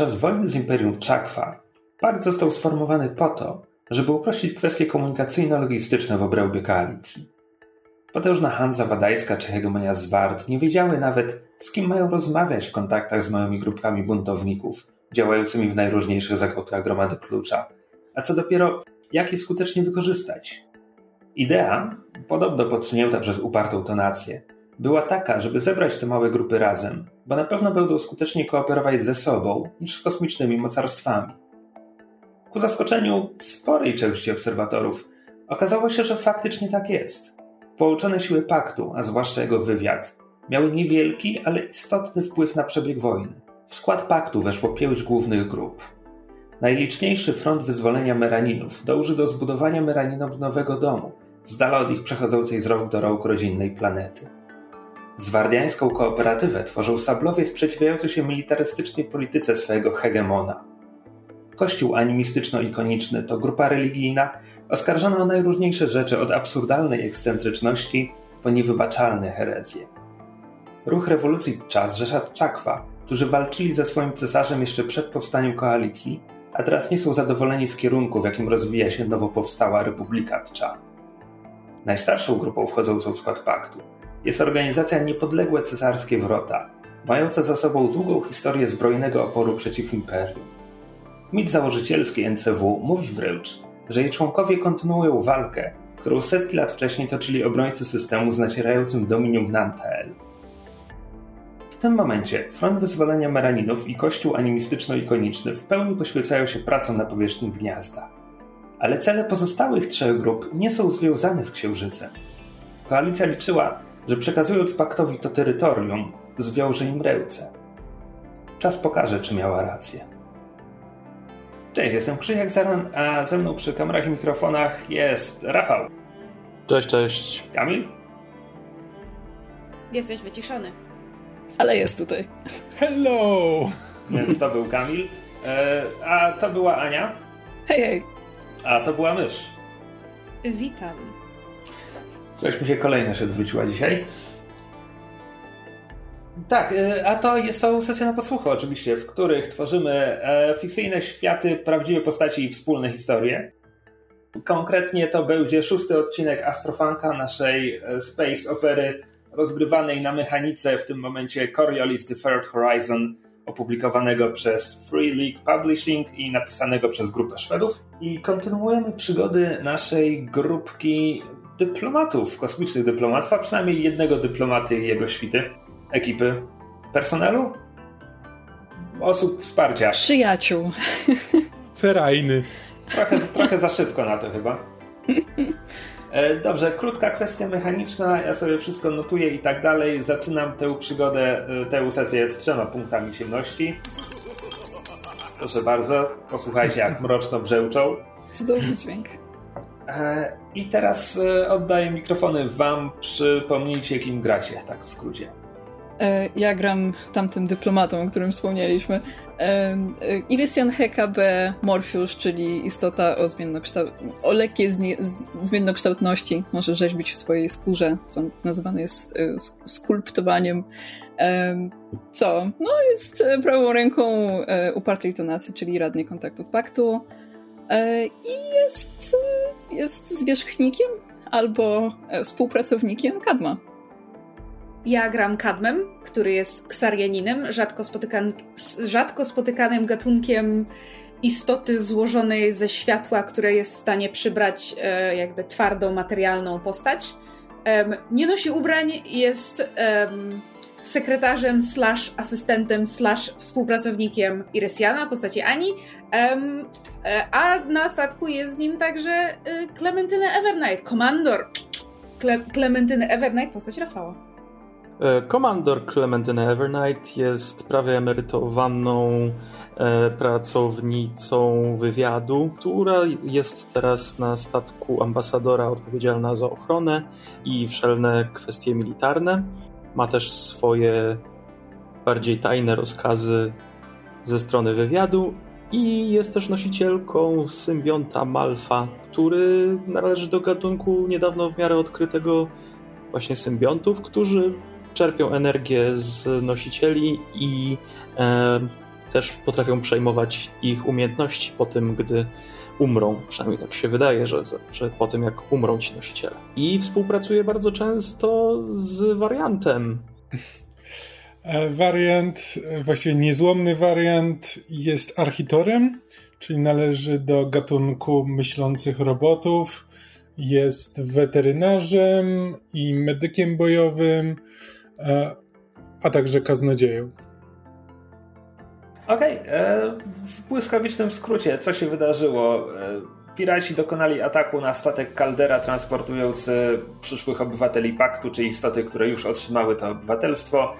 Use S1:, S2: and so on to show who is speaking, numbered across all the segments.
S1: Podczas wojny z Imperium Czakwa pakt został sformowany po to, żeby uprościć kwestie komunikacyjno-logistyczne w obrębie koalicji. Potężna Hanza Wadajska czy hegemonia Zwart nie wiedziały nawet, z kim mają rozmawiać w kontaktach z małymi grupkami buntowników, działającymi w najróżniejszych zakątkach gromady klucza, a co dopiero, jak je skutecznie wykorzystać. Idea, podobno podsunięta przez upartą tonację, była taka, żeby zebrać te małe grupy razem, bo na pewno będą skutecznie kooperować ze sobą niż z kosmicznymi mocarstwami. Ku zaskoczeniu sporej części obserwatorów okazało się, że faktycznie tak jest. Połączone siły paktu, a zwłaszcza jego wywiad, miały niewielki, ale istotny wpływ na przebieg wojny. W skład paktu weszło pięć głównych grup. Najliczniejszy front wyzwolenia Meraninów dąży do zbudowania Meraninom nowego domu, z dala od ich przechodzącej z rąk do rąk rodzinnej planety. Zwardiańską kooperatywę tworzył sablowie sprzeciwiający się militarystycznej polityce swojego hegemona. Kościół animistyczno-ikoniczny to grupa religijna oskarżona o najróżniejsze rzeczy od absurdalnej ekscentryczności po niewybaczalne herezje. Ruch rewolucji Czas rzesza Czakwa, którzy walczyli ze swoim cesarzem jeszcze przed powstaniem koalicji, a teraz nie są zadowoleni z kierunku, w jakim rozwija się nowo powstała Republika Tcza. Najstarszą grupą wchodzącą w skład paktu jest organizacja Niepodległe Cesarskie Wrota, mająca za sobą długą historię zbrojnego oporu przeciw imperium. Mit założycielski NCW mówi wręcz, że jej członkowie kontynuują walkę, którą setki lat wcześniej toczyli obrońcy systemu z nacierającym dominium Nantael. W tym momencie Front Wyzwolenia Meraninów i Kościół animistyczno-ikoniczny w pełni poświęcają się pracą na powierzchni gniazda. Ale cele pozostałych trzech grup nie są związane z Księżycem. Koalicja liczyła, że przekazując paktowi to terytorium, zwiąże im ręce. Czas pokaże, czy miała rację. Cześć, jestem Krzysiek Zaran, a ze mną przy kamerach i mikrofonach jest Rafał.
S2: Cześć, cześć.
S1: Kamil?
S3: Jesteś wyciszony.
S4: Ale jest tutaj.
S5: Hello!
S1: Więc to był Kamil. E, a to była Ania.
S4: Hej, hej.
S1: A to była Mysz.
S3: Witam.
S1: Coś mi się kolejne się odwróciła dzisiaj. Tak, e, a to są sesje na podsłuchu oczywiście, w których tworzymy e, fikcyjne światy, prawdziwe postaci i wspólne historie. Konkretnie to będzie szósty odcinek Astrofanka, naszej e, space opery rozgrywanej na mechanice w tym momencie Coriolis The Third Horizon, opublikowanego przez Free League Publishing i napisanego przez grupę Szwedów. I kontynuujemy przygody naszej grupki dyplomatów, kosmicznych dyplomatów, a przynajmniej jednego dyplomaty i jego świty, ekipy personelu, osób wsparcia.
S4: Przyjaciół.
S5: Ferajny.
S1: Trochę, trochę za szybko na to chyba. E, Dobrze, krótka kwestia mechaniczna, ja sobie wszystko notuję i tak dalej. Zaczynam tę przygodę, e, tę sesję z trzema punktami ciemności. Proszę bardzo, posłuchajcie jak mroczno brzęczą.
S4: Cudowny dźwięk.
S1: E, I teraz e, oddaję mikrofony wam, przypomnijcie kim gracie, tak w skrócie.
S4: E, Ja gram tamtym dyplomatą, o którym wspomnieliśmy. Irysian HKB Morpheus, czyli istota o, o lekkiej zmiennokształtności. Może rzeźbić w swojej skórze, co nazywane jest sk- skulptowaniem. Co? No, jest prawą ręką upartej tonacji, czyli radnej kontaktów paktu. E, I jest, e, jest zwierzchnikiem albo e, współpracownikiem Kadma.
S3: Ja gram Kadmem, który jest ksarianinem, rzadko, spotykan- rzadko spotykanym gatunkiem istoty złożonej ze światła, które jest w stanie przybrać e, jakby twardą, materialną postać. Em, nie nosi ubrań, jest em, sekretarzem slash asystentem slash współpracownikiem Irysiana, postaci Ani, e, a na statku jest z nim także e, Clementyna Evernight, komandor Cle- Clementyny Evernight, postać Rafała.
S2: E, Komandor Clementyna Evernight jest prawie emerytowaną e, pracownicą wywiadu, która jest teraz na statku ambasadora odpowiedzialna za ochronę i wszelne kwestie militarne. Ma też swoje bardziej tajne rozkazy ze strony wywiadu i jest też nosicielką symbionta Malfa, który należy do gatunku niedawno w miarę odkrytego właśnie symbiontów, którzy czerpią energię z nosicieli i e, też potrafią przejmować ich umiejętności po tym, gdy umrą. Przynajmniej tak się wydaje, że, że po tym jak umrą ci nosiciele. I współpracuje bardzo często z wariantem.
S5: E, wariant, właściwie niezłomny wariant jest architorem, czyli należy do gatunku myślących robotów. Jest weterynarzem i medykiem bojowym, e, a także kaznodzieją.
S1: Okej, okay, w błyskawicznym skrócie, co się wydarzyło? Piraci dokonali ataku na statek Caldera transportujący przyszłych obywateli paktu, czy istoty, które już otrzymały to obywatelstwo.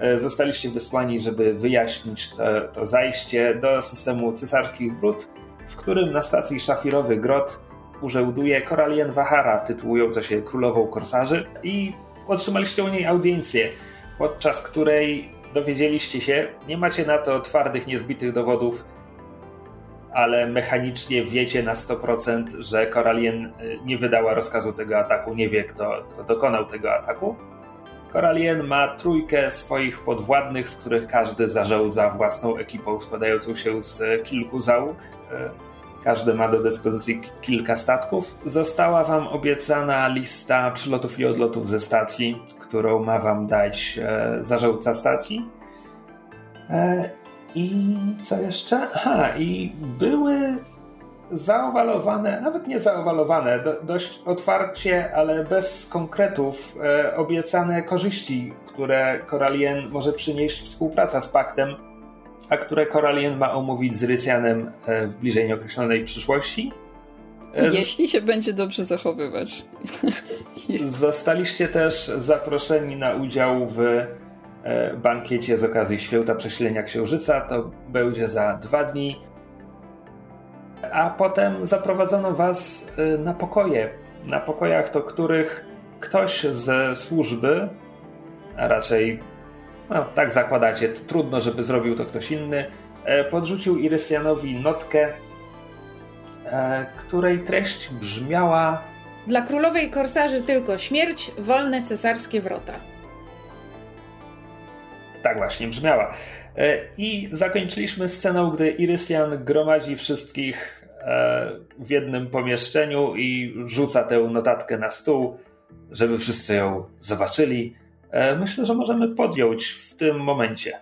S1: E, zostaliście wysłani, żeby wyjaśnić to, to zajście do systemu cesarskich wrót, w którym na stacji Szafirowy Grot urzęduje Koralien Wahara, tytułująca się Królową Korsarzy i otrzymaliście u niej audiencję, podczas której dowiedzieliście się, nie macie na to twardych, niezbitych dowodów, ale mechanicznie wiecie na 100%, że Koralien e, nie wydała rozkazu tego ataku, nie wie kto, kto dokonał tego ataku. Koralien ma trójkę swoich podwładnych, z których każdy zarządza własną ekipą składającą się z kilku załóg. Każdy ma do dyspozycji kilka statków. Została wam obiecana lista przylotów i odlotów ze stacji, którą ma wam dać e, zarządca stacji. E, I co jeszcze? Aha, i były zaowalowane, nawet nie zaowalowane, do, dość otwarcie, ale bez konkretów, e, obiecane korzyści, które Koralien może przynieść współpraca z Paktem, a które Koralien ma omówić z Rysjanem e, w bliżej nieokreślonej przyszłości.
S4: E, Jeśli się będzie dobrze zachowywać.
S1: Zostaliście też zaproszeni na udział w e, bankiecie z okazji Święta Przesilenia Księżyca. To będzie za dwa dni a potem zaprowadzono was na pokoje. Na pokojach, do których ktoś ze służby, a raczej, no tak zakładacie, trudno, żeby zrobił to ktoś inny, e, podrzucił Irysjanowi notkę, e, której treść brzmiała
S3: Dla królowej korsarzy tylko śmierć, wolne cesarskie wrota.
S1: Tak właśnie brzmiała. E, I zakończyliśmy sceną, gdy Irysjan gromadzi wszystkich w jednym pomieszczeniu i rzuca tę notatkę na stół, żeby wszyscy ją zobaczyli. E, myślę, że możemy podjąć w tym momencie.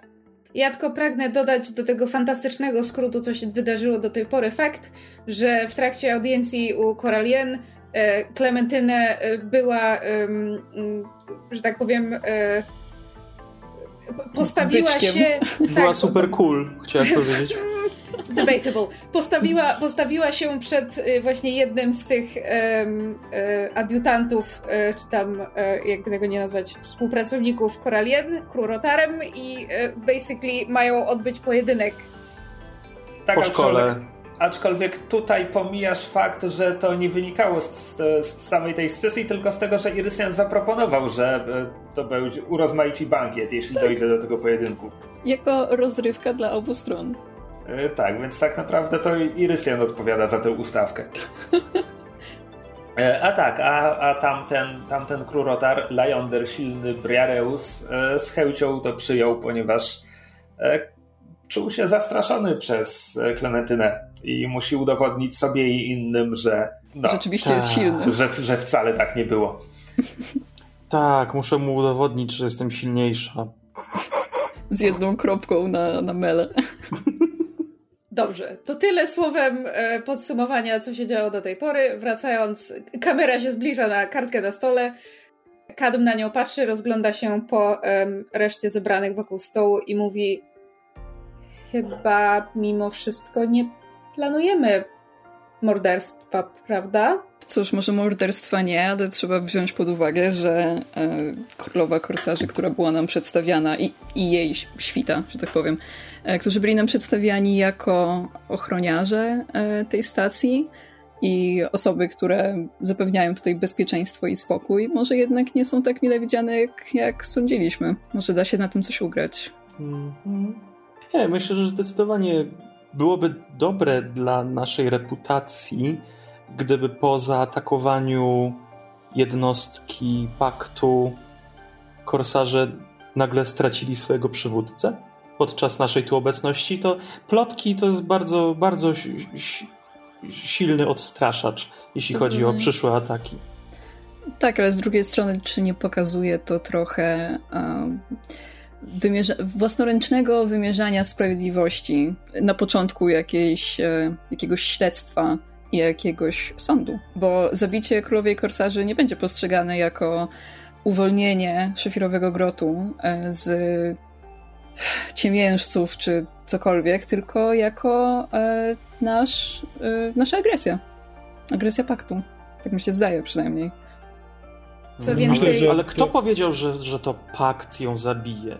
S3: Ja tylko pragnę dodać do tego fantastycznego skrótu, co się wydarzyło do tej pory, fakt, że w trakcie audiencji u Coralien Klementynę była, że tak powiem, postawiła
S4: Byczkiem.
S3: się.
S2: Była
S3: tak,
S2: super cool, chciałem powiedzieć.
S3: Debatable. Postawiła, postawiła się przed y, właśnie jednym z tych um, adiutantów, y, czy tam, jakby tego nie nazwać, współpracowników Koralien, Krurotarem i basically mają odbyć pojedynek.
S1: Tak,
S2: po szkole.
S1: Aczkolwiek, aczkolwiek tutaj pomijasz fakt, że to nie wynikało z, z, samej tej sesji, tylko z tego, że Irysjan zaproponował, że to będzie urozmaici bankiet, jeśli tak. dojdzie do tego pojedynku.
S4: Jako rozrywka dla obu stron.
S1: E, tak, więc tak naprawdę to Irysjan odpowiada za tę ustawkę. E, a tak, a, a tamten, tamten krurotar, Lajonder, silny Briareus, e, z chęcią to przyjął, ponieważ czuł się zastraszony przez Klementynę i musi udowodnić sobie i innym, że
S4: no, rzeczywiście jest silny.
S1: Że, że wcale tak nie było.
S2: Tak, muszę mu udowodnić, że jestem silniejsza.
S4: Z jedną kropką na, na mele.
S3: Dobrze, to tyle słowem e, podsumowania, co się działo do tej pory. Wracając, kamera się zbliża na kartkę na stole. Kadum na nią patrzy, rozgląda się po um, reszcie zebranych wokół stołu i mówi: Chyba mimo wszystko nie planujemy morderstwa, prawda?
S4: Cóż, może morderstwa nie, ale trzeba wziąć pod uwagę, że e, królowa korsarzy, która była nam przedstawiana i, i jej świta, że tak powiem, którzy byli nam przedstawiani jako ochroniarze e, tej stacji i osoby, które zapewniają tutaj bezpieczeństwo i spokój, może jednak nie są tak mile widziane, jak, jak sądziliśmy. Może da się na tym coś ugrać.
S2: Mm-hmm. Nie, myślę, że zdecydowanie byłoby dobre dla naszej reputacji, gdyby po zaatakowaniu jednostki paktu korsarze nagle stracili swojego przywódcę podczas naszej tu obecności, to plotki to jest bardzo, bardzo silny odstraszacz, jeśli chodzi o przyszłe ataki.
S4: Tak, ale z drugiej strony, czy nie pokazuje to trochę um, wymierza własnoręcznego wymierzania sprawiedliwości na początku jakiejś, e, jakiegoś śledztwa i jakiegoś sądu? Bo zabicie królowej korsarzy nie będzie postrzegane jako uwolnienie szefirowego grotu e, z ciemiężców czy cokolwiek, tylko jako e, nasz, e, nasza agresja. Agresja paktu. Tak mi się zdaje przynajmniej.
S3: Co więcej...
S2: Ale, ale kto powiedział, że, że to pakt ją zabije?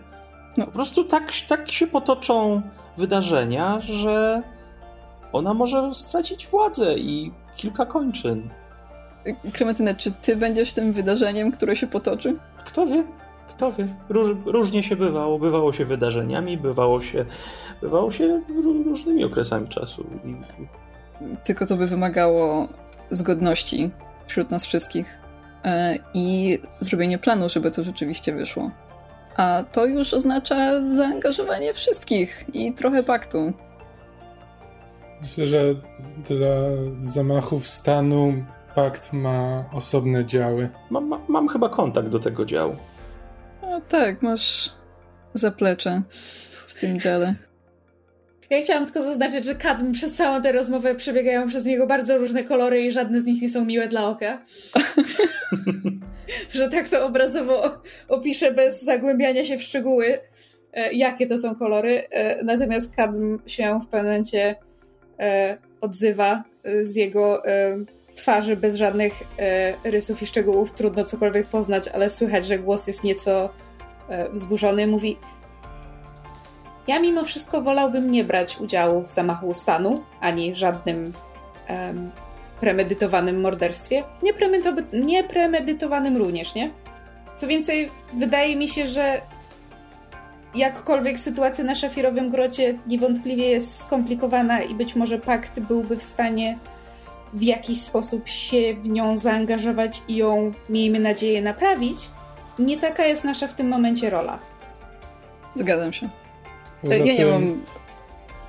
S2: No. Po prostu tak, tak się potoczą wydarzenia, że ona może stracić władzę i kilka kończyn.
S4: Klementyna, czy ty będziesz tym wydarzeniem, które się potoczy?
S2: Kto wie? Kto wie? Róż, różnie się bywało. Bywało się wydarzeniami, bywało się, bywało się różnymi okresami czasu.
S4: Tylko to by wymagało zgodności wśród nas wszystkich e, i zrobienie planu, żeby to rzeczywiście wyszło. A to już oznacza zaangażowanie wszystkich i trochę paktu.
S5: Myślę, że dla zamachów stanu pakt ma osobne działy.
S2: Mam, mam, mam chyba kontakt do tego działu.
S4: A tak, masz zaplecze w tym dziale.
S3: Ja chciałam tylko zaznaczyć, że Kadm przez całą tę rozmowę przebiegają przez niego bardzo różne kolory i żadne z nich nie są miłe dla oka. że tak to obrazowo opiszę bez zagłębiania się w szczegóły, e, jakie to są kolory. E, natomiast Kadm się w pewnym momencie e, odzywa z jego twarzy bez żadnych rysów i szczegółów. Trudno cokolwiek poznać, ale słychać, że głos jest nieco wzburzony. Mówi: Ja mimo wszystko wolałbym nie brać udziału w zamachu stanu, ani żadnym um, premedytowanym morderstwie. Niepremedytowanym również, nie? Co więcej, wydaje mi się, że jakkolwiek sytuacja na szafirowym grocie niewątpliwie jest skomplikowana i być może pakt byłby w stanie w jakiś sposób się w nią zaangażować i ją, miejmy nadzieję, naprawić, nie taka jest nasza w tym momencie rola.
S4: Zgadzam się. Poza ja nie mam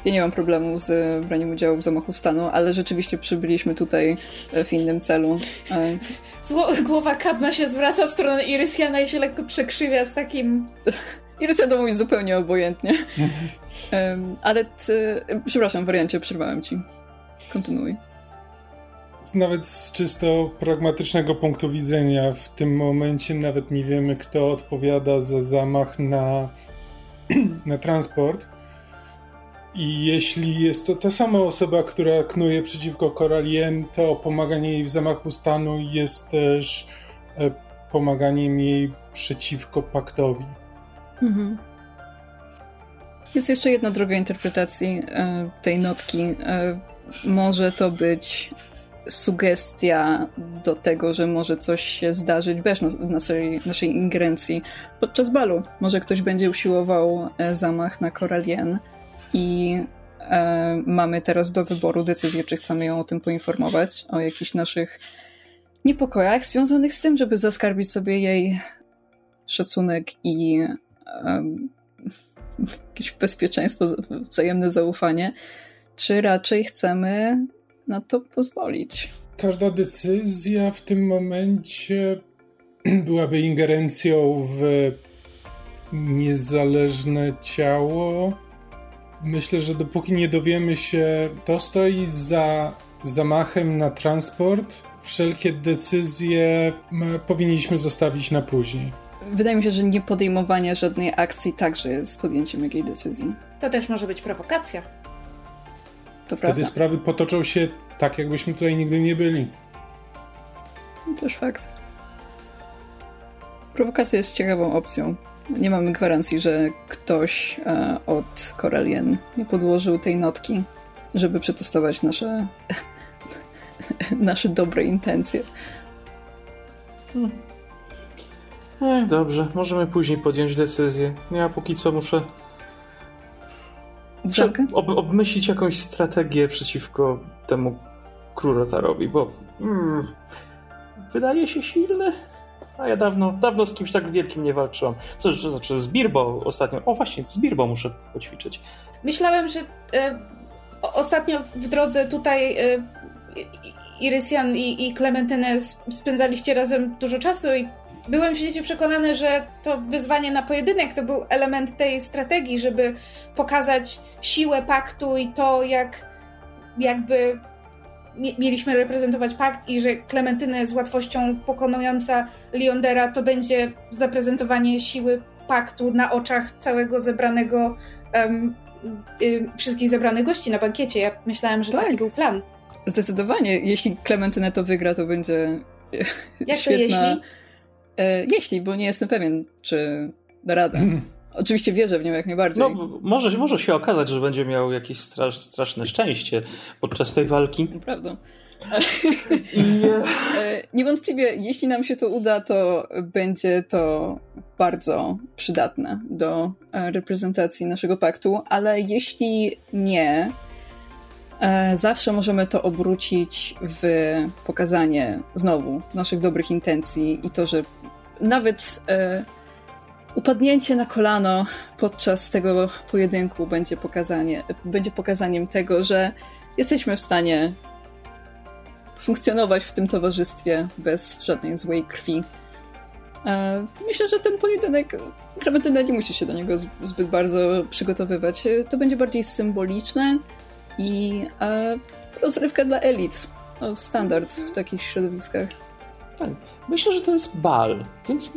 S4: ja nie mam problemu z braniem udziału w zamachu stanu, ale rzeczywiście przybyliśmy tutaj w innym celu.
S3: Zło, głowa Kadma się zwraca w stronę Irysiana i się lekko przekrzywia z takim...
S4: Irysian to mówi zupełnie obojętnie. ale ty... Przepraszam, wariancie, przerwałem ci. Kontynuuj.
S5: Nawet z czysto pragmatycznego punktu widzenia w tym momencie nawet nie wiemy, kto odpowiada za zamach na, na transport i jeśli jest to ta sama osoba, która knuje przeciwko Coralien, to pomaganie jej w zamachu stanu jest też e, pomaganiem jej przeciwko paktowi. Mhm.
S4: Jest jeszcze jedna droga interpretacji e, tej notki. E, może to być sugestia do tego, że może coś się zdarzyć bez naszej, naszej ingerencji podczas balu. Może ktoś będzie usiłował zamach na Coralien i e, mamy teraz do wyboru decyzję, czy chcemy ją o tym poinformować, o jakichś naszych niepokojach związanych z tym, żeby zaskarbić sobie jej szacunek i e, jakieś bezpieczeństwo, wzajemne zaufanie, czy raczej chcemy na to pozwolić.
S5: Każda decyzja w tym momencie byłaby ingerencją w niezależne ciało Myślę, że dopóki nie dowiemy się, to stoi za zamachem na transport. Wszelkie decyzje powinniśmy zostawić na później.
S4: Wydaje mi się, że nie podejmowanie żadnej akcji także jest podjęciem jakiej decyzji.
S3: To też może być prowokacja.
S4: To
S5: Wtedy
S4: prawda.
S5: sprawy potoczą się tak, jakbyśmy tutaj nigdy nie byli.
S4: Też fakt. Prowokacja jest ciekawą opcją nie mamy gwarancji, że ktoś e, od Corelien nie podłożył tej notki, żeby przetestować nasze, nasze dobre intencje.
S2: Hmm. Ech, dobrze, możemy później podjąć decyzję. Ja póki co muszę ob obmyślić jakąś strategię przeciwko temu Krurotarowi, bo mm, wydaje się silny, A ja dawno, dawno z kimś tak wielkim nie walczyłam. Co to znaczy z Birbo ostatnio? O właśnie, z Birbo muszę poćwiczyć.
S3: Myślałem, że e, ostatnio w drodze tutaj e, Irysian i, i Klementynę spędzaliście razem dużo czasu i byłem święcie przekonany, że to wyzwanie na pojedynek to był element tej strategii, żeby pokazać siłę paktu i to, jak jakby mieliśmy reprezentować pakt i że Klementynę z łatwością pokonująca Liondera to będzie zaprezentowanie siły paktu na oczach całego zebranego um, y, wszystkich zebranych gości na bankiecie. Ja myślałam, że tak. taki był plan.
S4: Zdecydowanie. Jeśli Klementynę to wygra, to będzie
S3: Jak
S4: świetna...
S3: to jeśli?
S4: E, jeśli, bo nie jestem pewien, czy da radę. Oczywiście wierzę w nią jak najbardziej.
S2: No, może, może się okazać, że będzie miał jakieś strasz, straszne szczęście podczas tej walki.
S4: Prawda. E, niewątpliwie, jeśli nam się to uda, to będzie to bardzo przydatne do e, reprezentacji naszego paktu, ale jeśli nie, e, zawsze możemy to obrócić w pokazanie znowu naszych dobrych intencji i to, że nawet upadnięcie na kolano podczas tego pojedynku będzie, pokazanie, będzie pokazaniem tego, że jesteśmy w stanie funkcjonować w tym towarzystwie bez żadnej złej krwi. E, myślę, że ten pojedynek, Klementyna nie musi się do niego zbyt bardzo przygotowywać. To będzie bardziej symboliczne i e, rozrywka dla elit. To standard w takich środowiskach.
S2: Tak. Myślę, że to jest bal, więc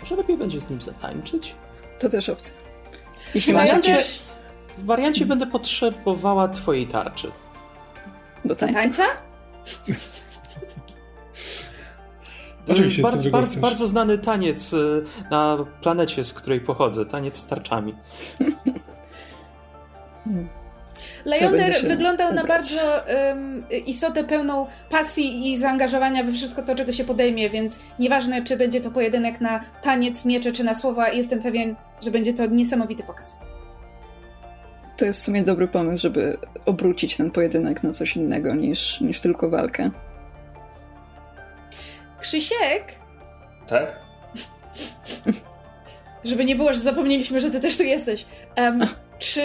S2: może lepiej będzie z nim zatańczyć?
S4: To też opcja.
S2: Jeśli masz jakieś... W wariancie będę potrzebowała twojej tarczy.
S3: Do tańca? tańca?
S5: Oczywiście,
S2: bardzo, bardzo, bardzo znany taniec y, na planecie, z której pochodzę. Taniec z tarczami.
S3: Leoner wyglądał ubrać. na bardzo um, istotę pełną pasji i zaangażowania we wszystko to, czego się podejmie, więc nieważne, czy będzie to pojedynek na taniec, miecze, czy na słowa, jestem pewien, że będzie to niesamowity pokaz.
S4: To jest w sumie dobry pomysł, żeby obrócić ten pojedynek na coś innego niż, niż tylko walkę.
S3: Krzysiek?
S1: Tak?
S3: żeby nie było, że zapomnieliśmy, że ty też tu jesteś. Um, czy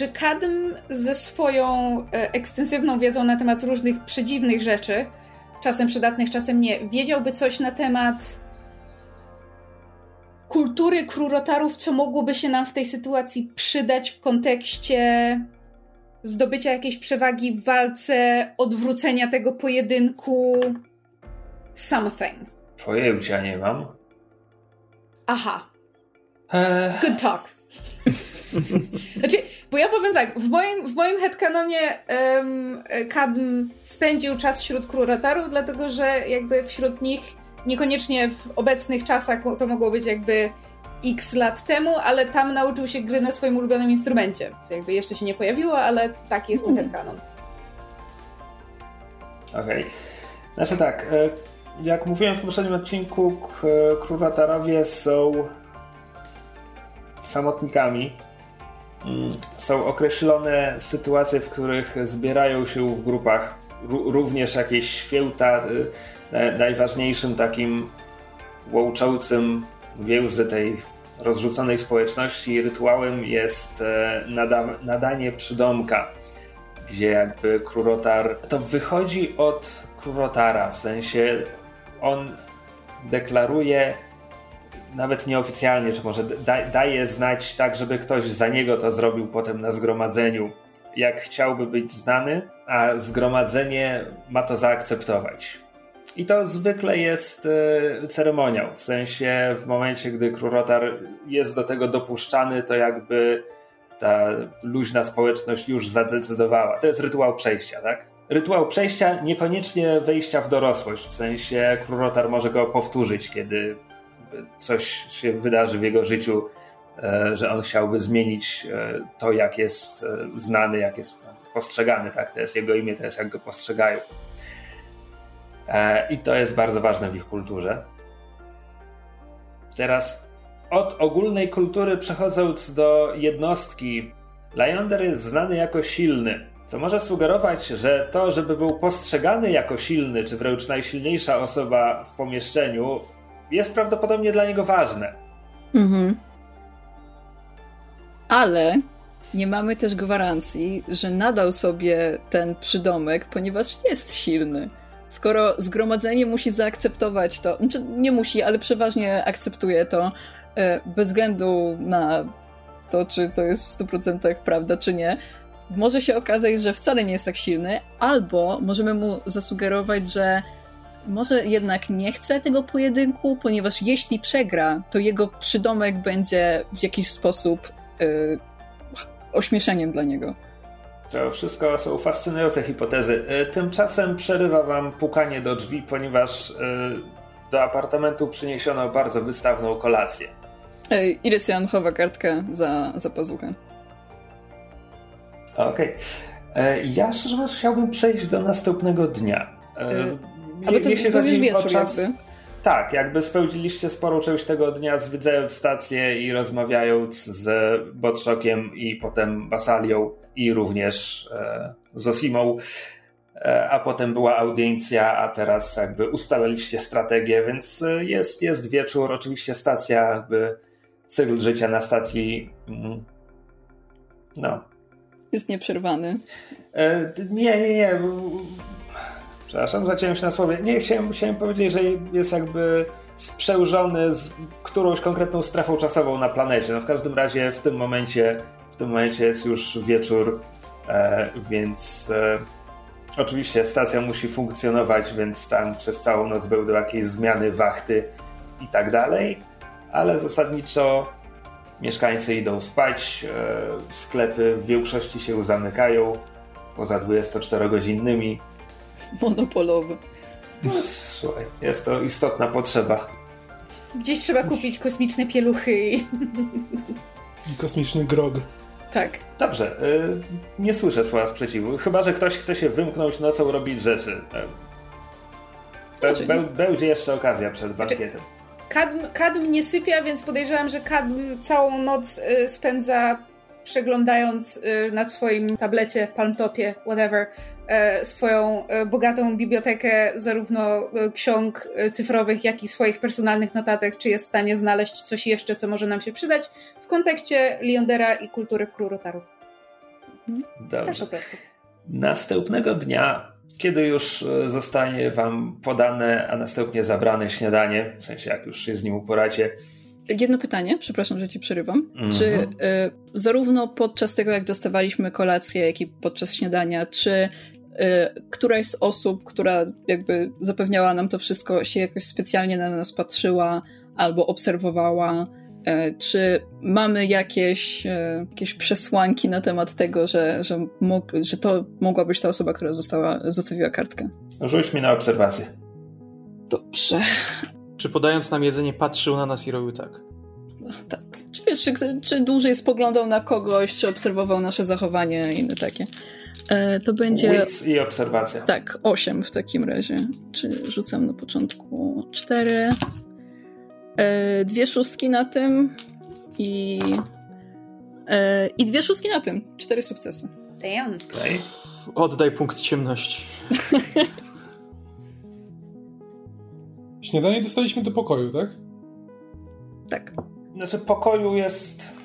S3: czy Kadm ze swoją e, ekstensywną wiedzą na temat różnych przedziwnych rzeczy, czasem przydatnych, czasem nie, wiedziałby coś na temat kultury krurotarów, co mogłoby się nam w tej sytuacji przydać w kontekście zdobycia jakiejś przewagi w walce, odwrócenia tego pojedynku. Something.
S1: Pojęcia nie mam.
S3: Aha. Eee. Good talk. znaczy, bo ja powiem tak, w moim, w moim headcanonie um, Kadm spędził czas wśród krurotarów, dlatego że jakby wśród nich, niekoniecznie w obecnych czasach, to mogło być jakby x lat temu, ale tam nauczył się gry na swoim ulubionym instrumencie, co jakby jeszcze się nie pojawiło, ale taki jest mój mm. headcanon.
S1: Okej. Okay. Znaczy tak, e, jak mówiłem w poprzednim odcinku, kruratarowie są samotnikami, są określone sytuacje, w których zbierają się w grupach również jakieś święta. Y, najważniejszym takim łączącym więzy tej rozrzuconej społeczności rytuałem jest e, nada nadanie przydomka, gdzie jakby krurotar to wychodzi od krurotara, w sensie on deklaruje nawet nieoficjalnie, czy może da, daje znać tak, żeby ktoś za niego to zrobił potem na zgromadzeniu, jak chciałby być znany, a zgromadzenie ma to zaakceptować. I to zwykle jest y, ceremoniał, w sensie w momencie, gdy krurotar jest do tego dopuszczany, to jakby ta luźna społeczność już zadecydowała. To jest rytuał przejścia, tak? Rytuał przejścia, niekoniecznie wejścia w dorosłość, w sensie krurotar może go powtórzyć, kiedy coś się wydarzy w jego życiu, e, że on chciałby zmienić e, to, jak jest e, znany, jak jest postrzegany, tak? To jest jego imię, to jest jak go postrzegają. I to jest bardzo ważne w ich kulturze. Teraz od ogólnej kultury przechodząc do jednostki, Lyonder jest znany jako silny. Co może sugerować, że to, żeby był postrzegany jako silny, czy wręcz najsilniejsza osoba w pomieszczeniu, jest prawdopodobnie dla niego ważne. Mhm.
S4: Ale nie mamy też gwarancji, że nadał sobie ten przydomek, ponieważ jest silny. Skoro zgromadzenie musi zaakceptować to, znaczy nie musi, ale przeważnie akceptuje to, e, bez względu na to, czy to jest w 100% prawda, czy nie, może się okazać, że wcale nie jest tak silny, albo możemy mu zasugerować, że może jednak nie chce tego pojedynku, ponieważ jeśli przegra, to jego przydomek będzie w jakiś sposób yy, ośmieszeniem dla niego.
S1: To wszystko są fascynujące hipotezy. Y, tymczasem przerywa wam pukanie do drzwi, ponieważ y, do apartamentu przyniesiono bardzo wystawną kolację.
S4: Irysian chowa kartkę za, za pazuchę.
S1: Okej. Okay. Ja szczerze mówiąc chciałbym przejść do następnego dnia.
S4: Ale to jeśli chodzi wieczór czas... jakby.
S1: Tak, jakby spełniliście sporą część tego dnia zwiedzając stację i rozmawiając z Botszokiem i potem Basalią i również e, z Osimą, e, a potem była audiencja, a teraz jakby ustaliliście strategię, więc e, jest, jest wieczór, oczywiście stacja, jakby cykl życia na stacji mm, no.
S4: Jest nieprzerwany.
S1: E, nie, nie, nie Przepraszam, zaciąłem się na słowie. Nie, chciałem, chciałem powiedzieć, że jest jakby sprzężony z którąś konkretną strefą czasową na planecie. No w każdym razie w tym momencie, w tym momencie jest już wieczór, e, więc e, oczywiście stacja musi funkcjonować, więc tam przez całą noc będą jakieś zmiany, wachty i tak dalej, ale zasadniczo mieszkańcy idą spać, e, sklepy w większości się zamykają poza 24-godzinnymi
S4: monopolowy.
S1: No, słuchaj, jest to istotna potrzeba.
S3: Gdzieś trzeba kupić kosmiczne pieluchy i...
S5: Kosmiczny grog.
S3: Tak.
S1: Dobrze, y, nie słyszę słowa sprzeciwu. Chyba, że ktoś chce się wymknąć nocą robić rzeczy. Be, be, będzie jeszcze okazja przed znaczy, bankietem.
S3: Kadm, kadm nie sypia, więc podejrzewam, że Kadm całą noc y, spędza przeglądając y, na swoim tablecie, palmtopie, whatever, E, swoją e, bogatą bibliotekę zarówno ksiąg cyfrowych, jak i swoich personalnych notatek, czy jest w stanie znaleźć coś jeszcze, co może nam się przydać w kontekście Liondera i kultury krurotarów.
S1: Dobrze. Tak po prostu. Następnego dnia, kiedy już zostanie wam podane, a następnie zabrane śniadanie, w sensie jak już się z nim uporacie,
S4: Jedno pytanie, przepraszam, że ci przerywam. -hmm. Czy y, zarówno podczas tego, jak dostawaliśmy kolację, jak i podczas śniadania, czy Y, któraś z osób, która jakby zapewniała nam to wszystko, się jakoś specjalnie na nas patrzyła albo obserwowała. Y, czy mamy jakieś, y, jakieś przesłanki na temat tego, że, że, że to mogła być ta osoba, która została, zostawiła kartkę?
S1: Rzuć mi na obserwację.
S4: Dobrze.
S2: Czy podając nam jedzenie patrzył na nas i robił tak?
S4: No, tak. Czy wiesz, czy, czy dłużej spoglądał na kogoś, czy obserwował nasze zachowanie i inne takie? E, to będzie.
S1: Wits i obserwacja.
S4: Tak, 8 w takim razie. Czyli rzucam na początku 4. E, dwie szóstki na tym i. E, I dwie szóstki na tym. Cztery sukcesy.
S3: Damn. Okay.
S2: Oddaj punkt ciemności.
S5: Śniadanie dostaliśmy do pokoju, tak?
S4: Tak.
S1: Znaczy, pokoju jest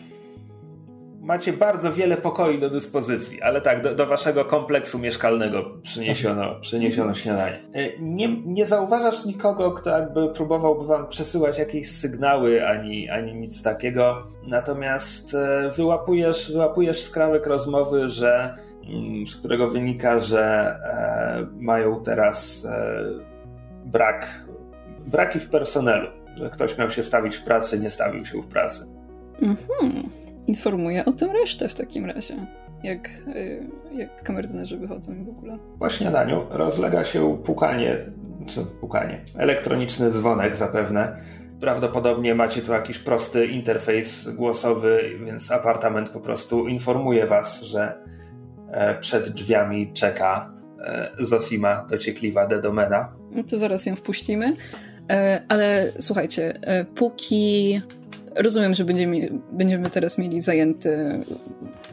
S1: macie bardzo wiele pokoi do dyspozycji, ale tak, do, do waszego kompleksu mieszkalnego przyniesiono, mhm. przyniesiono śniadanie. E, nie, nie zauważasz nikogo, kto jakby próbowałby wam przesyłać jakieś sygnały, ani, ani nic takiego. Natomiast e, wyłapujesz, wyłapujesz skrawek rozmowy, że mm, z którego wynika, że e, mają teraz e, brak, braki w personelu, że ktoś miał się stawić w pracy, nie stawił się w pracy.
S4: Mhm informuję o tym resztę w takim razie. Jak, y, jak kamerdynerzy wychodzą w ogóle.
S1: Po śniadaniu rozlega się pukanie, czy pukanie, elektroniczny dzwonek zapewne. Prawdopodobnie macie tu jakiś prosty interfejs głosowy, więc apartament po prostu informuje was, że e, przed drzwiami czeka e, Zosima dociekliwa Dedomena.
S4: No to zaraz ją wpuścimy. E, ale słuchajcie, póki rozumiem, że będziemy, będziemy teraz mieli zajęty,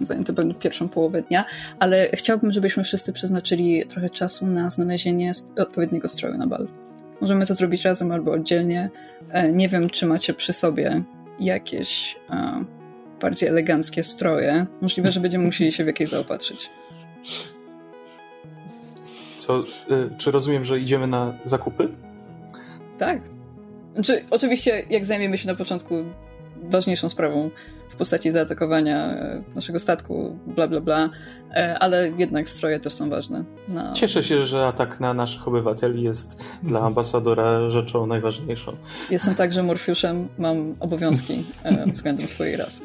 S4: zajęty pierwszą połowę dnia, ale chciałbym, żebyśmy wszyscy przeznaczyli trochę czasu na znalezienie odpowiedniego stroju na bal. Możemy to zrobić razem albo oddzielnie. E, nie wiem, czy macie przy sobie jakieś a, bardziej eleganckie stroje. Możliwe, że będziemy musieli się w jakieś zaopatrzyć.
S2: Co, czy rozumiem, że idziemy na zakupy?
S4: Tak. Znaczy, oczywiście, jak zajmiemy się na początku ważniejszą sprawą w postaci zaatakowania e, naszego statku, bla bla bla, e, ale jednak stroje też są ważne.
S2: No. Cieszę się, że atak na naszych obywateli jest dla ambasadora rzeczą najważniejszą.
S4: Jestem także Morfiuszem, mam obowiązki e, względem swojej rasy.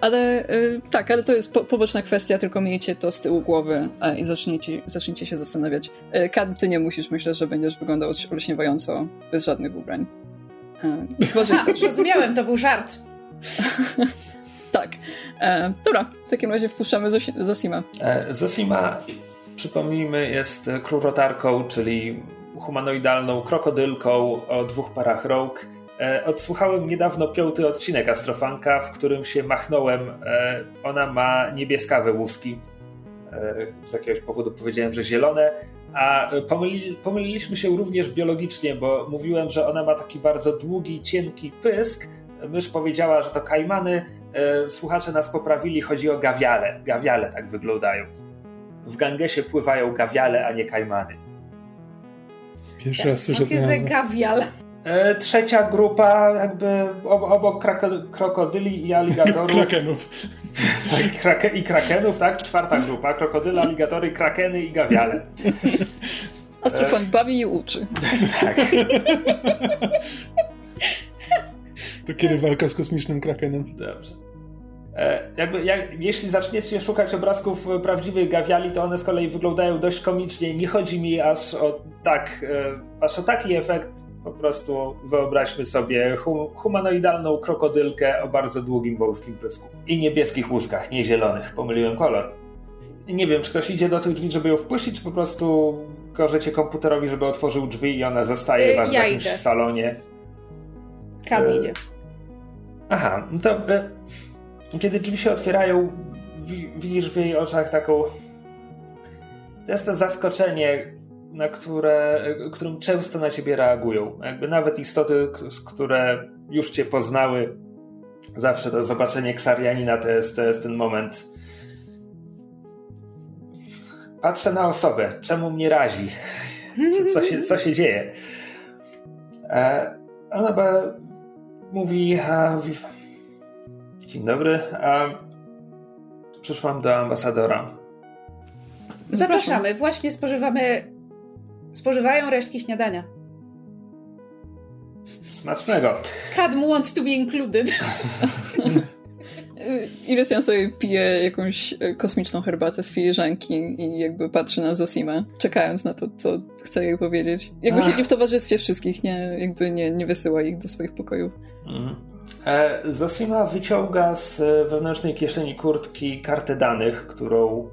S4: Ale tak, ale to jest poboczna kwestia, tylko miejcie to z tyłu głowy i zacznijcie, zacznijcie się zastanawiać. Kad, ty nie musisz, myślę, że będziesz wyglądał olśniewająco bez żadnych ubrań.
S3: Chyba, że chcesz. Zrozumiałem, to był żart.
S4: tak. E, dobra, w takim razie wpuszczamy Zosima.
S1: E, Zosima, przypomnijmy, jest krurotarką, czyli humanoidalną krokodylką o dwóch parach rąk. E, odsłuchałem niedawno piąty odcinek Astrofanka, w którym się machnąłem. E, ona ma niebieskawe łuski. E, z jakiegoś powodu powiedziałem, że zielone, a pomyli, pomyliliśmy się również biologicznie, bo mówiłem, że ona ma taki bardzo długi, cienki pysk. Mysz powiedziała, że to kajmany. Słuchacze nas poprawili, chodzi o gawiale. Gawiale tak wyglądają. W Gangesie pływają gawiale, a nie kajmany.
S5: Pierwszy raz słyszę
S3: ten nazwę.
S1: E, trzecia grupa, jakby obok krokodyli i aligatorów.
S5: Krakenów.
S1: Tak, I krakenów, tak? Czwarta grupa. Krokodyle, aligatory, krakeny i gawiale.
S4: Astrofon e... bawi i uczy.
S1: tak.
S5: To kiedy walka z kosmicznym krakenem?
S1: Dobrze. E, jakby, jak, jeśli zaczniecie szukać obrazków prawdziwych gawiali, to one z kolei wyglądają dość komicznie. Nie chodzi mi aż o tak, e, aż o taki efekt po prostu wyobraźmy sobie hum humanoidalną krokodylkę o bardzo długim wąskim pysku. I niebieskich łuskach, nie zielonych. Pomyliłem kolor. Nie wiem, czy ktoś idzie do tych drzwi, żeby ją wpuścić, czy po prostu każecie komputerowi, żeby otworzył drzwi i ona zostaje yy, was ja w jakimś idę. salonie.
S3: Kam yy. idzie.
S1: Aha, no to yy, kiedy drzwi się otwierają, widzisz w jej oczach taką to jest to zaskoczenie, na które, którym często na ciebie reagują. Jakby nawet istoty, które już cię poznały, zawsze to zobaczenie Ksarianina to jest, to jest ten moment. Patrzę na osobę, czemu mnie razi? Co, się, co się dzieje? E, ona mówi, a, dzień dobry, a, przyszłam do ambasadora.
S3: Zapraszamy. Właśnie spożywamy spożywają resztki śniadania.
S1: Smacznego.
S3: Cadm wants to be included.
S4: Irysian sobie pije jakąś e, kosmiczną herbatę z filiżanki i jakby patrzy na Zosimę, czekając na to, co chce jej powiedzieć. Jakby Ach. siedzi w towarzystwie wszystkich, nie, jakby nie, nie wysyła ich do swoich pokojów. Mhm.
S1: E, Zosima wyciąga z wewnętrznej kieszeni kurtki kartę danych, którą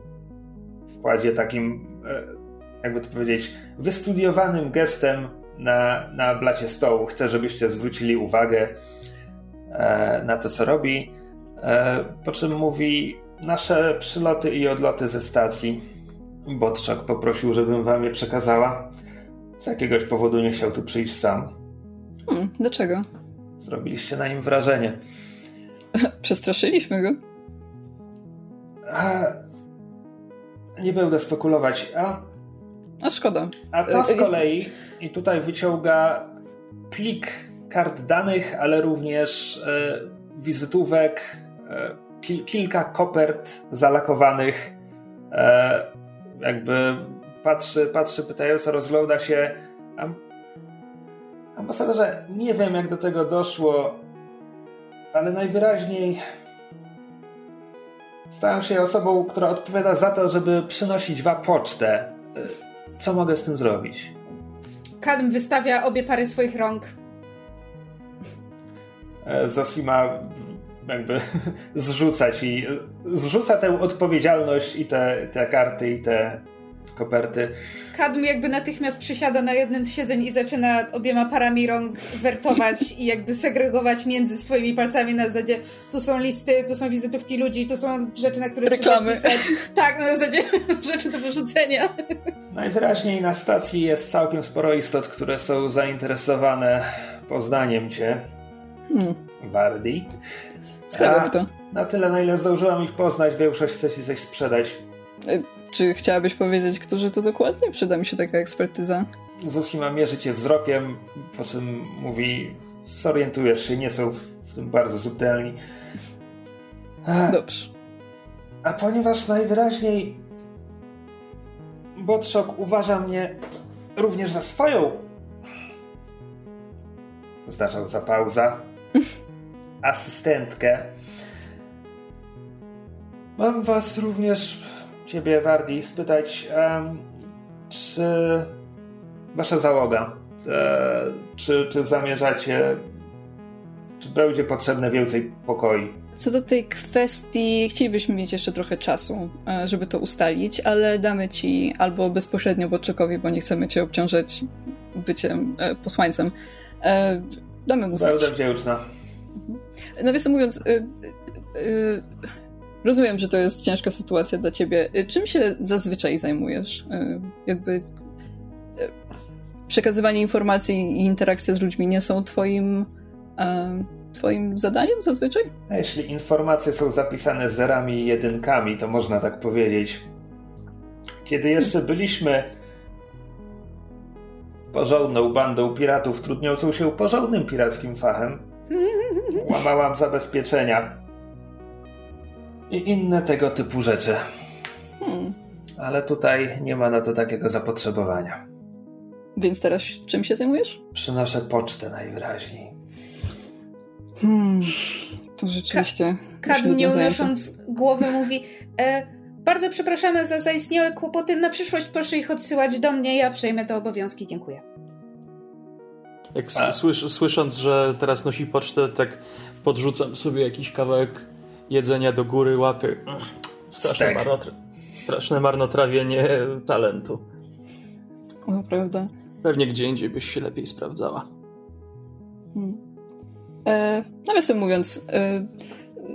S1: kładzie takim e, jakby to powiedzieć, wystudiowanym gestem na, na blacie stołu. Chcę, żebyście zwrócili uwagę e, na to, co robi. E, po czym mówi nasze przyloty i odloty ze stacji. Botczak poprosił, żebym wam je przekazała. Z jakiegoś powodu nie chciał tu przyjść sam.
S4: Hmm, dlaczego?
S1: Zrobiliście na nim wrażenie.
S4: Przestraszyliśmy go.
S1: A, nie będę spekulować. A
S4: a szkoda.
S1: A to z y, kolei, i tutaj wyciąga plik kart danych, ale również e, wizytówek, ki kilka kopert zalakowanych. Jakby patrzy, patrzy pytająco, rozgląda się. Am ambasadorze, nie wiem jak do tego doszło, ale najwyraźniej stałem się osobą, która odpowiada za to, żeby przynosić wa pocztę. Co mogę z tym zrobić?
S3: Kadm wystawia obie pary swoich rąk.
S1: E, Zosima jakby zrzuca ci, zrzuca tę odpowiedzialność i te, te karty i te koperty.
S3: Kadm jakby natychmiast przysiada na jednym z siedzeń i zaczyna obiema parami rąk wertować i jakby segregować między swoimi palcami na zasadzie tu są listy, tu są wizytówki ludzi, tu są rzeczy, na które
S4: Reklamy.
S3: trzeba pisać. Tak, na zasadzie rzeczy do wyrzucenia.
S1: Najwyraźniej na stacji jest całkiem sporo istot, które są zainteresowane poznaniem cię,
S4: Hmm,
S1: Wardi.
S4: mi to.
S1: Na tyle, na ile zdążyłam ich poznać, większość chce ci coś sprzedać.
S4: Czy chciałabyś powiedzieć, którzy to dokładnie? Przyda mi się taka ekspertyza.
S1: Zosima mierzy cię wzrokiem, po czym mówi, zorientujesz się, nie są w, tym bardzo subtelni. A,
S4: Dobrze.
S1: a ponieważ najwyraźniej Botrzok uważa mnie również za swoją zdarzał za pauza asystentkę. Mam was również, ciebie Wardi, spytać, em, czy wasza załoga, e, czy, czy zamierzacie, czy będzie potrzebne więcej pokoi?
S4: Co do tej kwestii, chcielibyśmy mieć jeszcze trochę czasu, e, żeby to ustalić, ale damy ci albo bezpośrednio Bodczakowi, bo nie chcemy cię obciążać byciem e, posłańcem. E, Damy mu znać.
S1: Będę wdzięczna.
S4: Nawiasem mówiąc, y, y, rozumiem, że to jest ciężka sytuacja dla ciebie. Y, Czym się zazwyczaj zajmujesz? Y, Jakby y, przekazywanie informacji i interakcja z ludźmi nie są twoim, twoim zadaniem zazwyczaj?
S1: A jeśli informacje są zapisane zerami i jedynkami, to można tak powiedzieć. Kiedy jeszcze byliśmy porządną bandą piratów trudniącą się porządnym pirackim fachem, łamałam zabezpieczenia i inne tego typu rzeczy.
S4: Hmm.
S1: Ale tutaj nie ma na to takiego zapotrzebowania.
S4: Więc teraz czym się zajmujesz?
S1: Przynoszę pocztę najwyraźniej.
S4: Hmm. To rzeczywiście.
S3: Kadm nie unosząc głowy mówi e, bardzo przepraszamy za zaistniałe kłopoty. Na przyszłość proszę ich odsyłać do mnie. Ja przejmę te obowiązki. Dziękuję.
S2: Jak słysz, słysząc, że teraz nosi pocztę, tak podrzucam sobie jakiś kawałek jedzenia do góry, łapy. Straszne,
S1: Stek.
S2: marnotr- straszne marnotrawienie talentu.
S4: No prawda.
S2: Pewnie gdzie indziej byś się lepiej sprawdzała.
S4: Hmm. E, nawiasem mówiąc, e,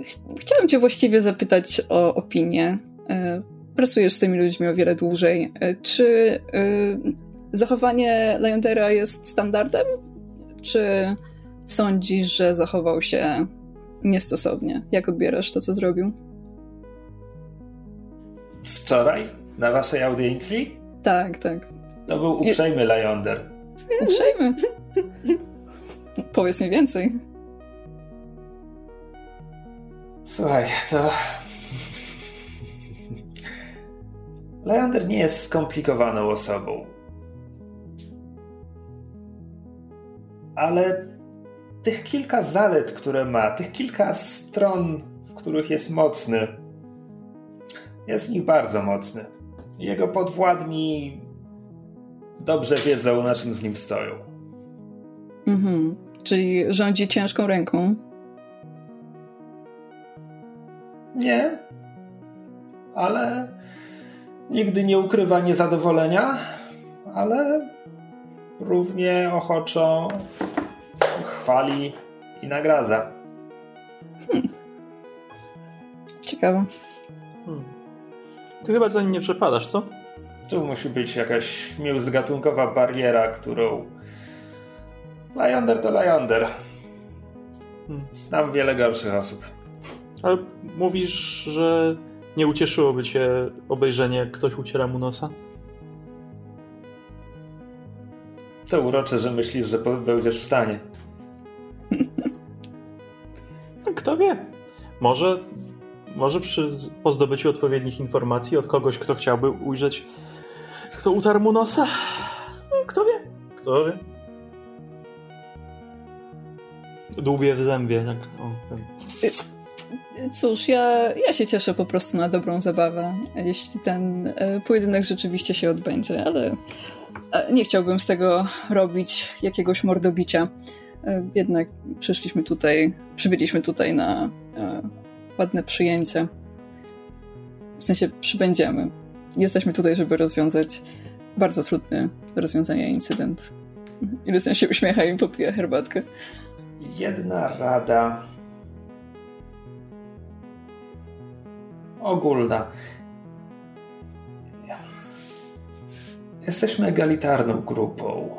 S4: ch- chciałam cię właściwie zapytać o opinię. E, pracujesz z tymi ludźmi o wiele dłużej. E, czy e, zachowanie Leondera jest standardem? Czy sądzisz, że zachował się niestosownie? Jak odbierasz to, co zrobił?
S1: Wczoraj na waszej audiencji
S4: Tak, tak.
S1: to był uprzejmy Lajonder.
S4: Uprzejmy. Powiedz mi więcej.
S1: Słuchaj, to. Leander nie jest skomplikowaną osobą. Ale tych kilka zalet, które ma, tych kilka stron, w których jest mocny, jest w nich bardzo mocny. Jego podwładni dobrze wiedzą, na czym z nim stoją.
S4: Mhm. Czyli rządzi ciężką ręką.
S1: Nie, ale nigdy nie ukrywa niezadowolenia, ale równie ochoczo chwali i nagradza.
S4: Ciekawe.
S2: Hmm. Ty chyba za nim nie przepadasz, co?
S1: Tu musi być jakaś międzygatunkowa bariera, którą. Lajonder to Lajonder.
S2: Hmm.
S1: Znam wiele gorszych osób.
S2: Ale mówisz, że nie ucieszyłoby cię obejrzenie, jak ktoś uciera mu nosa?
S1: To urocze, że myślisz, że będziesz w stanie.
S2: No, Kto wie? Może, może przy, po zdobyciu odpowiednich informacji od kogoś, kto chciałby ujrzeć, kto utarł mu nosa? No, Kto wie? Kto wie? Dłubię w zębie. Tak. O, ten.
S4: Cóż, ja, ja się cieszę po prostu na dobrą zabawę, jeśli ten e, pojedynek rzeczywiście się odbędzie, ale e, nie chciałbym z tego robić jakiegoś mordobicia. E, jednak przyszliśmy tutaj, przybyliśmy tutaj na e, ładne przyjęcie. W sensie przybędziemy. jesteśmy tutaj, żeby rozwiązać bardzo trudny do rozwiązania incydent. Ilusen się uśmiecha i popija herbatkę.
S1: Jedna rada ogólna. Jesteśmy egalitarną grupą.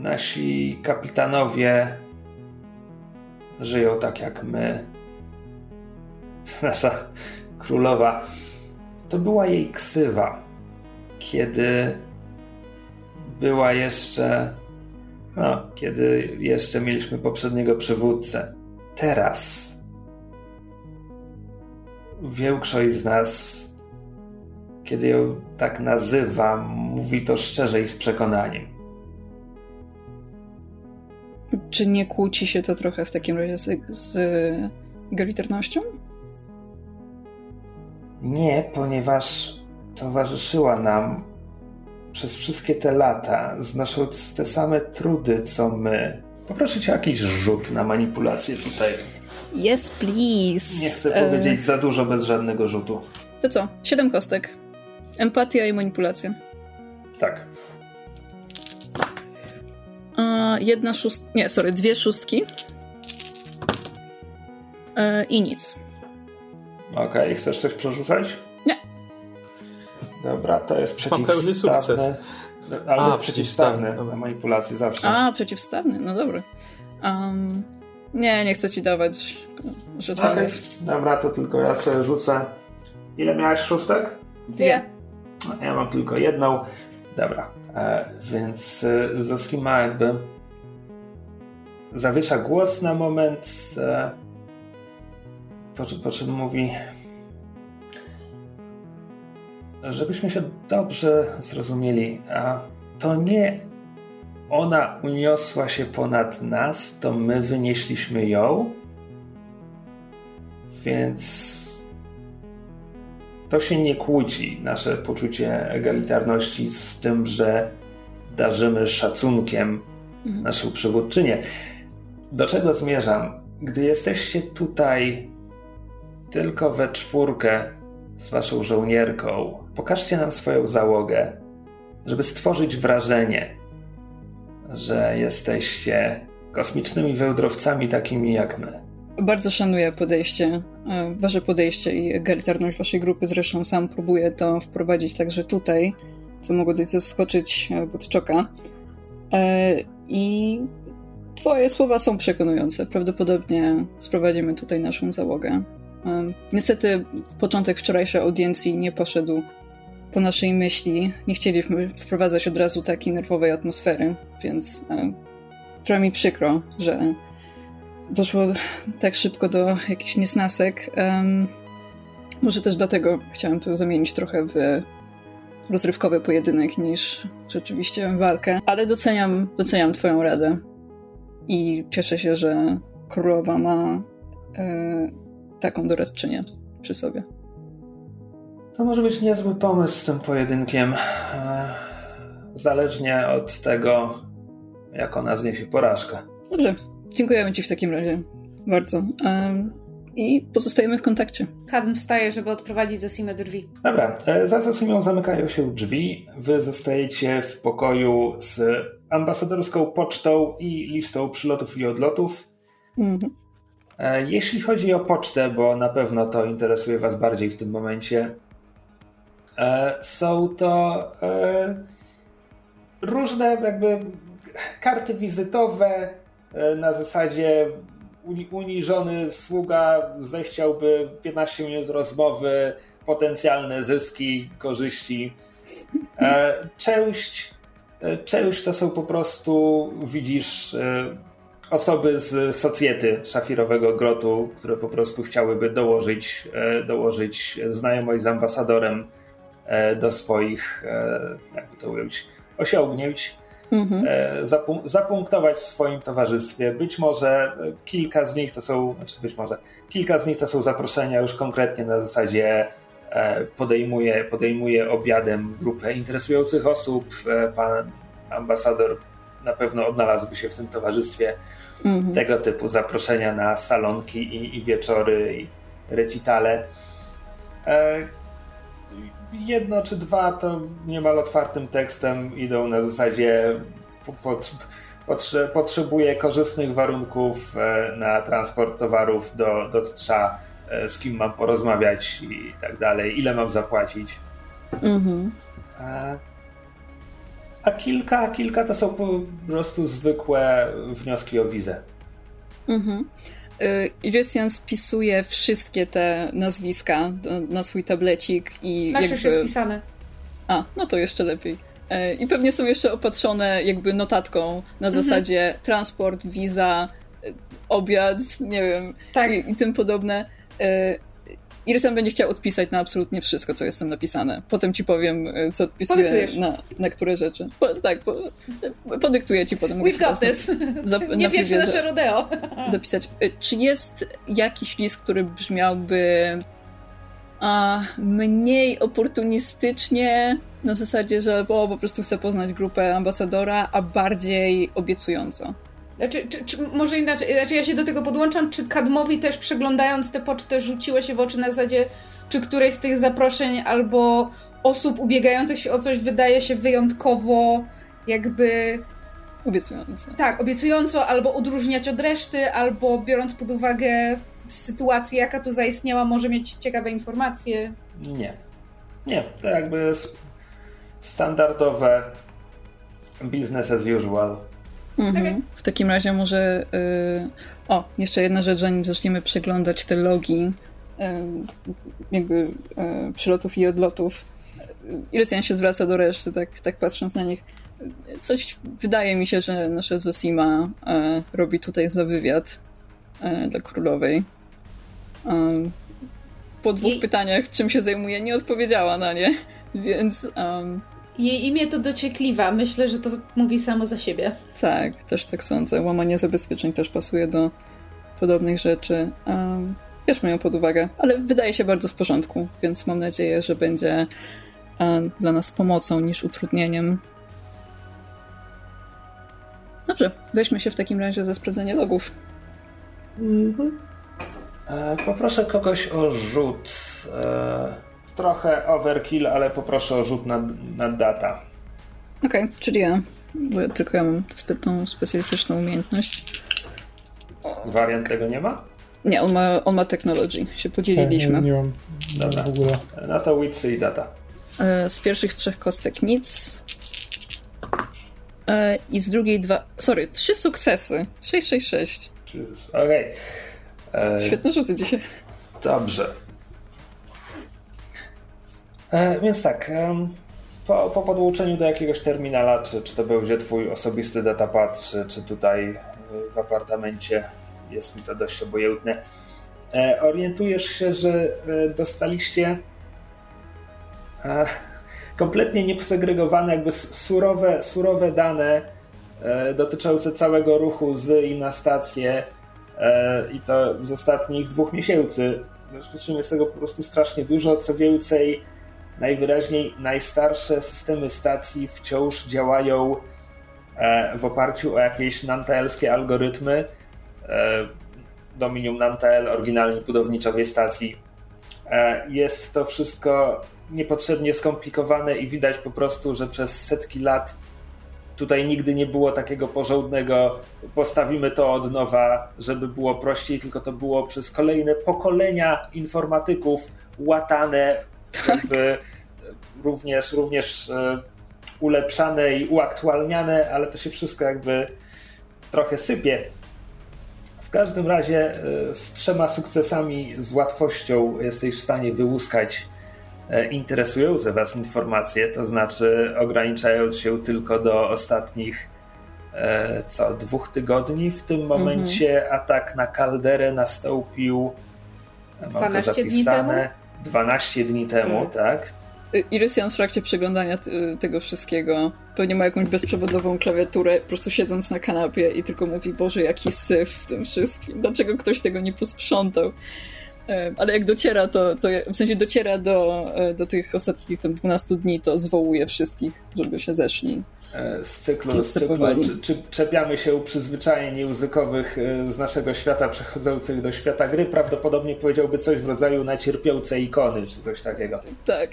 S1: Nasi kapitanowie żyją tak jak my. Nasza królowa to była jej ksywa, kiedy była jeszcze. No, kiedy jeszcze mieliśmy poprzedniego przywódcę. Teraz większość z nas, kiedy ją tak nazywa, mówi to szczerze i z przekonaniem.
S4: Czy nie kłóci się to trochę w takim razie z, z egalitarnością?
S1: Nie, ponieważ towarzyszyła nam przez wszystkie te lata, znosząc te same trudy co my. Poproszę cię o jakiś rzut na manipulację tutaj.
S4: Yes, please.
S1: Nie chcę e... powiedzieć za dużo bez żadnego rzutu.
S4: To co? Siedem kostek. Empatia i manipulacja.
S1: Tak.
S4: E, jedna szóstka. Nie, sorry, dwie szóstki. E, I nic.
S1: Okej, okay. chcesz coś przerzucać?
S4: Nie.
S1: Dobra, to jest przeciwstawny. sukces. Ale A, to jest przeciwstawny na manipulacji zawsze.
S4: A, przeciwstawny, no dobra. Um, nie, nie chcę ci dawać rzucania. Okay.
S1: Dobra, to tylko ja sobie rzucę. Ile miałeś szóstek?
S4: Dwie.
S1: No, ja mam tylko jedną. Dobra, e, więc e, Zoskima jakby zawiesza głos na moment, e, po, po czym mówi żebyśmy się dobrze zrozumieli, a to nie ona uniosła się ponad nas, to my wynieśliśmy ją. Więc to się nie kłóci, nasze poczucie egalitarności z tym, że darzymy szacunkiem mhm. naszą przywódczynię. Do czego zmierzam? Gdy jesteście tutaj tylko we czwórkę z waszą żołnierką, pokażcie nam swoją załogę, żeby stworzyć wrażenie, że jesteście kosmicznymi wełdrowcami takimi jak my.
S4: Bardzo szanuję podejście, e, wasze podejście i egalitarność waszej grupy. Zresztą sam próbuję to wprowadzić także tutaj, co mogło tutaj zaskoczyć e, Budczoka. E, I twoje słowa są przekonujące. Prawdopodobnie sprowadzimy tutaj naszą załogę. Niestety początek wczorajszej audiencji nie poszedł po naszej myśli. Nie chcieliśmy wprowadzać od razu takiej nerwowej atmosfery, więc trochę mi przykro, że doszło tak szybko do jakichś niesnasek. Um, może też dlatego chciałam to zamienić trochę w rozrywkowy pojedynek niż rzeczywiście walkę. Ale doceniam, doceniam Twoją radę i cieszę się, że królowa ma e, taką doradczynię przy sobie.
S1: To może być niezły pomysł z tym pojedynkiem. E, zależnie od tego, jak ona zniesie porażkę.
S4: Dobrze, Dziękujemy Ci w takim razie bardzo. Um, I pozostajemy w kontakcie.
S3: Kadm wstaje, żeby odprowadzić Zosimę do drzwi.
S1: Dobra, e, za Zosimą zamykają się drzwi. Wy zostajecie w pokoju z ambasadorską pocztą i listą przylotów i odlotów. Mhm. E, jeśli chodzi o pocztę, bo na pewno to interesuje Was bardziej w tym momencie, e, są to różne jakby karty wizytowe, na zasadzie uniżony sługa zechciałby 15 minut rozmowy, potencjalne zyski, korzyści. E, część, e, część to są po prostu, widzisz, osoby z socjety szafirowego grotu, które po prostu chciałyby dołożyć, dołożyć znajomość z ambasadorem do swoich, jakby to ująć, osiągnięć mhm. E, zapunktować w swoim towarzystwie. Być może kilka z nich to są, znaczy być może kilka z nich to są zaproszenia już konkretnie na zasadzie e, podejmuje, podejmuje obiadem grupę interesujących osób. E, pan ambasador na pewno odnalazłby się w tym towarzystwie. Mhm. Tego typu zaproszenia na salonki i, i wieczory i recitale. Jedno czy dwa to niemal otwartym tekstem idą na zasadzie pod, potrze, potrzebuję korzystnych warunków e, na transport towarów do, do Trza, e, z kim mam porozmawiać i tak dalej, ile mam zapłacić. Mhm. A, a kilka, kilka to są po prostu zwykłe wnioski o wizę.
S4: Mhm. Y, Irysian spisuje wszystkie te nazwiska na swój tablecik i.
S3: Nasze jakby... jest spisane.
S4: A, no to jeszcze lepiej. Y, I pewnie są jeszcze opatrzone jakby notatką na mhm. zasadzie transport, wiza, y, obiad, nie wiem, tak. i, i tym podobne. Irysan będzie chciał odpisać na absolutnie wszystko, co jest tam napisane. Potem ci powiem, e, co odpisuję na, na które rzeczy. Po, tak, po, podyktuję ci potem.
S3: We've got this. Nie pierwsze nasze rodeo.
S4: zapisać. E, czy jest jakiś list, który brzmiałby a, mniej oportunistycznie, na zasadzie, że o, po prostu chcę poznać grupę ambasadora, a bardziej obiecująco?
S3: Czy, czy, czy, może inaczej, znaczy ja się do tego podłączam, czy Kadmowi też przeglądając tę pocztę rzuciło się w oczy na zasadzie, czy któreś z tych zaproszeń albo osób ubiegających się o coś wydaje się wyjątkowo jakby...
S4: Obiecująco.
S3: Tak, obiecująco, albo odróżniać od reszty, albo biorąc pod uwagę sytuację, jaka tu zaistniała, może mieć ciekawe informacje.
S1: Nie. Nie, to jakby standardowe business as usual.
S4: Mhm. Okay. W takim razie może. Yy... O, jeszcze jedna rzecz, zanim zaczniemy przeglądać te logi yy, jakby yy, przylotów i odlotów. Irysian się zwraca do reszty, tak, tak patrząc na nich. Coś wydaje mi się, że nasza Zosima robi tutaj za wywiad dla królowej. Po dwóch pytaniach, czym się zajmuje, nie odpowiedziała na nie, więc. Um,
S3: jej imię to dociekliwa. Myślę, że to mówi samo za siebie.
S4: Tak, też tak sądzę. Łamanie zabezpieczeń też pasuje do podobnych rzeczy. Um, bierzmy ją pod uwagę, ale wydaje się bardzo w porządku, więc mam nadzieję, że będzie um, dla nas pomocą niż utrudnieniem. Dobrze, weźmy się w takim razie za sprawdzenie logów.
S1: Mhm. E, poproszę kogoś o rzut. E trochę overkill, ale poproszę o rzut na, na data.
S4: Okej, okay, czyli ja, bo ja tylko ja mam tą specjalistyczną umiejętność.
S1: Wariant tego nie ma?
S4: Nie, on ma, on ma technology. Się podzieliliśmy.
S5: Nie, nie mam
S1: Dobra. w ogóle. Na to witsy i data.
S4: E, z pierwszych trzech kostek nic. E, I z drugiej dwa... Sorry, trzy sukcesy. 666.
S1: Okej.
S4: Okay. E, Świetne rzuty dzisiaj.
S1: Dobrze. E, więc tak, po, po podłączeniu do jakiegoś terminala, czy, czy to będzie twój osobisty datapad, czy, czy tutaj e, w apartamencie, jest mi to dość obojętne, e, orientujesz się, że dostaliście kompletnie nieposegregowane, jakby surowe, surowe dane dotyczące całego ruchu z i na stację i to z ostatnich dwóch miesięcy. W związku z czym jest tego po prostu strasznie dużo. Co więcej, najwyraźniej najstarsze systemy stacji wciąż działają e, w oparciu o jakieś nantaelskie algorytmy. E, Dominium Nantael, oryginalnie budowniczowie stacji. E, jest to wszystko niepotrzebnie skomplikowane i widać po prostu, że przez setki lat tutaj nigdy nie było takiego porządnego postawimy to od nowa, żeby było prościej, tylko to było przez kolejne pokolenia informatyków łatane tak. jakby również, również e, ulepszane i uaktualniane, ale to się wszystko jakby trochę sypie. W każdym razie e, z trzema sukcesami z łatwością jesteś w stanie wyłuskać e, interesujące Was informacje, to znaczy ograniczając się tylko do ostatnich co, dwóch tygodni. W tym momencie mm -hmm. atak na kalderę nastąpił
S3: mam 12 to zapisane?
S1: 12 dni temu, tak. tak.
S4: Irysian w trakcie przeglądania tego wszystkiego pewnie ma jakąś bezprzewodową klawiaturę, po prostu siedząc na kanapie i tylko mówi, Boże, jaki syf w tym wszystkim, dlaczego ktoś tego nie posprzątał. Ale jak dociera, to, to w sensie dociera do, e, do tych ostatnich tam 12 dni, to zwołuje wszystkich, żeby się zeszli.
S1: E, z cyklu, z cyklu czy, czepiamy się przyzwyczajeń językowych e, z naszego świata przechodzących do świata gry, prawdopodobnie powiedziałby coś w rodzaju nacierpiące ikony, czy coś takiego.
S4: Tak.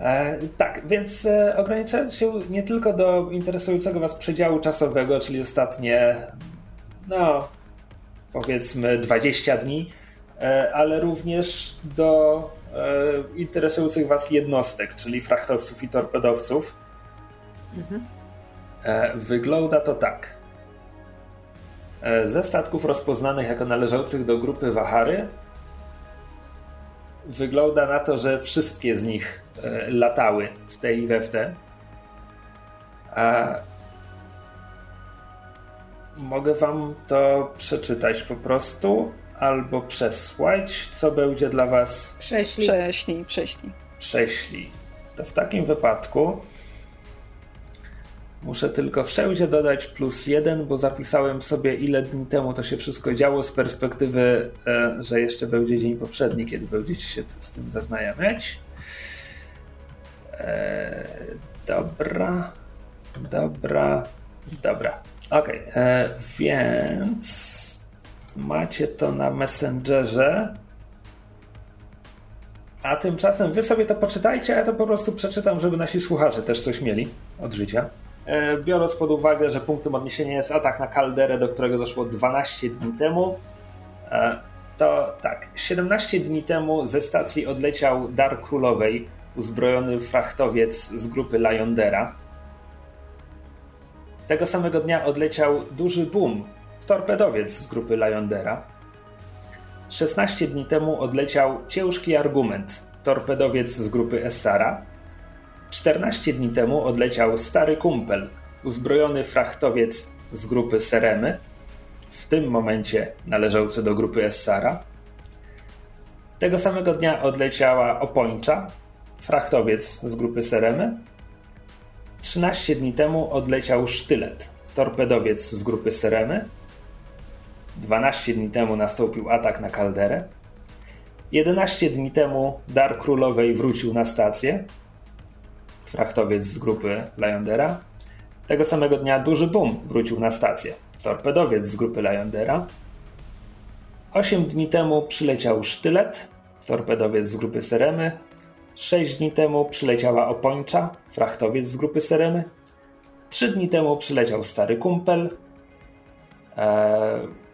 S1: E, tak, więc e, ograniczając się nie tylko do interesującego Was przedziału czasowego, czyli ostatnie, no powiedzmy 20 dni, e, ale również do interesujących Was jednostek, czyli frachtowców i torpedowców. Mhm. E, wygląda to tak. E, ze statków rozpoznanych jako należących do grupy Wahary wygląda na to, że wszystkie z nich e, latały w tej i we w te. A mogę wam to przeczytać po prostu albo przesłać, co będzie dla was.
S3: Prześlij.
S4: Prześlij, prześlij.
S1: Prześlij. To w takim wypadku Muszę tylko wszędzie dodać plus jeden, bo zapisałem sobie ile dni temu to się wszystko działo z perspektywy, e, że jeszcze będzie dzień poprzedni, kiedy będziecie się z tym zaznajamiać. E, dobra, dobra, dobra. Ok, e, więc macie to na Messengerze. A tymczasem wy sobie to poczytajcie, a ja to po prostu przeczytam, żeby nasi słuchacze też coś mieli od życia. E, biorąc pod uwagę, że punktem odniesienia jest atak na kalderę, do którego doszło 12 dni temu, e, to tak, 17 dni temu ze stacji odleciał Dar Królowej, uzbrojony frachtowiec z grupy Lyondera. Tego samego dnia odleciał duży boom, torpedowiec z grupy Lyondera. 16 dni temu odleciał ciężki argument, torpedowiec z grupy Essara. 14 dni temu odleciał stary kumpel, uzbrojony frachtowiec z grupy Seremy, w tym momencie należący do grupy Essara. Tego samego dnia odleciała Opończa, frachtowiec z grupy Seremy. 13 dni temu odleciał Sztylet, torpedowiec z grupy Seremy. 12 dni temu nastąpił atak na kalderę. 11 dni temu Dar Królowej wrócił na stację, frachtowiec z grupy Lyondera. Tego samego dnia duży boom wrócił na stację. Torpedowiec z grupy Lyondera. Osiem dni temu przyleciał Sztylet, torpedowiec z grupy Seremy. Sześć dni temu przyleciała Opończa, frachtowiec z grupy Seremy. Trzy dni temu przyleciał Stary Kumpel,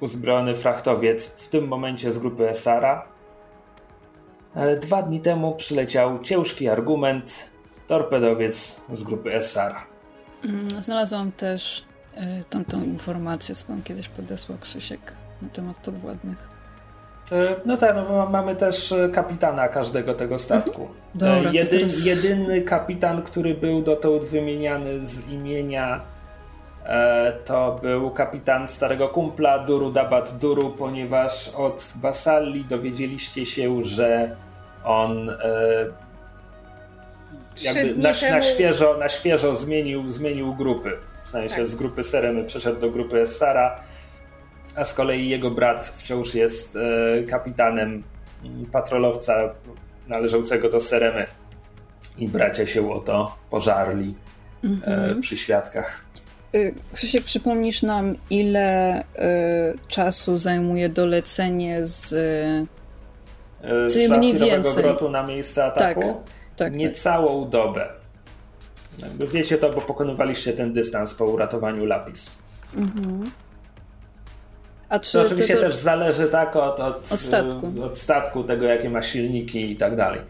S1: uzbrojony frachtowiec, w tym momencie z grupy Esara. E, dwa dni temu przyleciał ciężki argument, torpedowiec z grupy SR.
S4: Mm, znalazłam też y, tamtą informację, co tam kiedyś podesłał Krzysiek na temat podwładnych.
S1: E, no tak, no, mamy też e, kapitana każdego tego statku. Mhm.
S4: Dobra,
S1: Jedyn, teraz... Jedyny kapitan, który był dotąd wymieniany z imienia to był kapitan starego kumpla Duru Dabat Duru, ponieważ od Basalli dowiedzieliście się, że on jakby na, na, świeżo, na świeżo zmienił, zmienił grupy. W sensie tak. z grupy Seremy przeszedł do grupy Essara, a z kolei jego brat wciąż jest e, kapitanem patrolowca należącego do Seremy. I bracia się o to pożarli e, mhm. przy świadkach.
S4: Y, Krzysiek, przypomnisz nam, ile y, czasu zajmuje dolecenie z.
S1: Y, z mniej więcej. grotu na miejsce ataku? Tak tak, niecałą tak. dobę. Wiecie to, bo pokonywaliście ten dystans po uratowaniu Lapis. Mhm. A czy oczywiście to... też zależy tak od, od,
S4: od, statku.
S1: od statku, tego jakie ma silniki i tak dalej.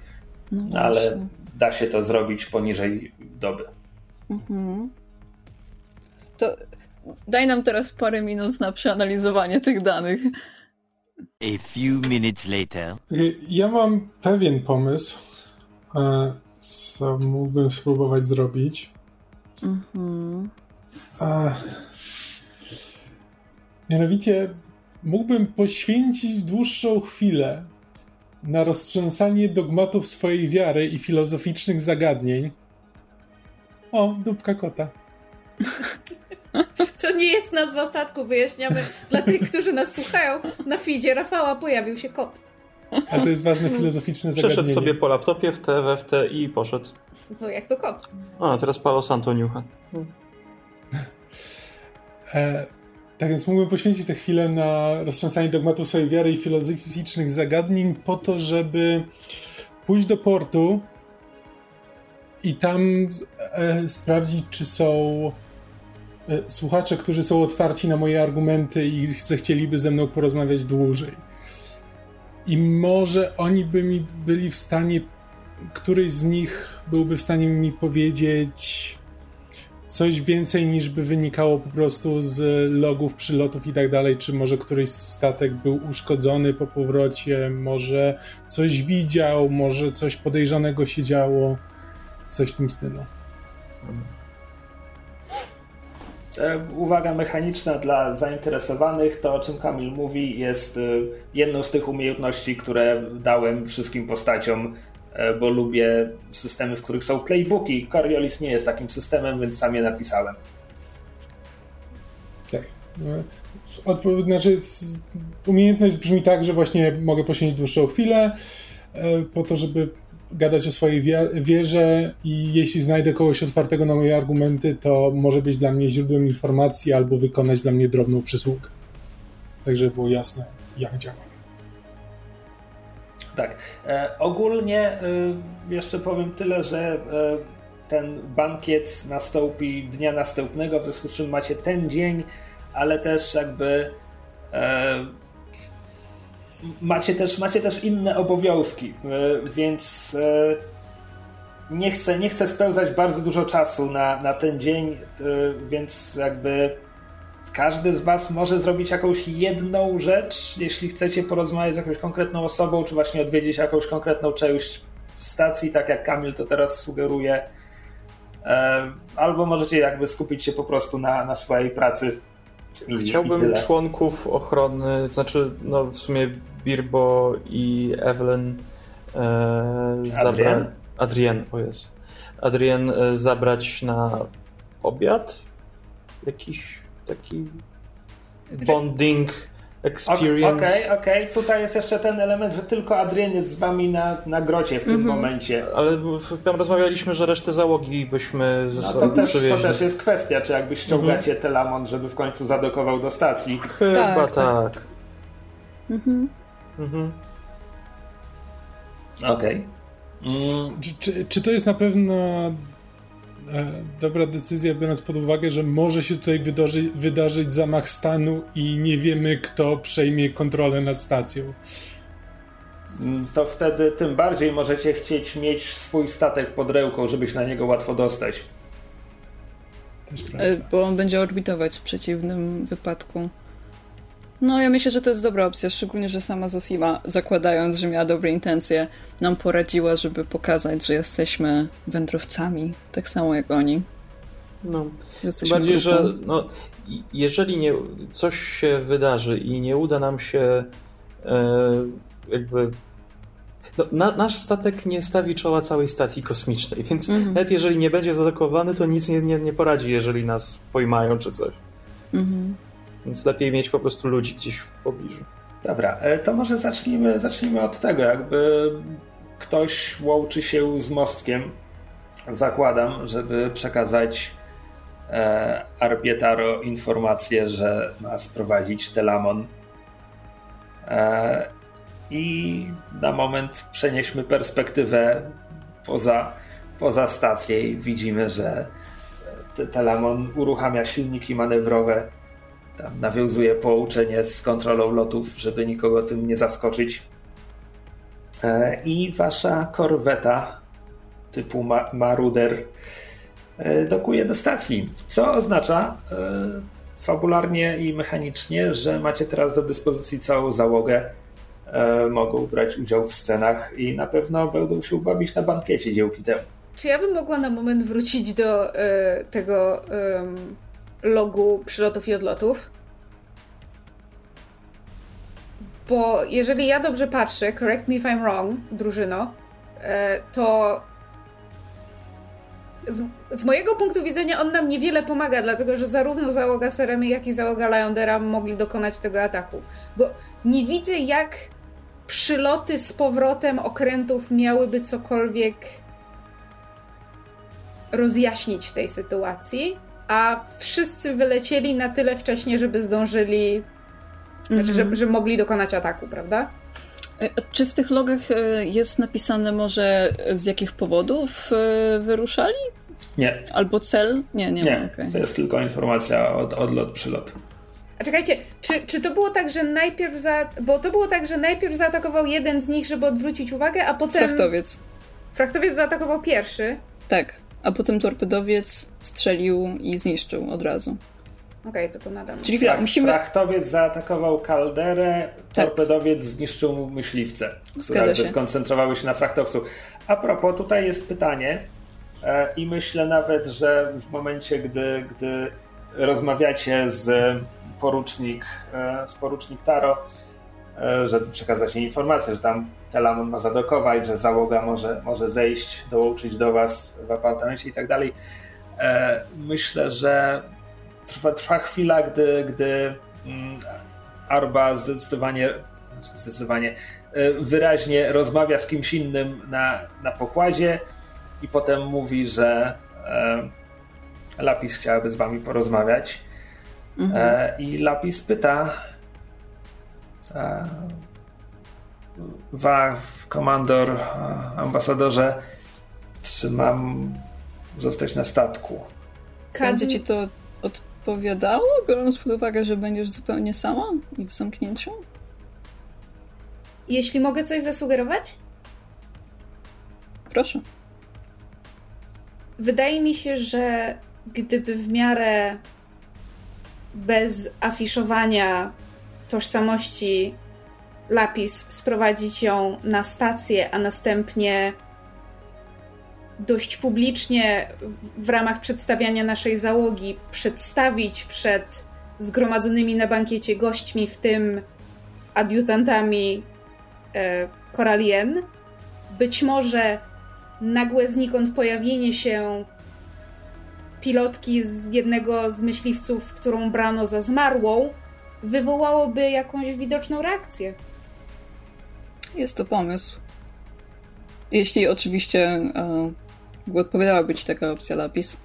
S1: No Ale da się to zrobić poniżej doby. Mhm.
S4: To daj nam teraz parę minut na przeanalizowanie tych danych.
S6: A few minutes later.
S5: Ja mam pewien pomysł E, co mógłbym spróbować zrobić. Mhm. A, mianowicie mógłbym poświęcić dłuższą chwilę na roztrząsanie dogmatów swojej wiary i filozoficznych zagadnień. O, dupka kota.
S3: To nie jest nazwa statku, wyjaśniamy dla tych, którzy nas słuchają. Na feedzie Rafała pojawił się kot.
S5: Ale to jest ważne filozoficzne zagadnienie.
S2: Przeszedł sobie po laptopie w te, we w te i poszedł.
S3: No jak to kot.
S2: A, teraz Palo Santo niucha.
S5: E, tak więc mógłbym poświęcić tę chwilę na roztrząsanie dogmatów swojej wiary i filozoficznych zagadnień po to, żeby pójść do portu i tam e, sprawdzić, czy są słuchacze, którzy są otwarci na moje argumenty i zechcieliby ze mną porozmawiać dłużej. I może oni by mi byli w stanie, któryś z nich byłby w stanie mi powiedzieć coś więcej niż by wynikało po prostu z logów przylotów i tak dalej, czy może któryś statek był uszkodzony po powrocie, może coś widział, może coś podejrzanego się działo, coś w tym stylu.
S1: E, Uwaga mechaniczna dla zainteresowanych, to o czym Kamil mówi, jest e, jedną z tych umiejętności, które dałem wszystkim postaciom, e, bo lubię systemy, w których są playbooki. Coriolis nie jest takim systemem, więc sam je napisałem.
S5: Tak. Odpo- znaczy, umiejętność brzmi tak, że właśnie mogę poświęcić dłuższą chwilę po to, żeby gadać o swojej wierze i jeśli znajdę kogoś otwartego na moje argumenty, to może być dla mnie źródłem informacji albo wykonać dla mnie drobną przysługę. Tak, żeby było jasne, jak działam.
S1: Tak. E, ogólnie e, jeszcze powiem tyle, że e, ten bankiet nastąpi dnia następnego, w związku z czym macie ten dzień, ale też jakby e, macie też, macie też inne obowiązki, e, więc e, nie chcę, nie chcę spełzać bardzo dużo czasu na, na ten dzień, e, więc jakby każdy z Was może zrobić jakąś jedną rzecz, jeśli chcecie porozmawiać z jakąś konkretną osobą, czy właśnie odwiedzić jakąś konkretną część stacji, tak jak Kamil to teraz sugeruje. Albo możecie jakby skupić się po prostu na, na swojej pracy. I, i
S2: Chciałbym
S1: tyle.
S2: członków ochrony, znaczy, no w sumie Birbo i Evelyn e, zabrać. Adrien, o jest. Adrien e, zabrać na obiad? Jakiś taki bonding experience.
S1: Okej, okej. Tutaj jest jeszcze ten element, że tylko Adrien jest z wami na, na grocie w tym momencie.
S2: Ale tam rozmawialiśmy, że resztę załogi byśmy ze
S1: No
S2: sobą
S1: to, też, to też jest kwestia, czy jakby ściągacie Telamon, żeby w końcu zadokował do stacji.
S2: Chyba
S4: Tak,
S2: tak.
S4: tak. Mhm.
S2: Mhm.
S1: Okej. Mm,
S5: Czy, czy, czy to jest na pewno e, dobra decyzja, biorąc pod uwagę, że może się tutaj wydarzy, wydarzyć zamach stanu i nie wiemy, kto przejmie kontrolę nad stacją?
S1: Mm, to wtedy tym bardziej możecie chcieć mieć swój statek pod ręką, żeby się na niego łatwo dostać.
S4: E,
S5: prawda.
S4: Bo on będzie orbitować w przeciwnym wypadku. No, ja myślę, że to jest dobra opcja, szczególnie, że sama Zosima, zakładając, że miała dobre intencje, nam poradziła, żeby pokazać, że jesteśmy wędrowcami, tak samo jak oni.
S2: No.
S4: Jesteśmy
S2: bardziej,
S4: grupą.
S2: że no, jeżeli nie, coś się wydarzy i nie uda nam się e, jakby. No, na, nasz statek nie stawi czoła całej stacji kosmicznej, więc
S4: Mhm.
S2: nawet jeżeli nie będzie zaatakowany, to nic nie, nie, nie poradzi, jeżeli nas pojmają czy coś.
S4: Mhm.
S2: Więc lepiej mieć po prostu ludzi gdzieś w pobliżu.
S1: Dobra, e, to może zacznijmy, zacznijmy od tego, jakby ktoś łączy się z mostkiem, zakładam, żeby przekazać e, informację, że ma sprowadzić Telamon. E, I na moment przenieśmy perspektywę poza, poza stację i widzimy, że te- Telamon uruchamia silniki manewrowe tam nawiązuje połączenie z kontrolą lotów, żeby nikogo tym nie zaskoczyć. E, I wasza korweta typu ma Maruder e, dokuje do stacji, co oznacza e, fabularnie i mechanicznie, że macie teraz do dyspozycji całą załogę. Mogą brać udział w scenach i na pewno będą się bawić na bankiecie dzięki temu.
S3: Czy ja bym mogła na moment wrócić do e, tego em, logu przylotów i odlotów? Bo jeżeli ja dobrze patrzę, correct me if I'm wrong, drużyno, e, to z, z mojego punktu widzenia on nam niewiele pomaga, dlatego że zarówno załoga Seremy, jak i załoga Lyondera mogli dokonać tego ataku. Bo nie widzę, jak przyloty z powrotem okrętów miałyby cokolwiek rozjaśnić w tej sytuacji, a wszyscy wylecieli na tyle wcześnie, żeby zdążyli, znaczy, że, że mogli dokonać ataku, prawda?
S4: E, Czy w tych logach e, jest napisane może z jakich powodów e, wyruszali?
S1: Nie,
S4: Albo cel? Nie, nie,
S1: nie.
S4: ma, okej.
S1: To jest tylko informacja od odlot, przylot.
S3: A czekajcie, czy, czy to było tak, że najpierw za... Bo to było tak, że najpierw zaatakował jeden z nich, żeby odwrócić uwagę, a potem...
S4: Frachtowiec.
S3: Frachtowiec zaatakował pierwszy.
S4: Tak. A potem torpedowiec strzelił i zniszczył od razu.
S3: Okej, to to nadal.
S4: Czyli chwila,
S1: Frach,
S4: musimy...
S1: Frachtowiec zaatakował kalderę,
S4: Tak.
S1: torpedowiec zniszczył mu myśliwce, które
S4: się.
S1: skoncentrowały się na frachtowcu. A propos, tutaj jest pytanie e, i myślę nawet, że w momencie, gdy, gdy rozmawiacie z porucznik, e, z porucznik Taro, żeby przekazać jej informację, że tam Telamon ma zadokować, że załoga może, może zejść, dołączyć do was w apartamencie i tak dalej. E, Myślę, że trwa, trwa chwila, gdy, gdy mm, Arba zdecydowanie, znaczy zdecydowanie e, wyraźnie rozmawia z kimś innym na, na pokładzie i potem mówi, że e, Lapis chciałaby z wami porozmawiać.
S4: Mhm.
S1: E, I Lapis pyta e, wa, komandor, e, ambasadorze, czy mam zostać na statku?
S4: Będzie ci to odpowiadało, biorąc pod uwagę, że będziesz zupełnie sama i w zamknięciu?
S3: Jeśli mogę coś zasugerować?
S4: Proszę.
S3: Wydaje mi się, że gdyby w miarę bez afiszowania tożsamości Lapis sprowadzić ją na stację, a następnie dość publicznie w- ramach przedstawiania naszej załogi przedstawić przed zgromadzonymi na bankiecie gośćmi, w tym adiutantami e, Koralien, być może nagłe znikąd pojawienie się pilotki z jednego z myśliwców, którą brano za zmarłą, wywołałoby jakąś widoczną reakcję.
S4: Jest to pomysł. Jeśli oczywiście e, jakby odpowiadałaby ci taka opcja lapis.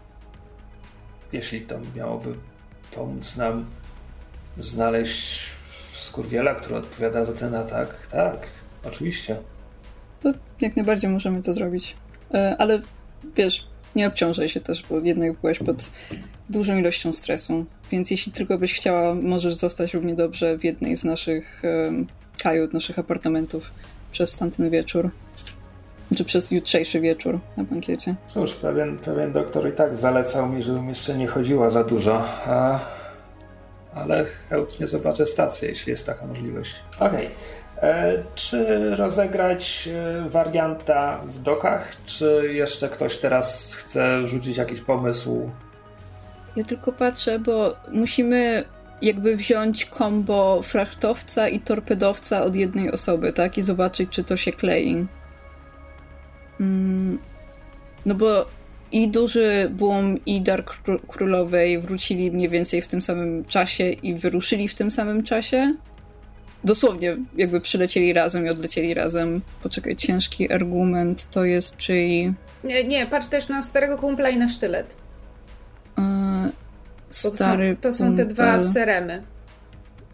S1: Jeśli to miałoby pomóc nam znaleźć skurwiela, który odpowiada za ten atak, tak, oczywiście.
S4: To jak najbardziej możemy to zrobić. E, ale wiesz, nie obciążaj się też, bo jednak byłeś pod dużą ilością stresu. Więc jeśli tylko byś chciała, możesz zostać równie dobrze w jednej z naszych em, kajut, naszych apartamentów przez tamten wieczór. Czy przez jutrzejszy wieczór na bankiecie.
S1: Cóż, pewien, pewien doktor i tak zalecał mi, żebym jeszcze nie chodziła za dużo. A, ale chętnie zobaczę stację, jeśli jest taka możliwość. Okej. E, Czy rozegrać e, warianta w dokach, czy jeszcze ktoś teraz chce rzucić jakiś pomysł?
S4: Ja tylko patrzę, bo musimy jakby wziąć kombo frachtowca i torpedowca od jednej osoby, tak? I zobaczyć, czy to się klei. Mm, no bo i duży boom, i Dark Kró- Królowej wrócili mniej więcej w tym samym czasie i wyruszyli w tym samym czasie. Dosłownie jakby przylecieli razem i odlecieli razem. Poczekaj, ciężki argument to jest, czyli...
S3: Nie, nie patrz też na starego kumpla i na sztylet. Bo to,
S4: stary
S3: są, to są te dwa seremy.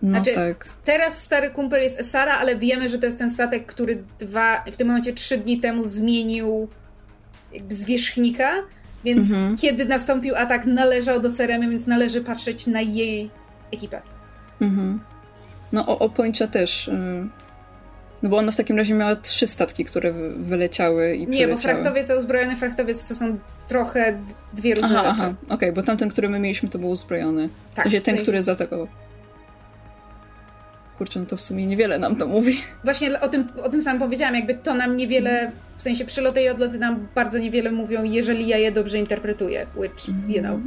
S4: No
S3: Znaczy,
S4: tak.
S3: teraz stary kumpel jest Esara, ale wiemy, że to jest ten statek, który dwa, w tym momencie trzy dni temu zmienił jakby zwierzchnika, więc
S4: Mhm.
S3: kiedy nastąpił atak, należał do Seremy, więc należy patrzeć na jej ekipę.
S4: Mhm. No o, o Pończa też. No bo ona w takim razie miała trzy statki, które wy- wyleciały i
S3: Nie, bo
S4: przyleciały.
S3: frachtowiec, a uzbrojony frachtowiec to są trochę dwie różne
S4: Aha,
S3: rzeczy.
S4: aha, okej, bo tamten, który my mieliśmy, to był uzbrojony. W
S3: Tak,
S4: sensie ten,
S3: w sensie-
S4: który zaatakował. Kurczę, no to w sumie niewiele nam to mówi.
S3: Właśnie o tym, o tym samym powiedziałam, jakby to nam niewiele, w sensie przyloty i odloty nam bardzo niewiele mówią, jeżeli ja je dobrze interpretuję, which, you know,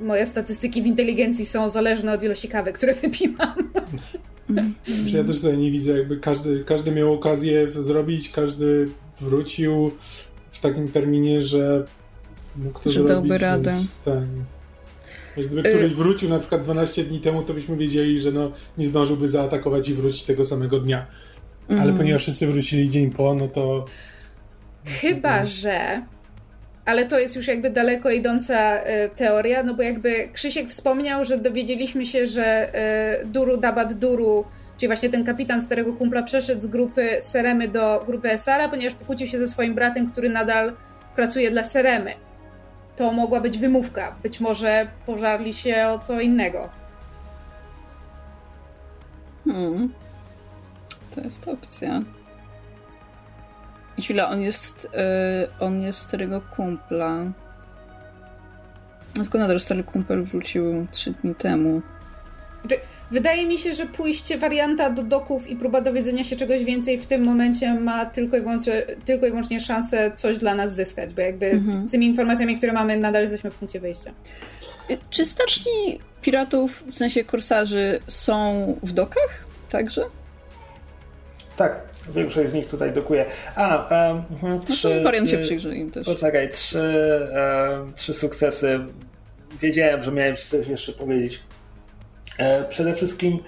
S3: moje statystyki w inteligencji są zależne od ilości kawy, które wypiłam.
S5: Ja też tutaj nie widzę, jakby każdy, każdy miał okazję to zrobić, każdy wrócił w takim terminie, że mógł to
S4: Że
S5: zrobić.
S4: dałby radę.
S5: Tak. Wiesz, Gdyby
S3: Y-
S5: któryś wrócił na przykład 12 dni temu, to byśmy wiedzieli, że no, nie zdążyłby zaatakować i wrócić tego samego dnia. ale
S4: Mhm.
S5: ponieważ wszyscy wrócili dzień po, no to...
S3: Chyba, że. Ale to jest już jakby daleko idąca e, teoria, no bo jakby Krzysiek wspomniał, że dowiedzieliśmy się, że e, Duru Dabat Duru, czyli właśnie ten kapitan starego kumpla, przeszedł z grupy Seremy do grupy Esara, ponieważ pokłócił się ze swoim bratem, który nadal pracuje dla Seremy. To mogła być wymówka. Być może pożarli się o co innego.
S4: Hmm. To jest opcja. Chwila, on jest. e, on jest starego kumpla. No Tylko nadal stary kumpel wrócił trzy dni temu.
S3: Wydaje mi się, że pójście warianta do doków i próba dowiedzenia się czegoś więcej w tym momencie ma tylko i wyłącznie, tylko i wyłącznie szansę coś dla nas zyskać, bo jakby
S4: Mhm.
S3: z tymi informacjami, które mamy, nadal jesteśmy w punkcie wyjścia.
S4: E, Czy statki piratów, w sensie korsarzy, są w dokach? Także?
S1: Tak, większość z nich tutaj dokuje. A, um,
S4: No
S1: trzy...
S4: wariant się
S1: y,
S4: przyjrzy im też.
S1: Poczekaj, trzy, em, trzy sukcesy. Wiedziałem, że miałem coś jeszcze powiedzieć. E, przede wszystkim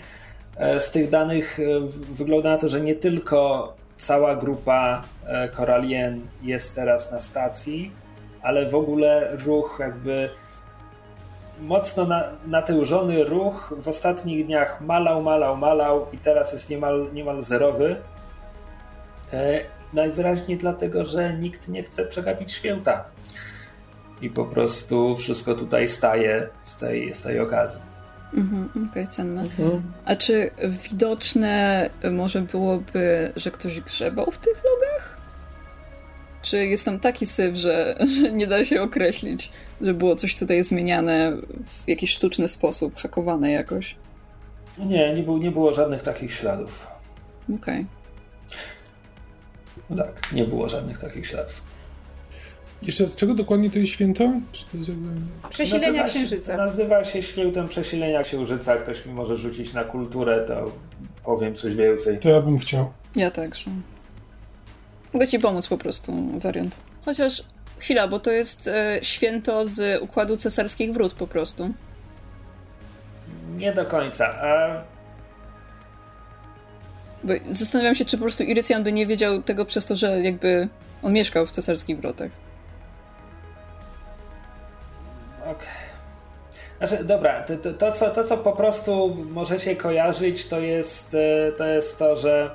S1: e, z tych danych e, wygląda na to, że nie tylko cała grupa e, Koralien jest teraz na stacji, ale w ogóle ruch jakby mocno na, natężony ruch w ostatnich dniach malał, malał, malał i teraz jest niemal, niemal zerowy. E, Najwyraźniej dlatego, że nikt nie chce przegapić święta. I po prostu wszystko tutaj staje z tej, z tej okazji.
S4: Mhm, Okej, cenne. A czy widoczne może byłoby, że ktoś grzebał w tych logach? Czy jest tam taki syf, że, że nie da się określić, że było coś tutaj zmieniane w jakiś sztuczny sposób, hakowane jakoś?
S1: Nie, nie, był, nie było żadnych takich śladów.
S4: Okej.
S1: No tak, nie było żadnych takich śladów.
S5: Jeszcze z czego dokładnie to jest święto? Czy to jest jakby...
S3: Przesilenia
S1: Nazywa się-
S3: księżyca.
S1: Nazywa się świętem przesilenia księżyca. Ktoś mi może rzucić na kulturę, to powiem coś więcej.
S5: To ja bym chciał.
S4: Ja także. Mogę ci pomóc po prostu, wariant. Chociaż chwila, bo to jest e, święto z układu cesarskich wrót po prostu.
S1: Nie do końca. A
S4: Bo zastanawiam się, czy po prostu Irysjan by nie wiedział tego przez to, że jakby on mieszkał w cesarskich wrotach.
S1: Okej. Znaczy, dobra, to, to, to, co, to co po prostu możecie kojarzyć, to jest, e, to jest to, że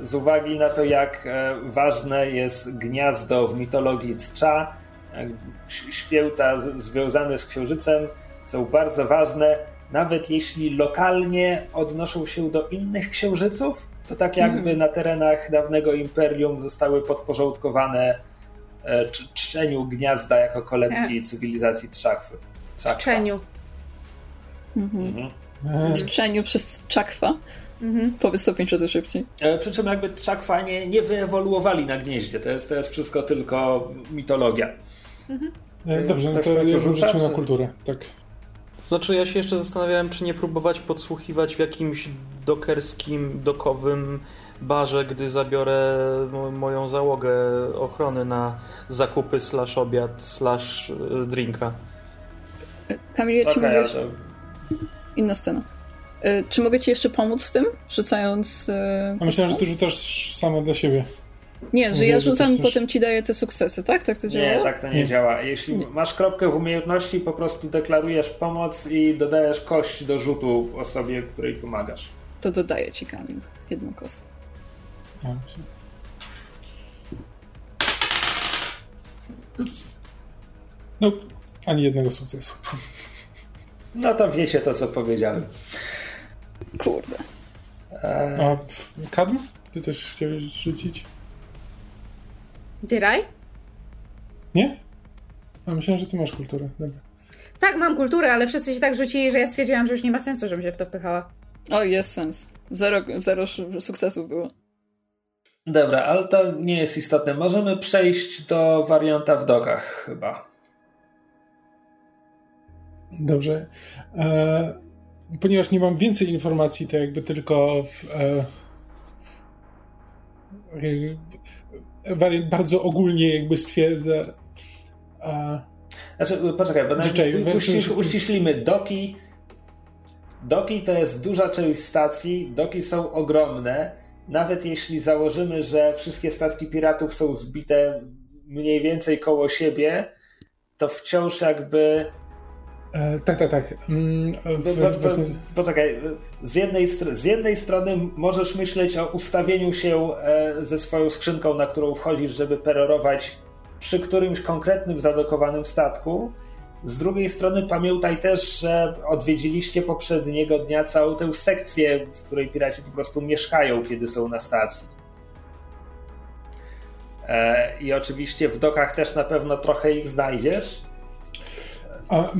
S1: z uwagi na to, jak e, ważne jest gniazdo w mitologii Tcza, e, święta związane z księżycem są bardzo ważne, nawet jeśli lokalnie odnoszą się do innych księżyców, to tak jakby
S4: Mhm.
S1: na terenach dawnego imperium zostały podporządkowane e, cz- czczeniu gniazda jako kolebki cywilizacji Trzakwy. Trzakwa.
S3: Czczeniu.
S4: Mhm.
S1: Mhm.
S5: Eee,
S4: Czczeniu przez czakwa.
S3: Mhm.
S4: Powiedz to pięć razy szybciej.
S1: E, Przy czym jakby Trzakwa nie, nie wyewoluowali na gnieździe. To jest, to jest wszystko tylko mitologia.
S5: e, Dobrze, no to rzucił na kulturę. Tak.
S2: Znaczy, ja się jeszcze zastanawiałem, czy nie próbować podsłuchiwać w jakimś dokerskim, dokowym barze, gdy zabiorę mo- moją załogę ochrony na zakupy slash obiad slash e, drinka.
S4: Kamil, ja ci
S1: Okej,
S4: mogę...
S1: to
S4: Inna scena. E, Czy mogę ci jeszcze pomóc w tym? Rzucając... e,
S5: A myślałem, że ty rzucasz samo dla siebie.
S4: Nie, że
S5: Mówię,
S4: ja rzucam
S5: coś-
S4: i potem ci daję te sukcesy, tak? Tak to działa?
S1: nie, tak to nie,
S5: Nie.
S1: działa. Jeśli
S4: Nie.
S1: masz kropkę w umiejętności, po prostu deklarujesz pomoc i dodajesz kość do rzutu osobie, której pomagasz.
S4: To dodaję ci, Kamil. Jedną kostkę.
S5: Nope. Ani jednego sukcesu.
S1: No to wiecie to, co powiedziałem.
S4: Kurde.
S5: A kadm? Ty też chciałeś rzucić?
S3: Dyraj?
S5: Nie? A myślałem, że ty masz kulturę. Dobra.
S3: Tak, mam kulturę, ale wszyscy się tak rzucili, że ja stwierdziłam, że już nie ma sensu, żebym się w to wpychała.
S4: O, jest sens. Zero, zero sukcesów było.
S1: Dobra, ale to nie jest istotne. Możemy przejść do warianta w dokach chyba.
S5: Dobrze. E, ponieważ nie mam więcej informacji, to jakby tylko w, e, e, wariant bardzo ogólnie jakby stwierdza. E,
S1: Znaczy, poczekaj, bo
S5: Życzę,
S1: uścisz, uściślimy doki. Doki to jest duża część stacji, doki są ogromne nawet jeśli założymy, że wszystkie statki piratów są zbite mniej więcej koło siebie, to wciąż jakby
S5: E, tak, tak, tak. Mm,
S1: bo, bo, bo, poczekaj, z jednej, z jednej strony możesz myśleć o ustawieniu się e, ze swoją skrzynką, na którą wchodzisz, żeby perorować przy którymś konkretnym zadokowanym statku. Z drugiej strony pamiętaj też, że odwiedziliście poprzedniego dnia całą tę sekcję, w której piraci po prostu mieszkają, kiedy są na stacji. E, I oczywiście w dokach też na pewno trochę ich znajdziesz.
S5: A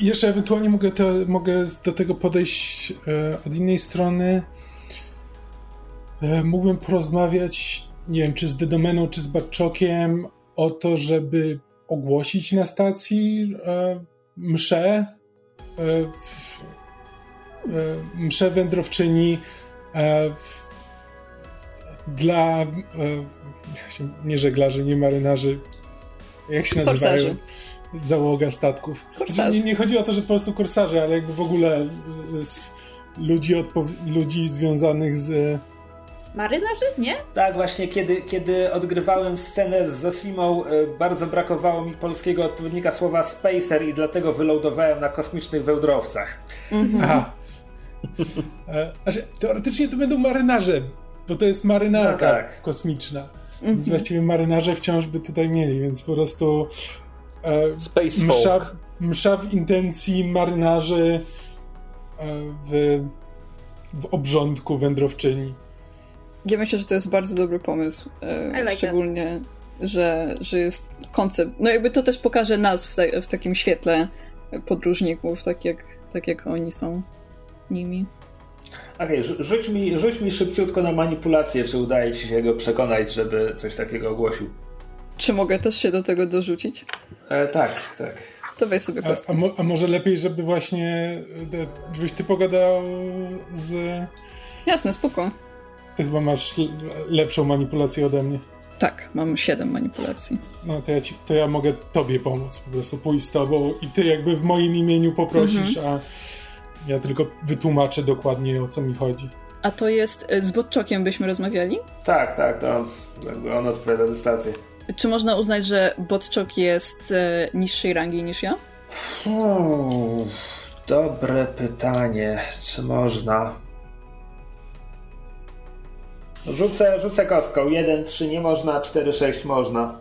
S5: jeszcze ewentualnie mogę, to, mogę do tego podejść e, od innej strony. E, mógłbym porozmawiać, nie wiem, czy z Dedomeną, czy z Barczokiem o to, żeby ogłosić na stacji e, mszę, e, w, e, mszę wędrowczyni e, w, dla nie żeglarzy, nie marynarzy, jak się nazywają? Korsarzy załoga statków. Nie, nie, chodzi o to, że po prostu korsarze, ale jakby w ogóle z ludzi, ludzi związanych z...
S3: Marynarzy? Nie?
S1: Tak, właśnie kiedy, kiedy odgrywałem scenę z Zosimą, e, bardzo brakowało mi polskiego odpowiednika słowa spacer i dlatego wylądowałem na kosmicznych wełdrowcach. Mhm. Aha.
S5: E, znaczy, teoretycznie to będą marynarze, bo to jest marynarka no tak. kosmiczna. Więc mhm. właściwie marynarze wciąż by tutaj mieli, więc po prostu
S2: E, Space
S5: msza, msza w intencji marynarzy e, w, w obrządku wędrowczyni.
S4: Ja myślę, że to jest bardzo dobry pomysł. E, like szczególnie, że, że jest koncept. No jakby to też pokaże nas w, w takim świetle podróżników, tak jak, tak jak oni są nimi.
S1: Okej, okay, rzuć, mi, rzuć mi szybciutko na manipulację, czy udaje ci się go przekonać, żeby coś takiego ogłosił.
S4: Czy mogę też się do tego dorzucić?
S1: E, tak, tak.
S4: To weź sobie kostkę.
S5: A, a, mo, a, może lepiej, żeby właśnie żebyś ty pogadał z...
S4: Jasne, spoko.
S5: Ty chyba masz lepszą manipulację ode mnie.
S4: Tak, mam 7 manipulacji.
S5: No to ja, ci, to ja mogę tobie pomóc, po prostu pójść z tobą i ty jakby w moim imieniu poprosisz, mhm. a ja tylko wytłumaczę dokładnie o co mi chodzi.
S4: A to jest e, z Botczokiem byśmy rozmawiali?
S1: Tak, tak, to on, on odpowiada za stację.
S4: Czy można uznać, że Botczok jest e, niższej rangi niż ja?
S1: Dobre pytanie. Czy można? Rzucę, rzucę kostką. 1, 3 nie można, 4, 6 można.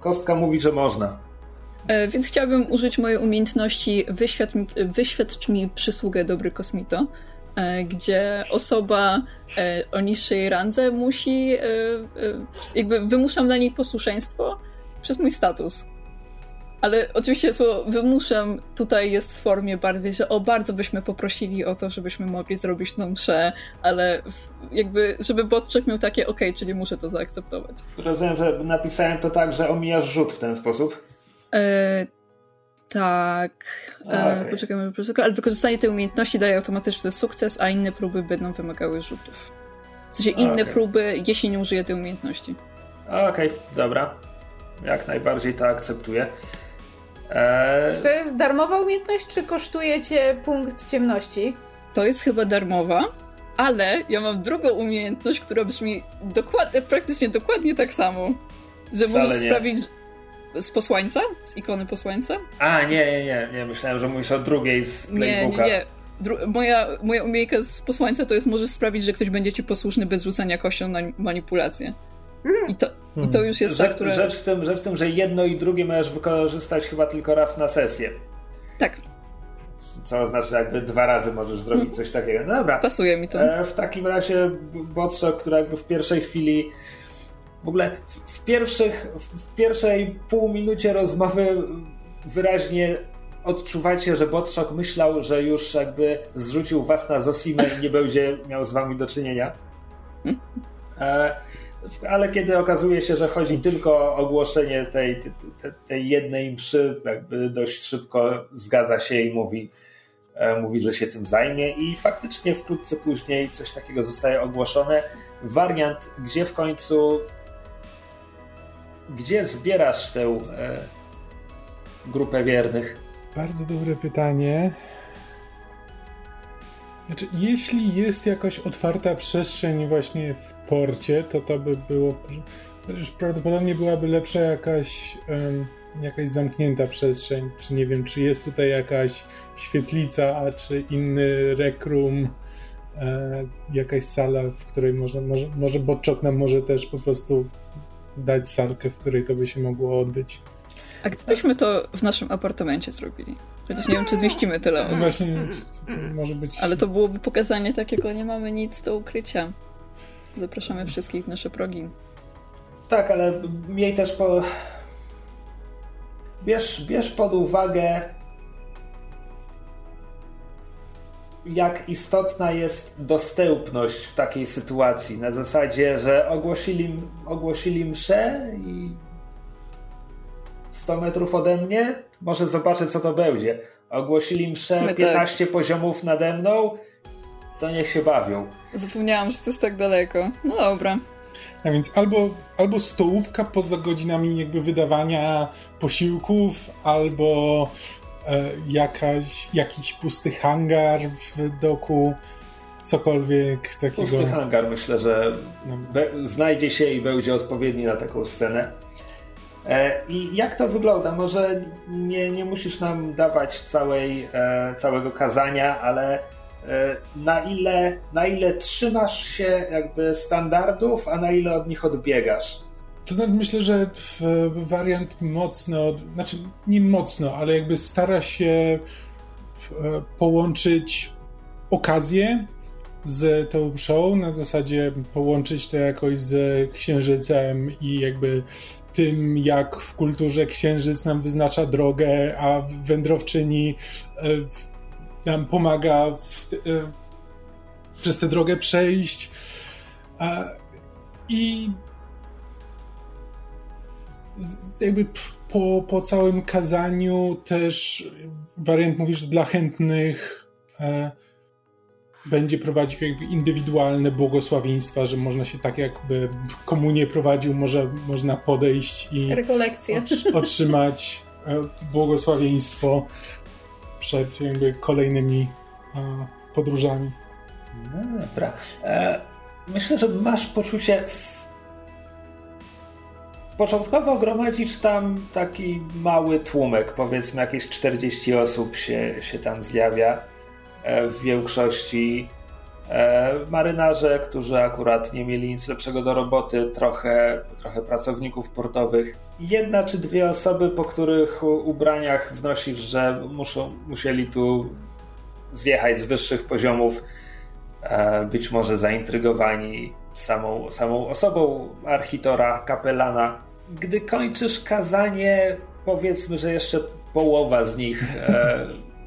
S1: Kostka mówi, że można.
S4: E, więc chciałabym użyć mojej umiejętności wyświadcz mi, wyświadcz mi przysługę dobry kosmito. E, gdzie osoba e, o niższej randze musi, e, jakby wymuszam na niej posłuszeństwo przez mój status. Ale oczywiście słowo wymuszam tutaj jest w formie bardziej, że o bardzo byśmy poprosili o to, żebyśmy mogli zrobić tą mszę, ale jakby, żeby Botczek miał takie ok, czyli muszę to zaakceptować.
S1: Rozumiem, że napisałem to tak, że omijasz rzut w ten sposób?
S4: E, tak. Okay. E, poczekajmy, ale wykorzystanie tej umiejętności daje automatyczny sukces, a inne próby będą wymagały rzutów. W sensie inne okay. próby, jeśli nie użyję tej umiejętności.
S1: Okej, okay, dobra. Jak najbardziej to akceptuję. Eee...
S3: Czy to jest darmowa umiejętność, czy kosztuje cię punkt ciemności?
S4: To jest chyba darmowa, ale ja mam drugą umiejętność, która brzmi dokładnie, praktycznie dokładnie tak samo. Że Wcale możesz nie. sprawić, z posłańca? Z ikony posłańca?
S1: A, nie, nie, nie, nie. Myślałem, że mówisz o drugiej z playbooka.
S4: Nie, nie, nie. Dru moja, moja umiejętka z posłańca to jest możesz sprawić, że ktoś będzie ci posłuszny bez rzucania kością na manipulację. Mm. I, to, I to już jest
S1: rzecz,
S4: ta, która...
S1: Rzecz w, tym, rzecz w tym, że jedno i drugie możesz wykorzystać chyba tylko raz na sesję.
S4: Tak.
S1: Co oznacza, jakby dwa razy możesz zrobić mm. coś takiego. No dobra.
S4: Pasuje mi to.
S1: E, w takim razie Botsok, która jakby w pierwszej chwili w ogóle w, pierwszych, w pierwszej pół minucie rozmowy wyraźnie odczuwacie, że Botszok myślał, że już jakby zrzucił was na Zosimę i nie będzie miał z wami do czynienia. E, ale kiedy okazuje się, że chodzi tylko o ogłoszenie tej, tej, tej jednej mszy, jakby dość szybko zgadza się i mówi, e, mówi, że się tym zajmie i faktycznie wkrótce później coś takiego zostaje ogłoszone. Wariant, gdzie w końcu gdzie zbierasz tę e, grupę wiernych?
S5: Bardzo dobre pytanie. Znaczy, jeśli jest jakaś otwarta przestrzeń właśnie w porcie, to to by było. Prawdopodobnie byłaby lepsza jakaś, um, jakaś zamknięta przestrzeń. Czy nie wiem, czy jest tutaj jakaś świetlica, a czy inny rekrum, e, jakaś sala, w której może, może, może nam może też po prostu dać salkę, w której to by się mogło odbyć.
S4: A gdybyśmy to w naszym apartamencie zrobili? Chociaż nie wiem, czy zmieścimy tyle
S5: No
S4: osób.
S5: właśnie, to, to może być.
S4: Ale to byłoby pokazanie takiego, nie mamy nic do ukrycia. Zapraszamy wszystkich w nasze progi.
S1: Tak, ale miej też po. Bierz, bierz pod uwagę, jak istotna jest dostępność w takiej sytuacji. Na zasadzie, że ogłosili, ogłosili mszę i 100 metrów ode mnie, może zobaczę, co to będzie. Ogłosili mszę
S4: sumie tak.
S1: 15 poziomów nade mną, to niech się bawią.
S4: Zapomniałam, że to jest tak daleko. No dobra.
S5: A więc albo, albo stołówka poza godzinami jakby wydawania posiłków, albo jakaś, jakiś pusty hangar w doku, cokolwiek takiego.
S1: Pusty hangar myślę, że
S5: No.
S1: znajdzie się i będzie odpowiedni na taką scenę. E, I jak to wygląda? Może nie, nie musisz nam dawać całej, e, całego kazania, ale e, na ile, na ile trzymasz się jakby standardów, a na ile od nich odbiegasz?
S5: To znaczy myślę, że wariant mocno, znaczy nie mocno, ale jakby stara się e, połączyć okazję z tą show, na zasadzie połączyć to jakoś z księżycem i jakby tym, jak w kulturze księżyc nam wyznacza drogę, a wędrowczyni e, nam pomaga w, e, przez tę drogę przejść. I jakby po, po całym kazaniu też wariant mówi, że dla chętnych e, będzie prowadził jakby indywidualne błogosławieństwa, że można się tak jakby w komunie prowadził, może, można podejść i otr- otrzymać e, błogosławieństwo przed jakby kolejnymi e, podróżami.
S1: No dobra. E, myślę, że masz poczucie. Początkowo gromadzisz tam taki mały tłumek, powiedzmy jakieś 40 osób się, się tam zjawia. E, w większości e, marynarze, którzy akurat nie mieli nic lepszego do roboty, trochę, trochę pracowników portowych. Jedna czy dwie osoby, po których ubraniach wnosisz, że muszą, musieli tu zjechać z wyższych poziomów e, być może zaintrygowani samą, samą osobą architora, kapelana. Gdy kończysz kazanie, powiedzmy, że jeszcze połowa z nich e,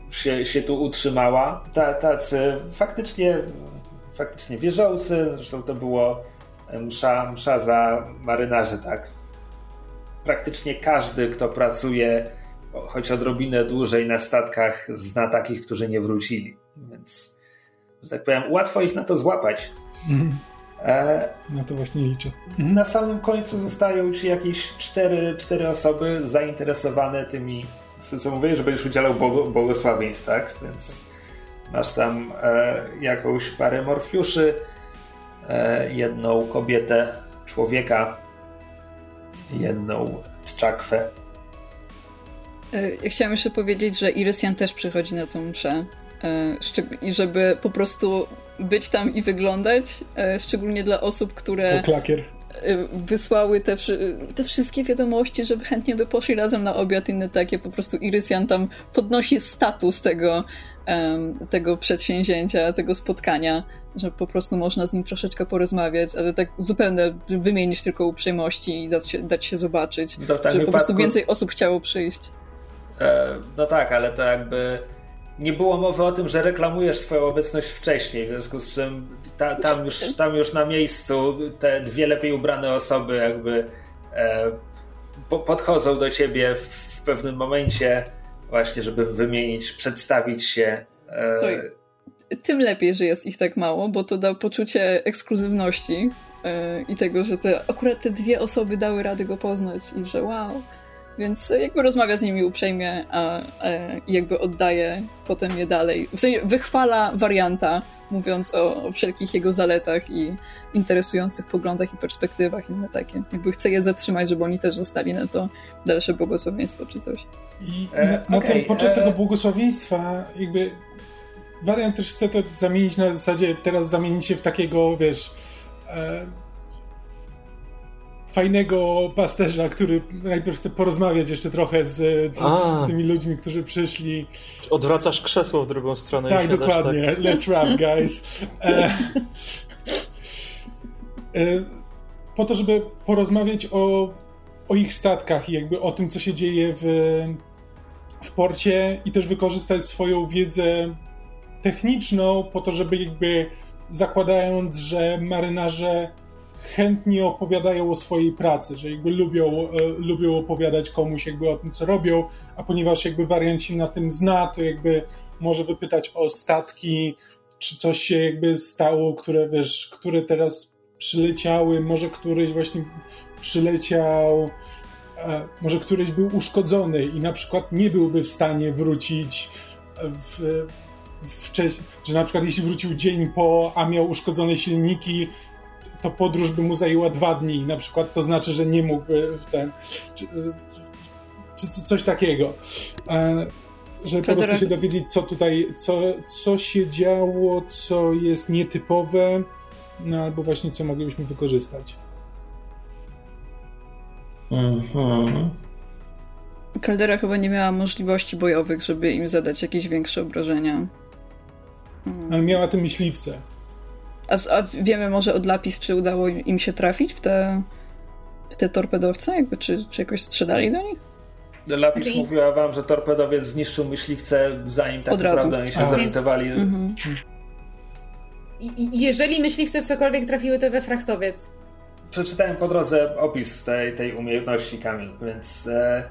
S1: się, się tu utrzymała. Ta, tacy faktycznie, faktycznie wierzący, zresztą to było msza, msza za marynarzy, tak? Praktycznie każdy, kto pracuje choć odrobinę dłużej na statkach, zna takich, którzy nie wrócili. Więc że tak powiem, łatwo ich na to złapać. E,
S5: Na to właśnie liczę.
S1: na samym końcu zostają ci jakieś cztery, cztery osoby zainteresowane tymi, co co mówię, że będziesz udzielał błogosławieństw, tak? Więc masz tam e, jakąś parę morfiuszy, e, jedną kobietę, człowieka, jedną tczakwę.
S4: E, Ja chciałam jeszcze powiedzieć, że Irysian też przychodzi na tą mszę. e, I żeby po prostu być tam i wyglądać, e, szczególnie dla osób, które
S5: To
S4: e, wysłały te, te wszystkie wiadomości, żeby chętnie by poszli razem na obiad, inne takie. Po prostu Irysian tam podnosi status tego, tego przedsięwzięcia, tego spotkania, że po prostu można z nim troszeczkę porozmawiać, ale tak zupełnie wymienić tylko uprzejmości i dać się, dać się zobaczyć.
S1: To w takim
S4: Żeby po prostu więcej osób chciało przyjść.
S1: E, No tak, ale to jakby nie było mowy o tym, że reklamujesz swoją obecność wcześniej, w związku z czym ta, tam, już, tam już na miejscu te dwie lepiej ubrane osoby jakby e, po, podchodzą do ciebie w, w pewnym momencie właśnie, żeby wymienić, przedstawić się. E,
S4: Słuchaj, tym lepiej, że jest ich tak mało, bo to da poczucie ekskluzywności yy, i tego, że te, akurat te dwie osoby dały radę go poznać i że wow. Więc jakby rozmawia z nimi uprzejmie a, i jakby oddaje potem je dalej. W sensie wychwala warianta, mówiąc o, o, wszelkich jego zaletach i interesujących poglądach i perspektywach, inne takie. Jakby chce je zatrzymać, żeby oni też zostali na to dalsze błogosławieństwo czy coś.
S5: I na, na okay, ten, podczas e... tego błogosławieństwa jakby wariant też chce to zamienić na zasadzie teraz zamienić się w takiego, wiesz e, fajnego pasterza, który najpierw chce porozmawiać jeszcze trochę z, z tymi ludźmi, którzy przyszli.
S2: Odwracasz krzesło w drugą stronę.
S5: Tak, dokładnie. Tak. Let's rap, guys. E, e, po to, żeby porozmawiać o, o ich statkach i jakby o tym, co się dzieje w, w porcie i też wykorzystać swoją wiedzę techniczną po to, żeby jakby zakładając, że marynarze chętnie opowiadają o swojej pracy, że jakby lubią, e, lubią opowiadać komuś jakby o tym, co robią, a ponieważ jakby wariant się na tym zna, to jakby może wypytać o statki, czy coś się jakby stało, które wiesz, które teraz przyleciały, może któryś właśnie przyleciał, e, może któryś był uszkodzony i na przykład nie byłby w stanie wrócić w, wcześniej, że na przykład jeśli wrócił dzień po, a miał uszkodzone silniki, to podróż by mu zajęła dwa dni, na przykład to znaczy, że nie mógłby w ten, czy, czy coś takiego. E, żeby po prostu się dowiedzieć, co tutaj, co, co się działo, co jest nietypowe, no albo właśnie co moglibyśmy wykorzystać.
S4: Mhm. Kaldera chyba nie miała możliwości bojowych, żeby im zadać jakieś większe obrażenia.
S5: Ale miała te myśliwce.
S4: A, a, wiemy może od Lapis, czy udało im się trafić w te, w te torpedowce? Jakby, czy, czy jakoś strzelali do nich?
S1: Lapis znaczy... mówiła wam, że torpedowiec zniszczył myśliwce, zanim tak naprawdę oni się a. zorientowali. Mhm.
S3: I, jeżeli myśliwce w cokolwiek trafiły, to we frachtowiec.
S1: Przeczytałem po drodze opis tej, tej umiejętności Kamil, więc e,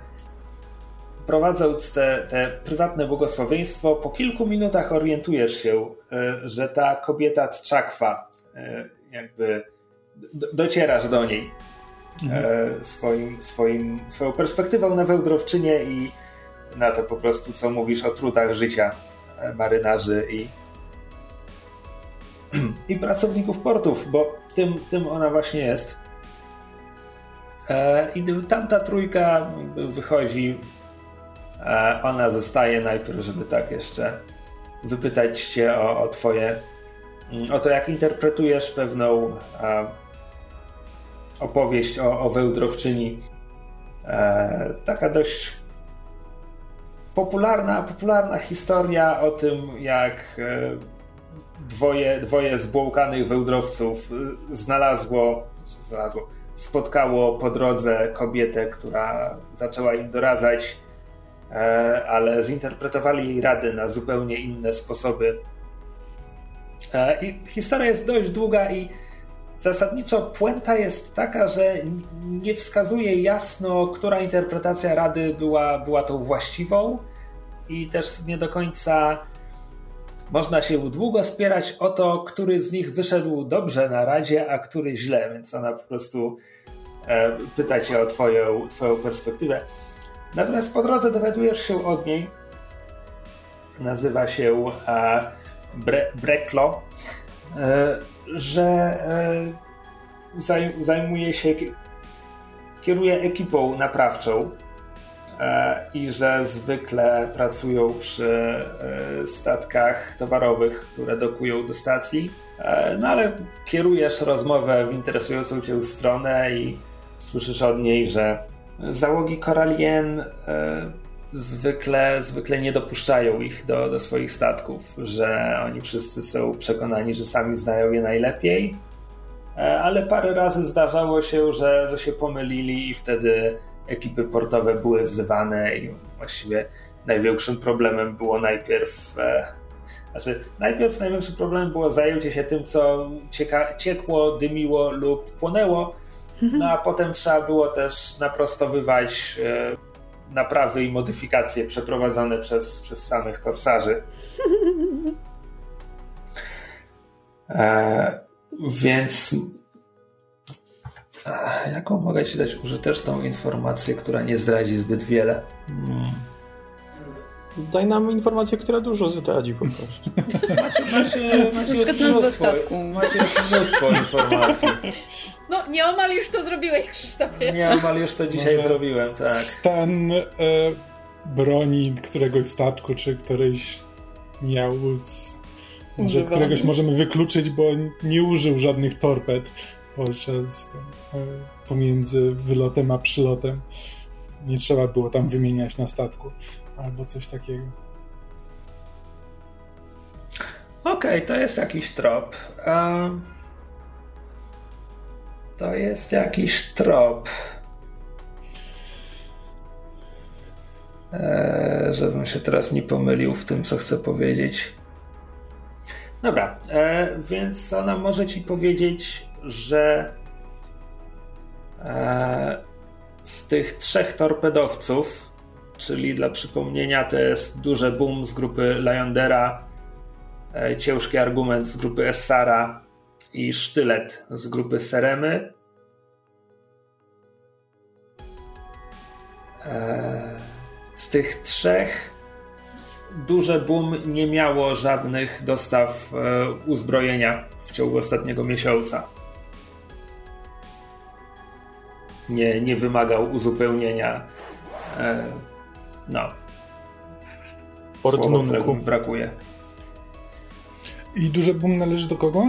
S1: prowadząc te, te prywatne błogosławieństwo, po kilku minutach orientujesz się, e, że ta kobieta Tczakwa, e, jakby docierasz do niej e, mhm. swoim, swoim, swoją perspektywą na wędrowczynię i na to po prostu, co mówisz o trudach życia marynarzy i, i pracowników portów, bo tym, tym ona właśnie jest. I tamta trójka wychodzi ona zostaje najpierw, żeby tak jeszcze wypytać cię o, o twoje, mm, o to jak interpretujesz pewną opowieść o, o wełdrowczyni. E, taka dość popularna, popularna historia o tym, jak e, dwoje, dwoje zbłąkanych wełdrowców znalazło, znalazło, spotkało po drodze kobietę, która zaczęła im doradzać E, ale zinterpretowali jej rady na zupełnie inne sposoby. E, I historia jest dość długa i zasadniczo puenta jest taka, że nie wskazuje jasno, która interpretacja rady była, była tą właściwą i też nie do końca można się długo spierać o to, który z nich wyszedł dobrze na radzie, a który źle, więc ona po prostu e, pyta cię o twoją, twoją perspektywę. Natomiast po drodze dowiadujesz się od niej, nazywa się e, Bre, Breklo, e, że e, zaj, zajmuje się, kieruje ekipą naprawczą i że zwykle pracują przy statkach towarowych, które dokują do stacji. No ale kierujesz rozmowę w interesującą cię stronę i słyszysz od niej, że załogi Koralien e, zwykle, zwykle nie dopuszczają ich do, do swoich statków, że oni wszyscy są przekonani, że sami znają je najlepiej. E, ale parę razy zdarzało się, że, że się pomylili i wtedy ekipy portowe były wzywane i właściwie największym problemem było najpierw e, znaczy, najpierw największym problemem było zajęcie się tym, co cieka, ciekło, dymiło lub płonęło, no a potem trzeba było też naprostowywać e, naprawy i modyfikacje przeprowadzone przez, przez samych korsarzy. E, więc Ach, jaką mogę ci dać użyteczną informację, która nie zdradzi zbyt wiele? Hmm.
S2: Daj nam informację, która dużo zdradzi po prostu.
S1: Macie, macie, macie
S4: Na przykład nazwę statku.
S1: Macie mnóstwo informacji.
S3: No, nieomal już to zrobiłeś, Krzysztofie.
S1: Nieomal już to dzisiaj
S5: Może
S1: zrobiłem, tak.
S5: Stan e, broni któregoś statku, czy któryś miał. Z, może któregoś możemy wykluczyć, bo nie użył żadnych torped podczas e, pomiędzy wylotem a przylotem. Nie trzeba było tam wymieniać na statku albo coś takiego.
S1: Okej, to jest jakiś trop. Em, to jest jakiś trop. E, żebym się teraz nie pomylił w tym, co chcę powiedzieć. Dobra, e, więc ona może ci powiedzieć, że e, z tych trzech torpedowców, czyli dla przypomnienia to jest duże boom z grupy Lyondera, e, ciężki argument z grupy Essara i sztylet z grupy Seremy. E, Z tych trzech duże boom nie miało żadnych dostaw e, uzbrojenia w ciągu ostatniego miesiąca. Nie, nie wymagał uzupełnienia. E, no. Słowo, brakuje.
S5: I duży boom należy do kogo?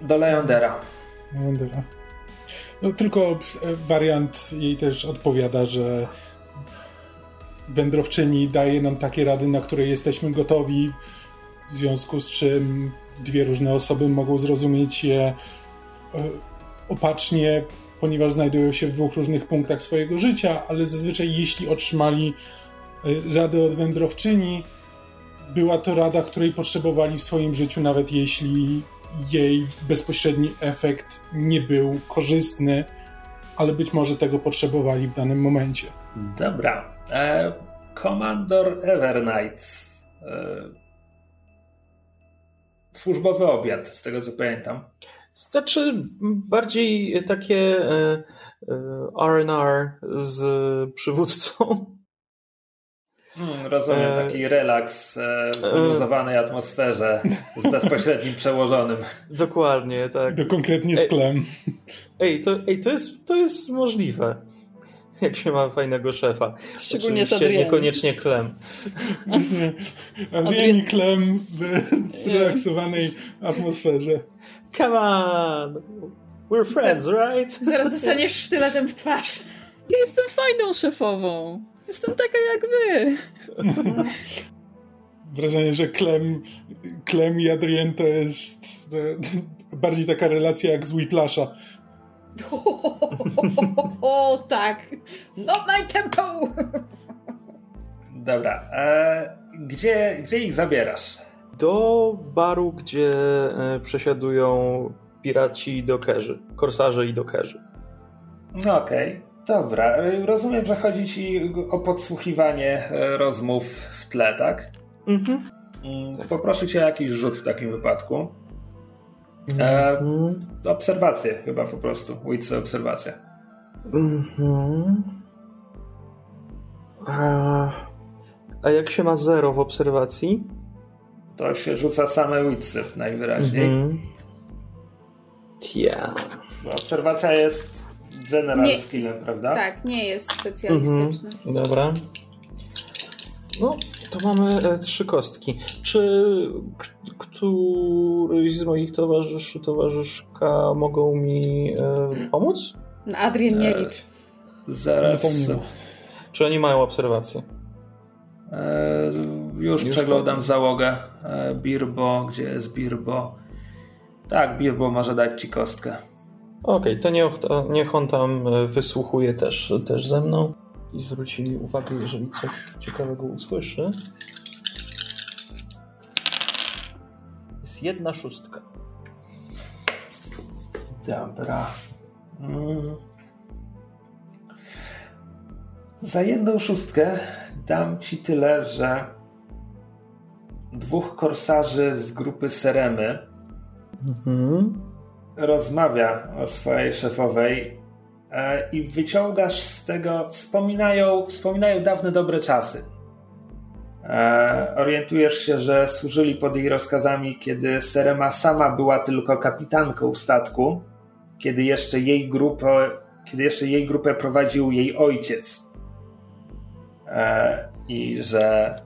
S1: Do Leondera.
S5: Wandera. No tylko e, wariant jej też odpowiada, że wędrowczyni daje nam takie rady, na które jesteśmy gotowi, w związku z czym dwie różne osoby mogą zrozumieć je e, opacznie, ponieważ znajdują się w dwóch różnych punktach swojego życia, ale zazwyczaj jeśli otrzymali e, radę od wędrowczyni, była to rada, której potrzebowali w swoim życiu, nawet jeśli jej bezpośredni efekt nie był korzystny, ale być może tego potrzebowali w danym momencie.
S1: Dobra. E, Komandor Evernight. E, służbowy obiad, z tego co pamiętam.
S2: Znaczy bardziej takie e, e, R&R z przywódcą.
S1: Hmm, rozumiem,
S2: E,
S1: taki relaks e, w wyluzowanej atmosferze z bezpośrednim przełożonym.
S2: Dokładnie, tak.
S5: To konkretnie z klem.
S2: Ej, to, ej to, jest, to jest możliwe. Jak się ma fajnego szefa.
S4: Szczególnie z
S2: Oczywiście
S4: Adrianem.
S2: Niekoniecznie klem.
S5: Właśnie. Adrian i klem w zrelaksowanej atmosferze.
S2: Come on! We're friends, right?
S3: Zaraz dostaniesz sztyletem w twarz.
S4: Ja jestem fajną szefową. Jestem taka jak wy.
S5: Wrażenie, że klem, klem i Adrien to jest e, bardziej taka relacja jak z Whiplasha.
S3: O, tak. Not my tempo.
S1: Dobra. E, gdzie, gdzie ich zabierasz?
S2: Do baru, gdzie e, przesiadują piraci i dokerzy. Korsarze i dokerzy.
S1: No okej. Dobra. E, Rozumiem, że chodzi ci o podsłuchiwanie e, rozmów w tle, tak?
S2: Mhm.
S1: Mm, Poproszę cię o jakiś rzut w takim wypadku. E,
S2: Mhm.
S1: obserwację chyba po prostu. Wits obserwację.
S2: Mhm. A, a jak się ma zero w obserwacji?
S1: To się rzuca same witsy najwyraźniej.
S2: Mhm. Tja.
S1: Bo Obserwacja jest general
S3: Nie.
S1: skillem, prawda?
S3: Tak, nie jest specjalistyczny.
S2: Dobra. No, to mamy e, trzy kostki. Czy któryś z moich towarzyszy, towarzyszka mogą mi e, pomóc?
S3: No, Adrian nie
S1: E,
S3: licz.
S1: Zaraz.
S2: Czy oni mają obserwację?
S1: E, już,
S2: Już
S1: przeglądam
S2: mam.
S1: załogę. E, Birbo, gdzie jest Birbo? Tak, Birbo może dać ci kostkę.
S2: Okej, to niech, niech on tam e, wysłuchuje też, też ze mną i zwrócili uwagę, jeżeli coś ciekawego usłyszy. Jest jedna szóstka.
S1: Dobra. Mm. Za jedną szóstkę dam ci tyle, że dwóch korsarzy z grupy Seremy
S2: Mhm.
S1: Rozmawia o swojej szefowej e, i wyciągasz z tego, wspominają, wspominają dawne dobre czasy. E, orientujesz się, że służyli pod jej rozkazami, kiedy Serema sama była tylko kapitanką statku, kiedy jeszcze jej grupę, kiedy jeszcze jej grupę prowadził jej ojciec. E, I że,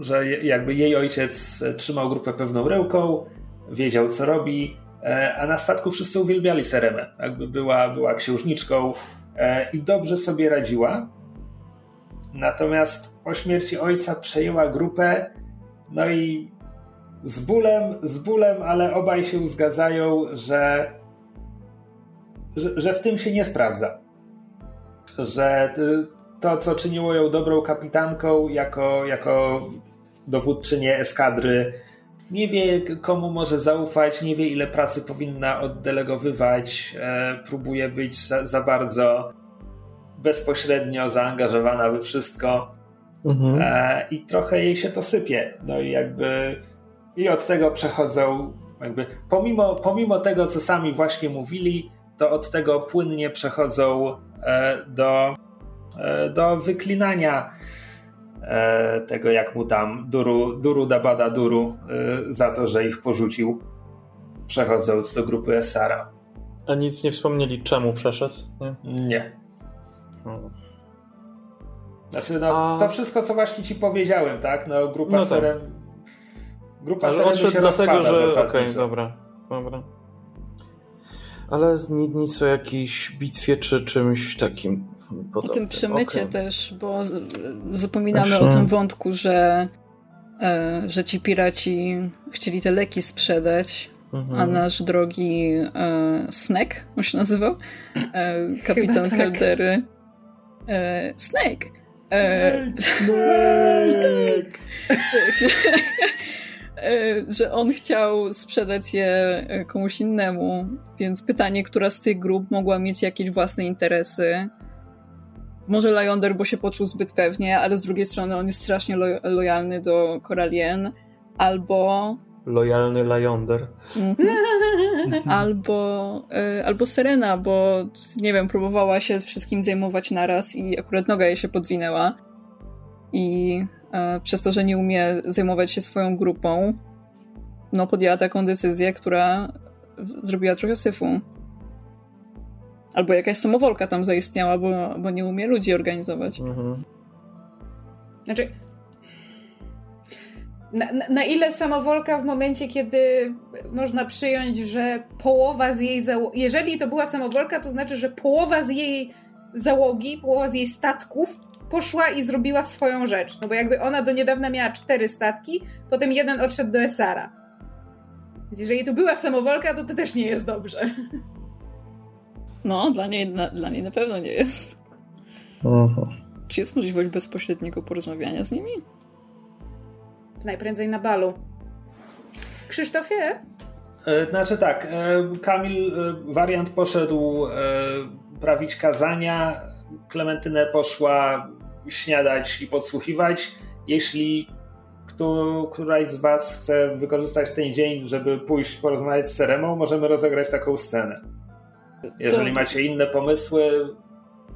S1: że jakby jej ojciec trzymał grupę pewną ręką, wiedział co robi, E, a na statku wszyscy uwielbiali Seremę. Jakby była, była księżniczką e, i dobrze sobie radziła. Natomiast po śmierci ojca przejęła grupę, no i z bólem, z bólem, ale obaj się zgadzają, że, że, że w tym się nie sprawdza. Że to, co czyniło ją dobrą kapitanką jako, jako dowódczynię eskadry, nie wie, komu może zaufać, nie wie, ile pracy powinna oddelegowywać, e, próbuje być za, za, bardzo bezpośrednio zaangażowana we wszystko mhm. e, i trochę jej się to sypie. No i jakby i od tego przechodzą, jakby pomimo, pomimo tego, co sami właśnie mówili, to od tego płynnie przechodzą e, do, do wyklinania tego, jak mu tam duru, duru dabada duru e, za to, że ich porzucił, przechodząc do grupy Esara.
S2: A nic nie wspomnieli, czemu przeszedł?
S1: Nie. nie. Znaczy, no, A... to wszystko, co właśnie ci powiedziałem, tak? No, grupa no Serem. Tak.
S2: Grupa Ale odszedł się dlatego, że. Okej, okay, dobra. Dobra. Ale nic o jakiejś bitwie czy czymś takim.
S4: O tym przemycie okay. też, bo zapominamy o tym wątku, że, e, że ci piraci chcieli te leki sprzedać, mhm. a nasz drogi e, Snake, on się nazywał, e, kapitan tak. Heldery. E, Snake! E, Snake! Snake! E, że on chciał sprzedać je e, komuś innemu, więc pytanie, która z tych grup mogła mieć jakieś własne interesy, może Lyonder, bo się poczuł zbyt pewnie, ale z drugiej strony on jest strasznie lo lojalny do Coralien, albo...
S2: Lojalny Lyonder.
S4: Mhm. albo, y, albo Serena, bo nie wiem, próbowała się wszystkim zajmować naraz i akurat noga jej się podwinęła. I y, przez to, że nie umie zajmować się swoją grupą, no podjęła taką decyzję, która zrobiła trochę syfu. Albo jakaś samowolka tam zaistniała, bo, bo nie umie ludzi organizować. Mhm.
S3: Znaczy, na, na, na, ile samowolka w momencie, kiedy można przyjąć, że połowa z jej załogi, jeżeli to była samowolka, to znaczy, że połowa z jej załogi, połowa z jej statków poszła i zrobiła swoją rzecz. No bo jakby ona do niedawna miała cztery statki, potem jeden odszedł do Esara. Więc jeżeli to była samowolka, to to też nie jest dobrze.
S4: No, dla niej na, dla niej na pewno nie jest. Aha. Czy jest możliwość bezpośredniego porozmawiania z nimi?
S3: Najprędzej na balu. Krzysztofie?
S1: E, znaczy tak, e, Kamil, e, wariant poszedł prawić kazania, Klementynę poszła śniadać i podsłuchiwać. Jeśli któraś z was chce wykorzystać ten dzień, żeby pójść porozmawiać z Seremą, możemy rozegrać taką scenę. Jeżeli to... macie inne pomysły,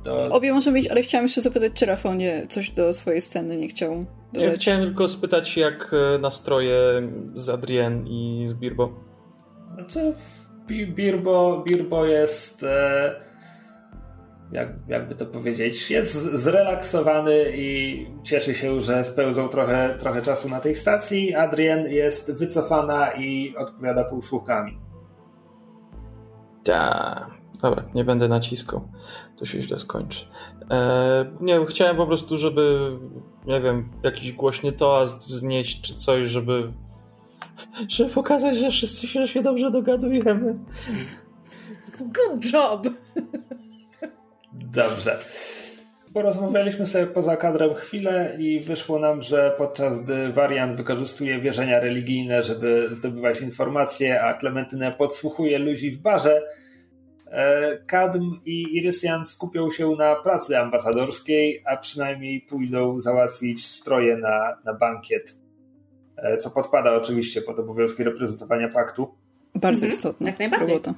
S1: to...
S4: Obie może być, ale chciałam jeszcze zapytać, czy Rafał nie, coś do swojej sceny nie chciał dodać.
S2: Ja chciałem tylko spytać, jak e, nastroje z Adrien i z Birbo.
S1: Znaczy, Birbo, Birbo jest... E, jak, jakby to powiedzieć, jest zrelaksowany i cieszy się, że spełzał trochę, trochę czasu na tej stacji. Adrien jest wycofana i odpowiada półsłówkami.
S2: Tak. Dobra, nie będę naciskał. To się źle skończy. Eee, nie, chciałem po prostu, żeby, nie wiem, jakiś głośny toast wznieść czy coś, żeby, żeby pokazać, że wszyscy się, się dobrze dogadujemy.
S3: Good job!
S1: Dobrze. Porozmawialiśmy sobie poza kadrem chwilę i wyszło nam, że podczas gdy Warian wykorzystuje wierzenia religijne, żeby zdobywać informacje, a Klementynę podsłuchuje ludzi w barze, Kadm i Irysian skupią się na pracy ambasadorskiej, a przynajmniej pójdą załatwić stroje na, na bankiet, e, co podpada oczywiście pod obowiązki reprezentowania paktu.
S4: Bardzo mhm. istotne.
S3: Jak najbardziej. Robota.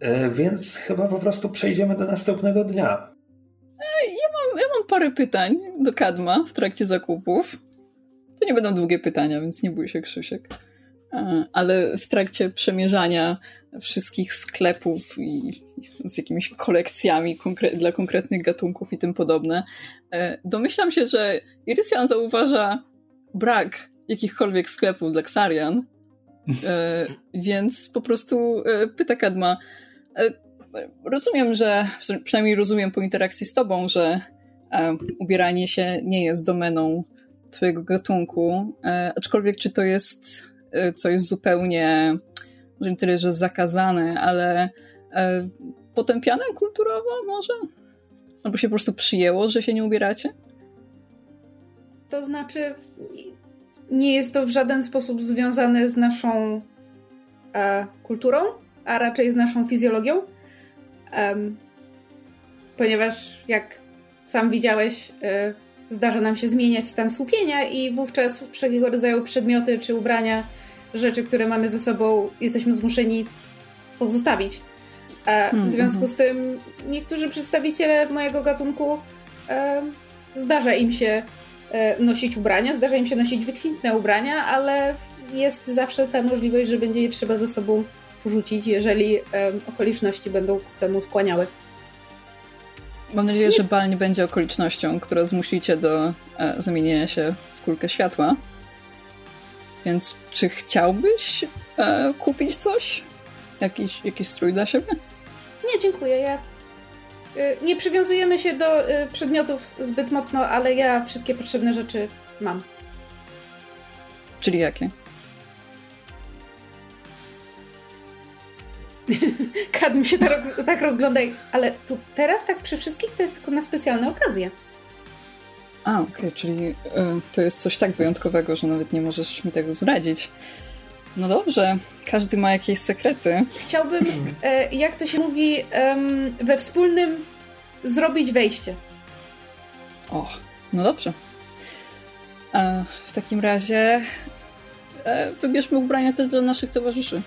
S1: E, więc chyba po prostu przejdziemy do następnego dnia.
S4: Ja mam, ja mam parę pytań do Kadma w trakcie zakupów. To nie będą długie pytania, więc nie bój się, Krzysiek. E, Ale w trakcie przemierzania wszystkich sklepów i z jakimiś kolekcjami konkre- dla konkretnych gatunków i tym podobne, e, domyślam się, że Irysian zauważa brak jakichkolwiek sklepów dla Xarian, e, więc po prostu e, pyta Kadma. Rozumiem, że przynajmniej rozumiem po interakcji z tobą, że ubieranie się nie jest domeną twojego gatunku, aczkolwiek czy to jest coś zupełnie, może tyle, że zakazane, ale e, potępiane kulturowo może? Albo się po prostu przyjęło, że się nie ubieracie?
S3: To znaczy, nie jest to w żaden sposób związane z naszą e, kulturą, a raczej z naszą fizjologią. Em, ponieważ, jak sam widziałeś, e, zdarza nam się zmieniać stan słupienia, i wówczas wszelkiego rodzaju przedmioty czy ubrania, rzeczy, które mamy ze sobą, jesteśmy zmuszeni pozostawić. E, w
S4: Hmm,
S3: związku z tym, niektórzy przedstawiciele mojego gatunku e, zdarza im się e, nosić ubrania, zdarza im się nosić wykwintne ubrania, ale jest zawsze ta możliwość, że będzie je trzeba ze sobą porzucić, jeżeli okoliczności będą ku temu skłaniały.
S4: Mam nadzieję, że bal nie będzie okolicznością, która zmusi cię do zamienienia się w kulkę światła. Więc czy chciałbyś e, kupić coś? Jakiś, jakiś strój dla siebie?
S3: Nie, dziękuję. Ja y, nie przywiązujemy się do y, przedmiotów zbyt mocno, ale ja wszystkie potrzebne rzeczy mam.
S4: Czyli jakie?
S3: Kadm się tak, tak rozgląda, i- ale tu teraz tak przy wszystkich to jest tylko na specjalne okazje.
S4: A, okej, czyli e, to jest coś tak wyjątkowego, że nawet nie możesz mi tego zdradzić. No dobrze, każdy ma jakieś sekrety.
S3: Chciałbym, e, jak to się mówi, em, we wspólnym zrobić wejście.
S4: O, no dobrze. E, w takim razie e, wybierzmy ubrania też dla naszych towarzyszy.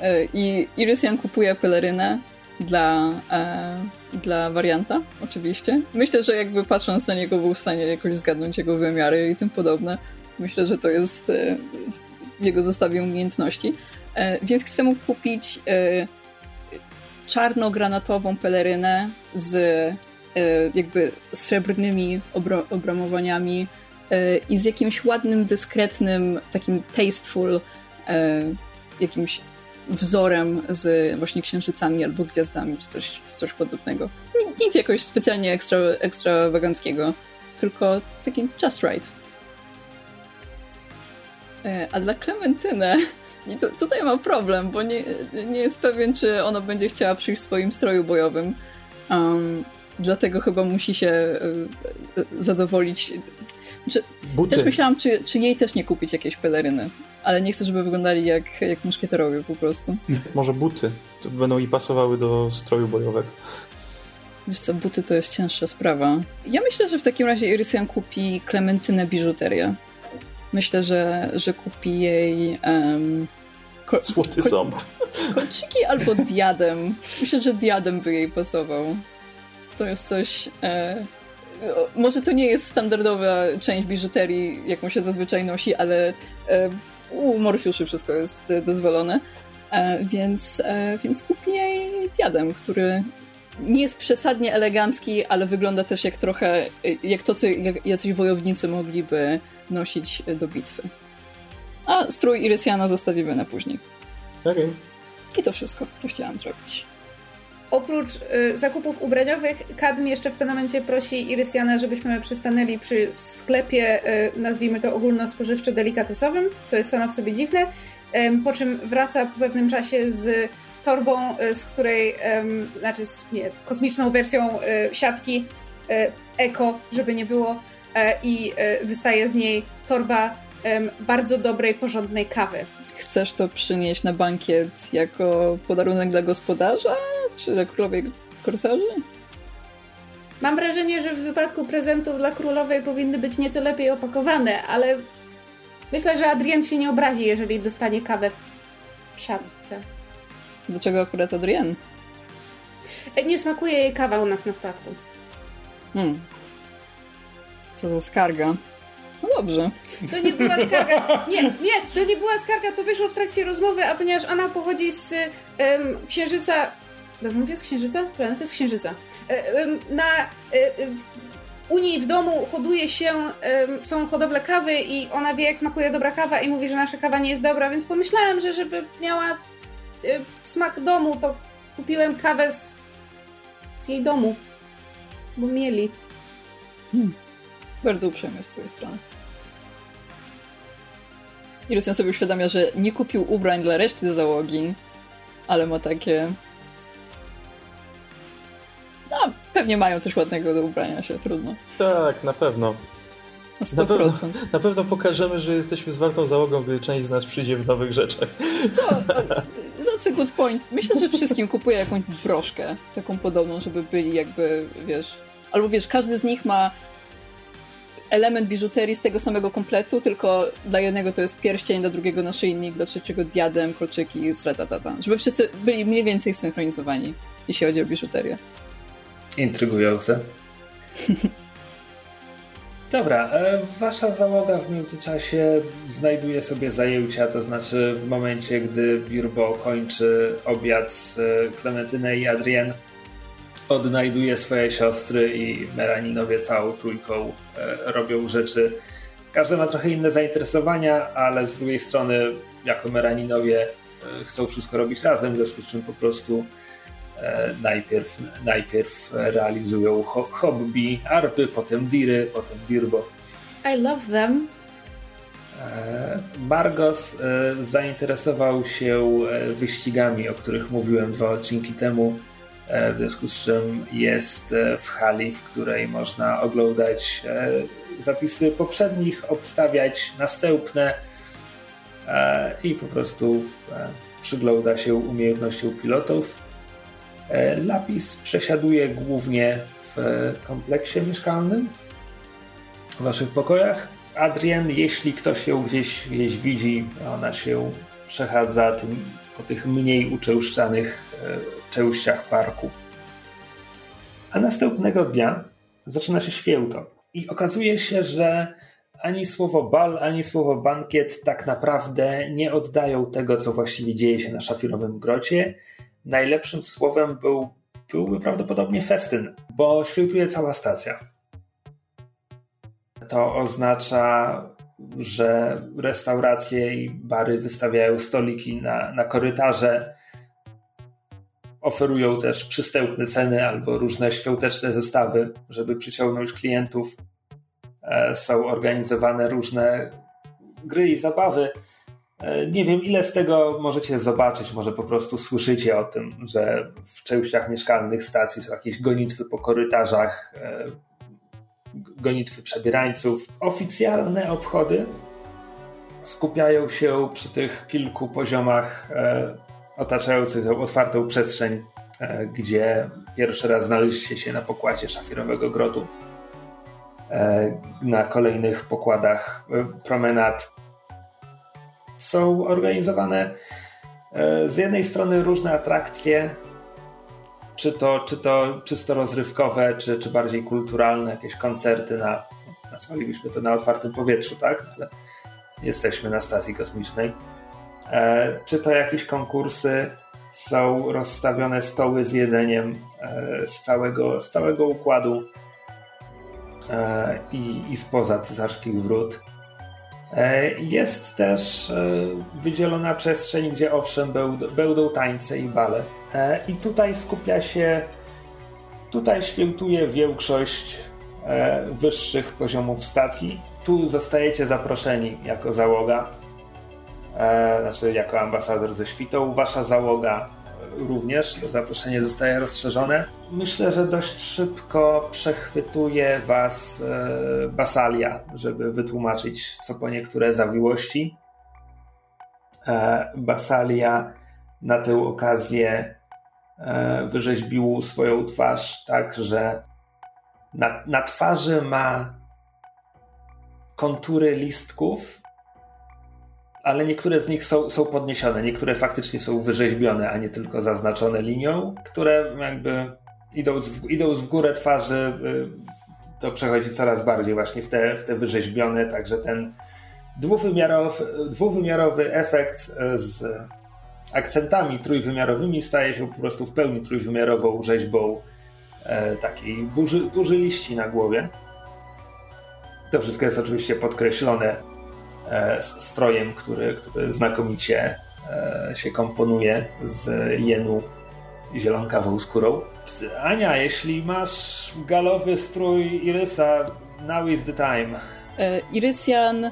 S4: E, I Irysian kupuje pelerynę dla, e, dla warianta, oczywiście. Myślę, że jakby patrząc na niego był w stanie jakoś zgadnąć jego wymiary i tym podobne. Myślę, że to jest e, jego zestawie umiejętności. E, więc chcę mu kupić e, czarno-granatową pelerynę z e, jakby srebrnymi obro- obramowaniami e, i z jakimś ładnym, dyskretnym, takim tasteful jakimś wzorem z właśnie księżycami albo gwiazdami, czy coś, czy coś podobnego. Nic, jakoś specjalnie ekstra, ekstrawaganckiego, tylko taki just right. E, A dla Klementyny i tu, tutaj ma problem, bo nie, nie jest pewien, czy ona będzie chciała przyjść w swoim stroju bojowym. Um, dlatego chyba musi się e, e, zadowolić. Znaczy,
S2: Buty.
S4: też myślałam, czy, czy jej też nie kupić jakiejś peleryny, ale nie chcę, żeby wyglądali jak, jak muszkieterowie po prostu.
S2: Może buty. To będą i pasowały do stroju bojowego.
S4: Wiesz co, buty to jest cięższa sprawa. Ja myślę, że w takim razie Irysian kupi Klementynę biżuterię. Myślę, że, że kupi jej um, ko-
S2: Złoty
S4: ko-
S2: ząb.
S4: kolczyki albo diadem. Myślę, że diadem by jej pasował. To jest coś... E, może to nie jest standardowa część biżuterii, jaką się zazwyczaj nosi, ale e, u Morfiuszy wszystko jest e, dozwolone. E, więc, e, więc kupi jej diadem, który nie jest przesadnie elegancki, ale wygląda też jak trochę, e, jak to, co jacyś wojownicy mogliby nosić e, do bitwy. A strój Irysiana zostawimy na później.
S2: Okej.
S4: I to wszystko, co chciałam zrobić.
S3: Oprócz y, zakupów ubraniowych, Kadm jeszcze w pewnym momencie prosi Irysiana, żebyśmy przystanęli przy sklepie, y, nazwijmy to ogólnospożywczo-delikatesowym, co jest samo w sobie dziwne, em, po czym wraca po pewnym czasie z torbą, y, z której, znaczy z, nie, kosmiczną wersją y, siatki y, eko, żeby nie było, e, i y, wystaje z niej torba bardzo dobrej, porządnej kawy.
S4: Chcesz to przynieść na bankiet jako podarunek dla gospodarza, czy dla królowej korsarzy?
S3: Mam wrażenie, że w wypadku prezentów dla królowej powinny być nieco lepiej opakowane, ale myślę, że Adrien się nie obrazi, jeżeli dostanie kawę w siatce.
S4: Dlaczego akurat Adrienne?
S3: E, Nie smakuje jej kawa u nas na statku.
S4: Hmm. Co za skarga. No dobrze.
S3: To nie była skarga. Nie, nie, to nie była skarga, to wyszło w trakcie rozmowy, a ponieważ ona pochodzi z em, księżyca. Dobrze mówię z księżyca? Z planety z księżyca. E, na. e, u niej w domu hoduje się, są hodowle kawy i ona wie, jak smakuje dobra kawa i mówi, że nasza kawa nie jest dobra, więc pomyślałem, że żeby miała e, smak domu, to kupiłem kawę z, z jej domu. Bo mieli.
S4: Bardzo uprzejme z twojej strony. I Lucian sobie uświadamia, że nie kupił ubrań dla reszty załogi, ale ma takie... No, pewnie mają coś ładnego do ubrania się, trudno.
S2: Tak, na pewno.
S4: Na
S2: Na pewno,
S4: 100%.
S2: na pewno pokażemy, że jesteśmy zwartą załogą, gdy część z nas przyjdzie w nowych rzeczach.
S4: Co? That's a good point. Myślę, że wszystkim kupuję jakąś broszkę, taką podobną, żeby byli jakby, wiesz... Albo wiesz, każdy z nich ma element biżuterii z tego samego kompletu, tylko dla jednego to jest pierścień, dla drugiego naszyjnik, dla trzeciego diadem, kolczyki, sratatata. Żeby wszyscy byli mniej więcej synchronizowani, jeśli chodzi o biżuterię.
S1: Intrygujące. Dobra, e, wasza załoga w międzyczasie znajduje sobie zajęcia, to znaczy w momencie, gdy Birbo kończy obiad z e, Klementynę i Adrien, odnajduje swoje siostry i Meraninowie całą trójką e, robią rzeczy. Każdy ma trochę inne zainteresowania, ale z drugiej strony jako Meraninowie e, chcą wszystko robić razem, w związku z czym po prostu e, najpierw, najpierw realizują ho- hobby arpy, potem diry, potem birbo.
S3: I love them.
S1: Margos e, zainteresował się wyścigami, o których mówiłem dwa odcinki temu, w związku z czym jest e, w hali, w której można oglądać e, zapisy poprzednich, obstawiać następne e, i po prostu e, przygląda się umiejętnościom pilotów. E, Lapis przesiaduje głównie w e, kompleksie mieszkalnym, w waszych pokojach. Adrien, jeśli ktoś ją gdzieś, gdzieś widzi, ona się przechadza tym, po tych mniej uczęszczanych e, częściach parku. A następnego dnia zaczyna się święto. I okazuje się, że ani słowo bal, ani słowo bankiet tak naprawdę nie oddają tego, co właściwie dzieje się na szafirowym grocie. Najlepszym słowem był, byłby prawdopodobnie festyn, bo świętuje cała stacja. To oznacza, że restauracje i bary wystawiają stoliki na, na korytarze. Oferują też przystępne ceny albo różne świąteczne zestawy, żeby przyciągnąć klientów. E, Są organizowane różne gry i zabawy. E, Nie wiem, ile z tego możecie zobaczyć. Może po prostu słyszycie o tym, że w częściach mieszkalnych stacji są jakieś gonitwy po korytarzach, e, gonitwy przebierańców. Oficjalne obchody skupiają się przy tych kilku poziomach otaczających tą otwartą przestrzeń, e, gdzie pierwszy raz znaleźliście się na pokładzie szafirowego grotu. E, na kolejnych pokładach e, promenad są organizowane z jednej strony różne atrakcje, czy to, czy to czysto rozrywkowe, czy, czy bardziej kulturalne, jakieś koncerty na, nazwalibyśmy to na otwartym powietrzu, tak? Ale jesteśmy na stacji kosmicznej. E, czy to jakieś konkursy, są rozstawione stoły z jedzeniem e, z, całego, z całego układu e, i, i spoza cesarskich wrót. Jest też wydzielona przestrzeń, gdzie owszem będą, tańce i bale. I tutaj skupia się, tutaj świętuje większość wyższych poziomów stacji. Tu zostajecie zaproszeni jako załoga, e, znaczy jako ambasador ze świtą. Wasza załoga również, to zaproszenie zostaje rozszerzone. Myślę, że dość szybko przechwytuje was e, Basalia, żeby wytłumaczyć co po niektóre zawiłości. E, Basalia na tę okazję wyrzeźbił swoją twarz tak, że na, na twarzy ma kontury listków, ale niektóre z nich są, są podniesione, niektóre faktycznie są wyrzeźbione, a nie tylko zaznaczone linią, które jakby idąc w, idąc w górę twarzy y, to przechodzi coraz bardziej właśnie w te, w te wyrzeźbione, także ten dwuwymiarowy, dwuwymiarowy efekt z akcentami trójwymiarowymi staje się po prostu w pełni trójwymiarową rzeźbą e, takiej burzy, burzy liści na głowie. To wszystko jest oczywiście podkreślone strojem, który, który znakomicie e, się komponuje z jenu zielonkawą skórą. Ania, jeśli masz galowy strój Irysa, now is the time.
S4: E, Irysian e,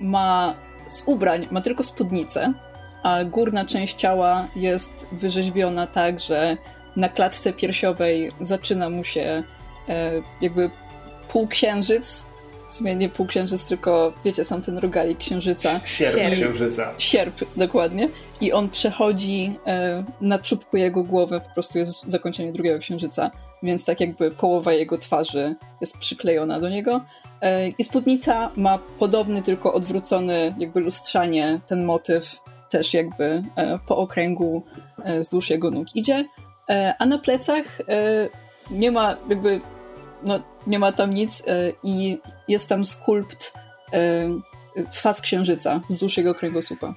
S4: ma z ubrań, ma tylko spódnicę, a górna część ciała jest wyrzeźbiona tak, że na klatce piersiowej zaczyna mu się e, jakby półksiężyc, w sumie nie półksiężyc, tylko wiecie, sam ten rogalik księżyca.
S1: Sierp
S3: Sierp.
S1: księżyca.
S4: Sierp, dokładnie. I on przechodzi e, na czubku jego głowy, po prostu jest zakończenie drugiego księżyca, więc tak jakby połowa jego twarzy jest przyklejona do niego. E, I spódnica ma podobny, tylko odwrócony, jakby lustrzanie, ten motyw też jakby e, po okręgu e, wzdłuż jego nóg idzie. E, a na plecach e, nie ma jakby, no nie ma tam nic e, i jest tam skulpt e, faz księżyca wzdłuż jego kręgosłupa.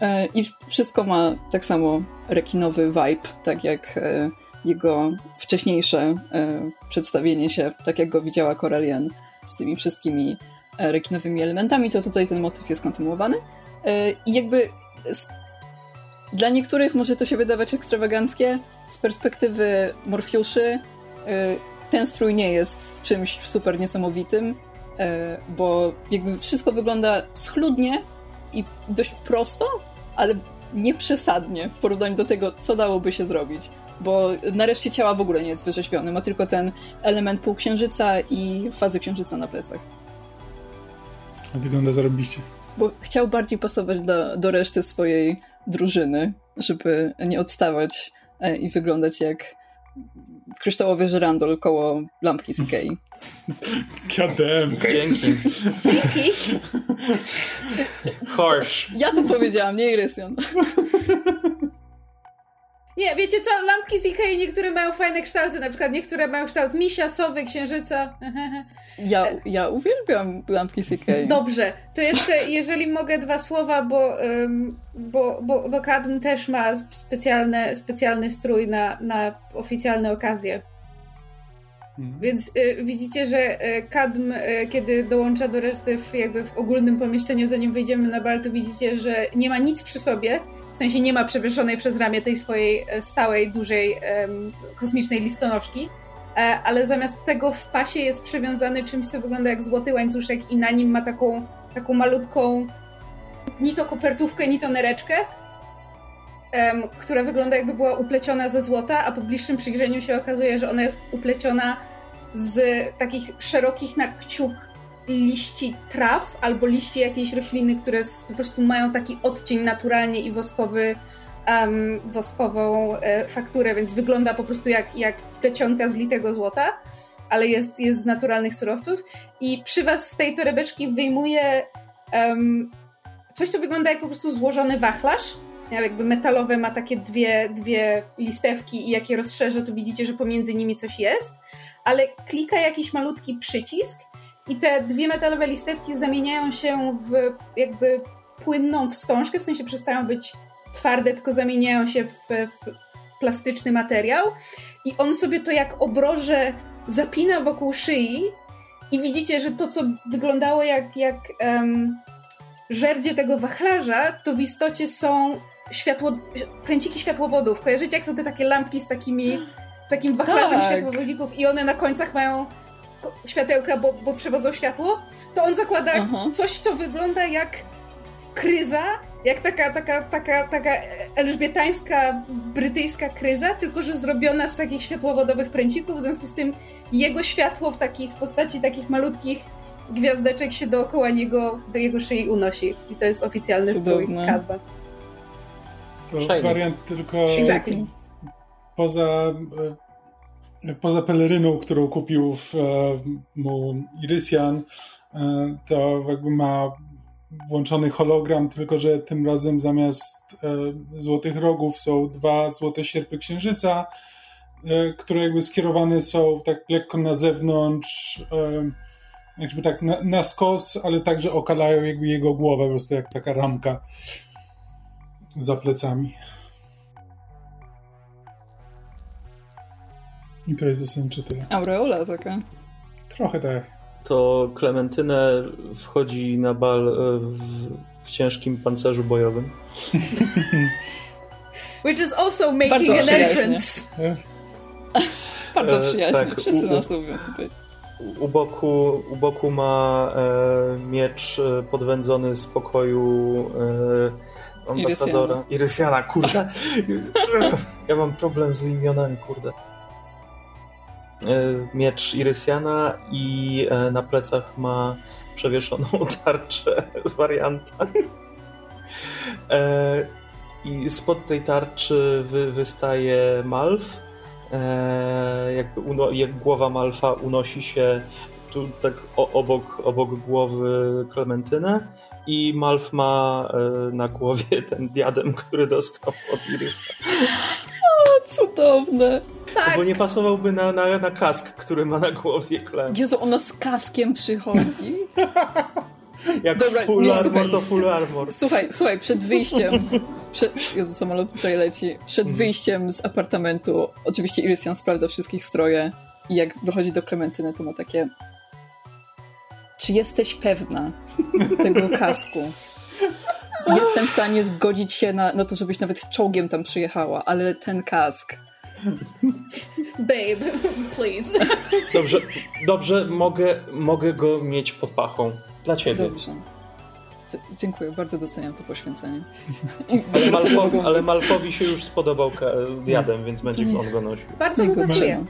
S4: E, I wszystko ma tak samo rekinowy vibe, tak jak jego wcześniejsze przedstawienie się, tak jak go widziała Corellian z tymi wszystkimi rekinowymi elementami, to tutaj ten motyw jest kontynuowany. I jakby dla niektórych może to się wydawać ekstrawaganckie, z perspektywy Morfiuszy ten strój nie jest czymś super niesamowitym, e, bo jakby wszystko wygląda schludnie i dość prosto, ale nie przesadnie w porównaniu do tego, co dałoby się zrobić. Bo nareszcie ciała w ogóle nie jest wyrzeźbiony, ma tylko ten element półksiężyca i fazy księżyca na plecach.
S5: Wygląda zarobiście.
S4: Bo chciał bardziej pasować do, do reszty swojej drużyny, żeby nie odstawać e, i wyglądać jak kryształowy żyrandol koło lampki z Ikei.
S5: Damn.
S2: Dzięki.
S3: Dzięki.
S2: Harsh.
S4: Ja to powiedziałam, nie Irysion.
S3: Nie, wiecie co? Lampki z Ikei niektóre mają fajne kształty, na przykład niektóre mają kształt misia, sowy, księżyca.
S4: Ja, ja uwielbiam lampki z Ikei.
S3: Dobrze, to jeszcze jeżeli mogę dwa słowa, bo, bo, bo, bo Kadm też ma specjalne, specjalny strój na, na oficjalne okazje.
S5: Mhm.
S3: Więc y, widzicie, że y, Kadm, y, kiedy dołącza do reszty w, jakby w ogólnym pomieszczeniu, zanim wyjdziemy na bal, to widzicie, że nie ma nic przy sobie. W sensie nie ma przewieszonej przez ramię tej swojej e, stałej, dużej, kosmicznej listonoszki. E, ale zamiast tego w pasie jest przywiązany czymś, co wygląda jak złoty łańcuszek i na nim ma taką, taką malutką ni to kopertówkę, ni to nereczkę, która wygląda jakby była upleciona ze złota, a po bliższym przyjrzeniu się okazuje, że ona jest upleciona z takich szerokich na kciuk liści traw albo liści jakiejś rośliny, które po prostu mają taki odcień naturalnie i woskowy, em, woskową e, fakturę, więc wygląda po prostu jak, jak plecionka z litego złota, ale jest, jest z naturalnych surowców. I przy was z tej torebeczki wyjmuje em, coś, co wygląda jak po prostu złożony wachlarz. Jakby metalowe, ma takie dwie, dwie listewki i jak je rozszerzę, to widzicie, że pomiędzy nimi coś jest, ale klika jakiś malutki przycisk i te dwie metalowe listewki zamieniają się w jakby płynną wstążkę, w sensie przestają być twarde, tylko zamieniają się w, w plastyczny materiał i on sobie to jak obroże zapina wokół szyi i widzicie, że to, co wyglądało jak, jak em, żerdzie tego wachlarza, to w istocie są światło, kręciki światłowodów. Kojarzycie, jak są te takie lampki z takimi z takim wachlarzem
S4: Tak.
S3: światłowodników i one na końcach mają światełka, bo, bo przewodzą światło? To on zakłada
S4: Aha.
S3: coś, co wygląda jak kryza, jak taka, taka, taka, taka elżbietańska, brytyjska kryza, tylko że zrobiona z takich światłowodowych pręcików, w związku z tym jego światło w, takich, w postaci takich malutkich gwiazdeczek się dookoła niego, do jego szyi unosi. I to jest oficjalny strój
S4: Cudowne.
S3: Kadba.
S5: To
S2: Shiny.
S5: wariant tylko
S3: Exactly.
S5: poza, e, poza peleryną, którą kupił w, e, mu Irysian, e, to jakby ma włączony hologram, tylko że tym razem zamiast e, złotych rogów są dwa złote sierpy księżyca, które jakby skierowane są tak lekko na zewnątrz, jakby tak na, na skos, ale także okalają jakby jego głowę, po prostu jak taka ramka za plecami. I to jest zasadniczo tyle.
S4: Aureola taka.
S5: Trochę tak.
S2: To Klementynę wchodzi na bal e, w, w ciężkim pancerzu bojowym.
S3: Which is also making
S4: Bardzo
S3: an
S4: przyjaźnie.
S3: entrance.
S4: Bardzo
S2: E,
S4: przyjaźnie.
S2: tak,
S4: Wszyscy
S2: u-
S4: nas lubią tutaj.
S2: U- U boku, u boku ma e, miecz e, podwędzony z pokoju e, ambasadora. Irysiana, kurde. ja mam problem z imionami, kurde. E, miecz Irysiana i e, na plecach ma przewieszoną tarczę z warianta. E, I spod tej tarczy wy, wystaje Malf. Jakby uno, jak głowa Malfa unosi się tu tak obok, obok głowy Klementynę i Malf ma na głowie ten diadem, który dostał od Irysa.
S4: Cudowne.
S3: Tak,
S2: Bo nie pasowałby na, na, na kask, który ma na głowie Klem.
S4: Jezu, ona z kaskiem przychodzi.
S2: Jak
S4: Dobra,
S2: full
S4: nie,
S2: armor
S4: słuchaj.
S2: to full armor.
S4: Słuchaj, słuchaj, przed wyjściem. Przed, Jezu, samolot tutaj leci. Przed
S2: Mhm.
S4: wyjściem z apartamentu, oczywiście Irysian sprawdza wszystkich stroje i jak dochodzi do Klementyny, to ma takie. Czy jesteś pewna tego kasku? Jestem w stanie zgodzić się na, na to, żebyś nawet czołgiem tam przyjechała, ale ten kask.
S3: babe, please.
S2: Dobrze, dobrze mogę, mogę go mieć pod pachą. Dla ciebie.
S4: Dobrze. C- Dziękuję, bardzo doceniam to poświęcenie.
S2: Ale, Malfo, ale. Malfowi się już spodobał diadem, więc będzie
S4: nie.
S2: on go nosił.
S3: Bardzo
S4: Dziękuję.
S3: pasuje.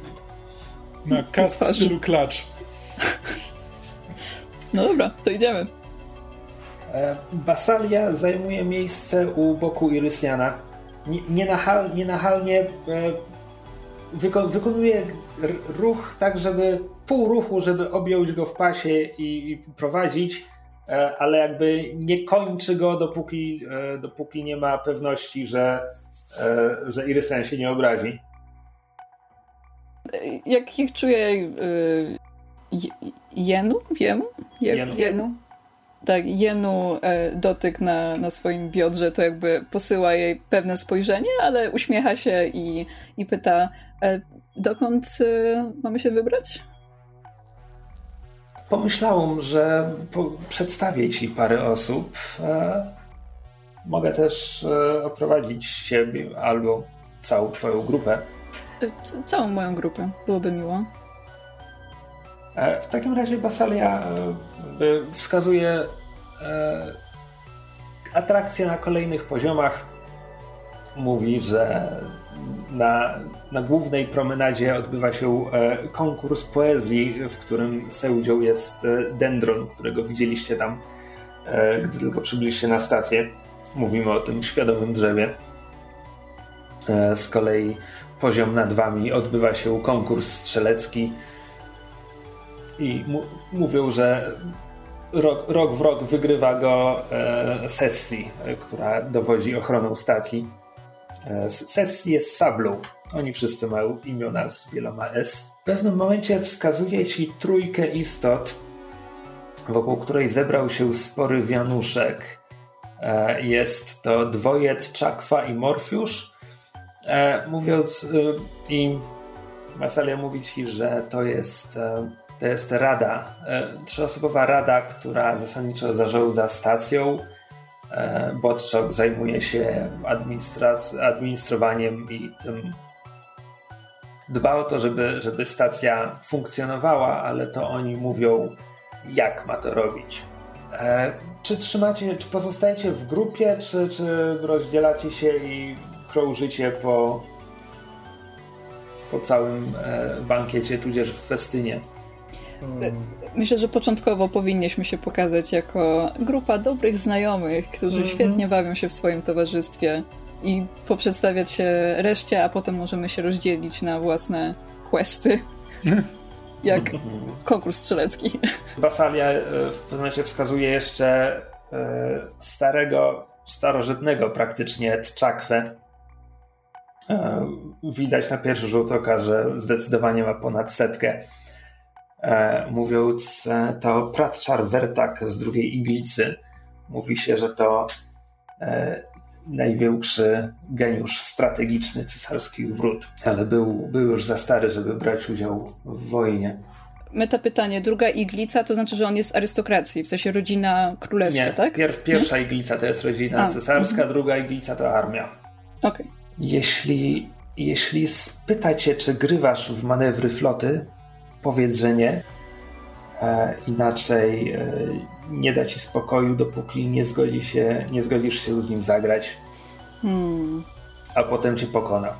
S5: Na kask w stylu klacz.
S4: No dobra, to idziemy.
S1: E, Basalia zajmuje miejsce u boku Irysjana. Nie- Nienachal, nienachalnie e, wyko, wykonuje ruch tak, żeby pół ruchu, żeby objąć go w pasie i, i prowadzić, e, ale jakby nie kończy go, dopóki, dopóki nie ma pewności, że, że Irysjan się nie obrazi.
S4: Jak ich czuję y, je- jenu? Jemu? Je,
S1: Jenu.
S3: Jenu.
S4: Tak, jenu e, dotyk na, na swoim biodrze to jakby posyła jej pewne spojrzenie, ale uśmiecha się i, i pyta, e, dokąd e, mamy się wybrać?
S1: Pomyślałam, że przedstawię ci parę osób. Mogę też oprowadzić siebie albo całą twoją grupę.
S4: Całą moją grupę, byłoby miło.
S1: W takim razie Basalia wskazuje e, atrakcje na kolejnych poziomach. Mówi, że na, na głównej promenadzie odbywa się e, konkurs poezji, w którym sędzią jest e, Dendron, którego widzieliście tam, gdy tylko przybyliście na stację. Mówimy o tym świadomym drzewie. Z kolei poziom nad wami odbywa się konkurs strzelecki i mówią, że rok, rok w rok wygrywa go e, Sessi, która dowodzi ochroną stacji. E, Sessi jest sablą. Oni wszyscy mają imiona z wieloma S. W pewnym momencie wskazuje ci trójkę istot, wokół której zebrał się spory wianuszek. E, jest to dwojet Czakwa i Morfiusz. E, mówiąc e, i Masalia mówi ci, że to jest, to jest rada, e, trzyosobowa rada, która zasadniczo zarządza stacją. E, Botczok zajmuje się administrowaniem i tym dba o to, żeby, żeby stacja funkcjonowała, ale to oni mówią, jak ma to robić. E, czy trzymacie, czy pozostajecie w grupie, czy, czy rozdzielacie się i krążycie po, po całym e, bankiecie, tudzież w festynie?
S4: Myślę, że początkowo powinniśmy się pokazać jako grupa dobrych znajomych, którzy
S2: Mhm.
S4: świetnie bawią się w swoim towarzystwie i poprzedstawiać się reszcie, a potem możemy się rozdzielić na własne questy. Jak konkurs strzelecki.
S1: Basalia e, w pewnym momencie wskazuje jeszcze e, starego, starożytnego praktycznie Tczakwę. E, widać na pierwszy rzut oka, że zdecydowanie ma ponad setkę. E, mówiąc, e, to Pratczar Wertak z drugiej iglicy. Mówi się, że to e, największy geniusz strategiczny cesarskich wrót, ale był, był już za stary, żeby brać udział w wojnie.
S4: Meta pytanie, druga iglica to znaczy, że on jest z arystokracji, w sensie rodzina królewska,
S1: Nie,
S4: tak?
S1: Pierw, pierwsza iglica to jest rodzina
S4: A,
S1: cesarska,
S4: mhm.
S1: druga iglica to armia.
S4: Okej.
S1: Jeśli, jeśli spyta cię, czy grywasz w manewry floty, powiedz, że nie. E, inaczej e, nie da ci spokoju, dopóki nie, zgodzi się, nie zgodzisz się z nim zagrać,
S4: Hmm.
S1: a potem cię pokona.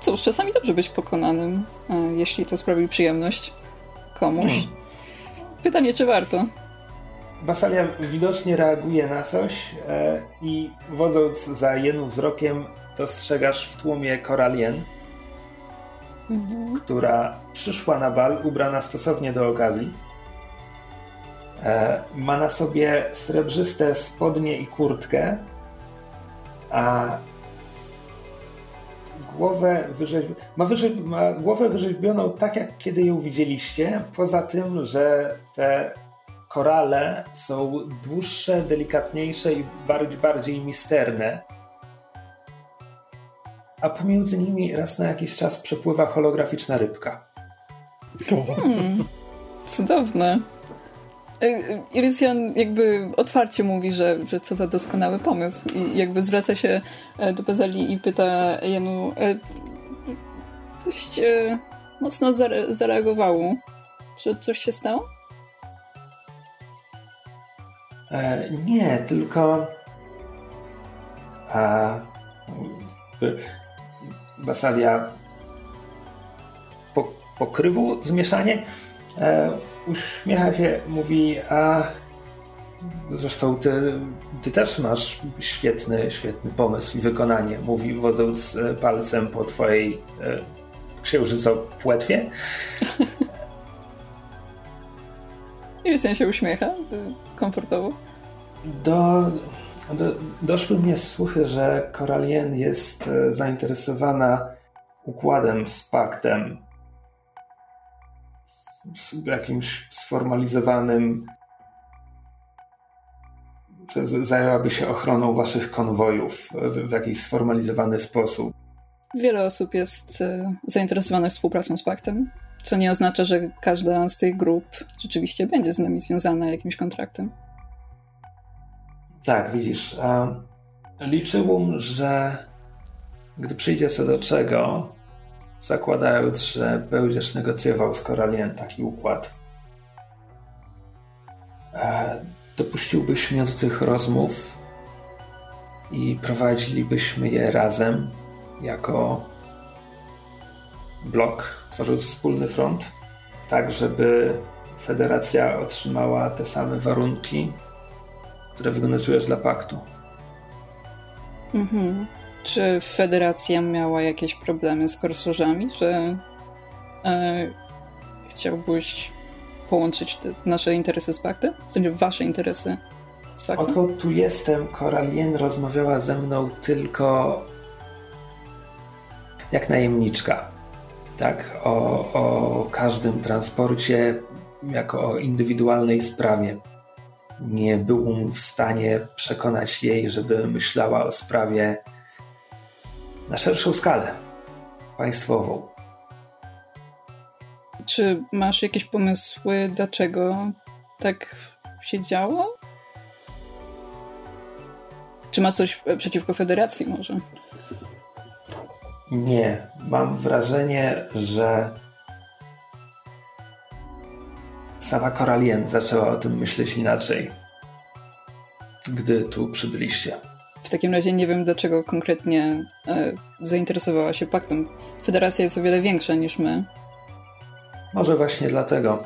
S4: Cóż, czasami dobrze być pokonanym, e, jeśli to sprawi przyjemność komuś.
S1: Hmm.
S4: Pytanie, czy warto?
S1: Basalia widocznie reaguje na coś i wodząc za jednym wzrokiem dostrzegasz w tłumie Koralien, która przyszła na bal ubrana stosownie do okazji. E, ma na sobie srebrzyste spodnie i kurtkę, a głowę wyrzeźb... ma, wyrzeźb... ma głowę wyrzeźbioną tak, jak kiedy ją widzieliście, poza tym, że te korale są dłuższe, delikatniejsze i bardziej, bardziej misterne. A pomiędzy nimi raz na jakiś czas przepływa holograficzna rybka.
S4: Hmm. Cudowne. E, e, Irysian jakby otwarcie mówi, że, że co za doskonały pomysł i jakby zwraca się e, do Bazali i pyta Janu e, e, mocno zare- zareagowało. Czy coś się stało?
S1: E, nie, tylko. A. Basalia. Po, pokrywu zmieszanie. E, uśmiecha się, mówi, a. Zresztą ty, ty też masz świetny, świetny pomysł i wykonanie, mówi, wodząc e, palcem po twojej e, księżycopłetwie.
S4: Irysian się uśmiecha komfortowo.
S1: Do, do, doszły mnie słuchy, że Koralien jest e, zainteresowana układem z paktem. Z jakimś sformalizowanym. że zajęłaby się ochroną waszych konwojów w, w jakiś sformalizowany sposób.
S4: Wiele osób jest e, zainteresowanych współpracą z paktem, co nie oznacza, że każda z tych grup rzeczywiście będzie z nami związana jakimś kontraktem.
S1: Tak, widzisz. A liczyłbym, że gdy przyjdzie co do czego, zakładając, że będziesz negocjował z Koralien taki układ, e, dopuściłbyś mnie do tych rozmów i prowadzilibyśmy je razem jako blok, tworząc wspólny front, tak żeby Federacja otrzymała te same warunki, które wynaczujesz dla paktu.
S4: Mhm. Czy Federacja miała jakieś problemy z korsarzami, że e, chciałbyś połączyć te nasze interesy z paktem? W sensie wasze interesy z paktem?
S1: Odkąd tu jestem, Koralien rozmawiała ze mną tylko jak najemniczka. Tak, o, o każdym transporcie jako o indywidualnej sprawie. Nie byłem w stanie przekonać jej, żeby myślała o sprawie na szerszą skalę państwową.
S4: Czy masz jakieś pomysły, dlaczego tak się działo? Czy ma coś przeciwko Federacji może?
S1: Nie, mam wrażenie, że sama Koralien zaczęła o tym myśleć inaczej, gdy tu przybyliście.
S4: W takim razie nie wiem, dlaczego konkretnie e, zainteresowała się paktem. Federacja jest o wiele większa niż my.
S1: Może właśnie dlatego.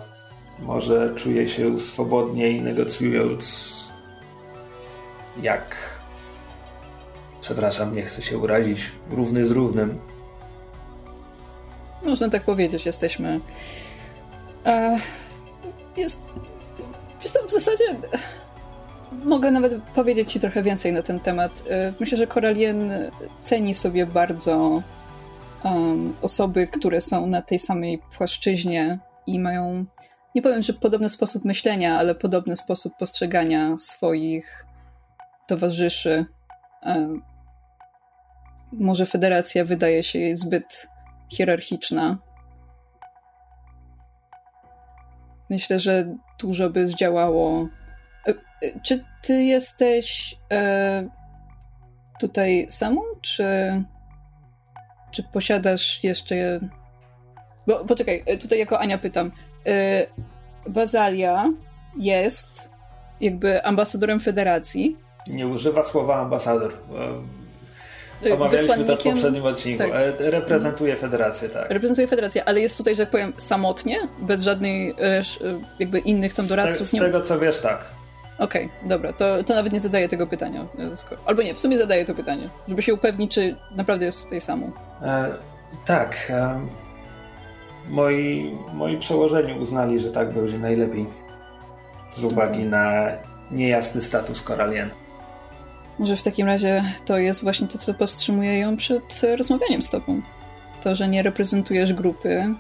S1: Może czuje się swobodniej negocjując jak. Przepraszam, nie chcę się urazić. Równy z równym.
S4: Można tak powiedzieć, jesteśmy. E, jest. Wiesz, w zasadzie. mogę nawet powiedzieć Ci trochę więcej na ten temat. E, myślę, że Koralien ceni sobie bardzo um, osoby, które są na tej samej płaszczyźnie i mają, nie powiem, że podobny sposób myślenia, ale podobny sposób postrzegania swoich towarzyszy. Um, może federacja wydaje się jej zbyt hierarchiczna. Myślę, że dużo by zdziałało. E, e, czy ty jesteś e, tutaj samą, czy, czy posiadasz jeszcze. Bo poczekaj, e, tutaj jako Ania pytam. E, Bazalia jest jakby ambasadorem federacji.
S1: Nie używa słowa ambasador. Omawialiśmy to w poprzednim odcinku. Tak. Reprezentuje federację, tak.
S4: Reprezentuje federację, ale jest tutaj, że tak powiem, samotnie, bez żadnej jakby innych tam doradców.
S1: Z, te, z tego co wiesz, tak.
S4: Okej, okay, dobra, to, to nawet nie zadaję tego pytania. Albo nie, w sumie zadaję to pytanie, żeby się upewnić, czy naprawdę jest tutaj samą. E,
S1: tak. E, moi, moi przełożeni uznali, że tak będzie najlepiej. Z uwagi okay. na niejasny status Koralien.
S4: Może w takim razie to jest właśnie to, co powstrzymuje ją przed rozmawianiem z tobą. To, że nie reprezentujesz grupy.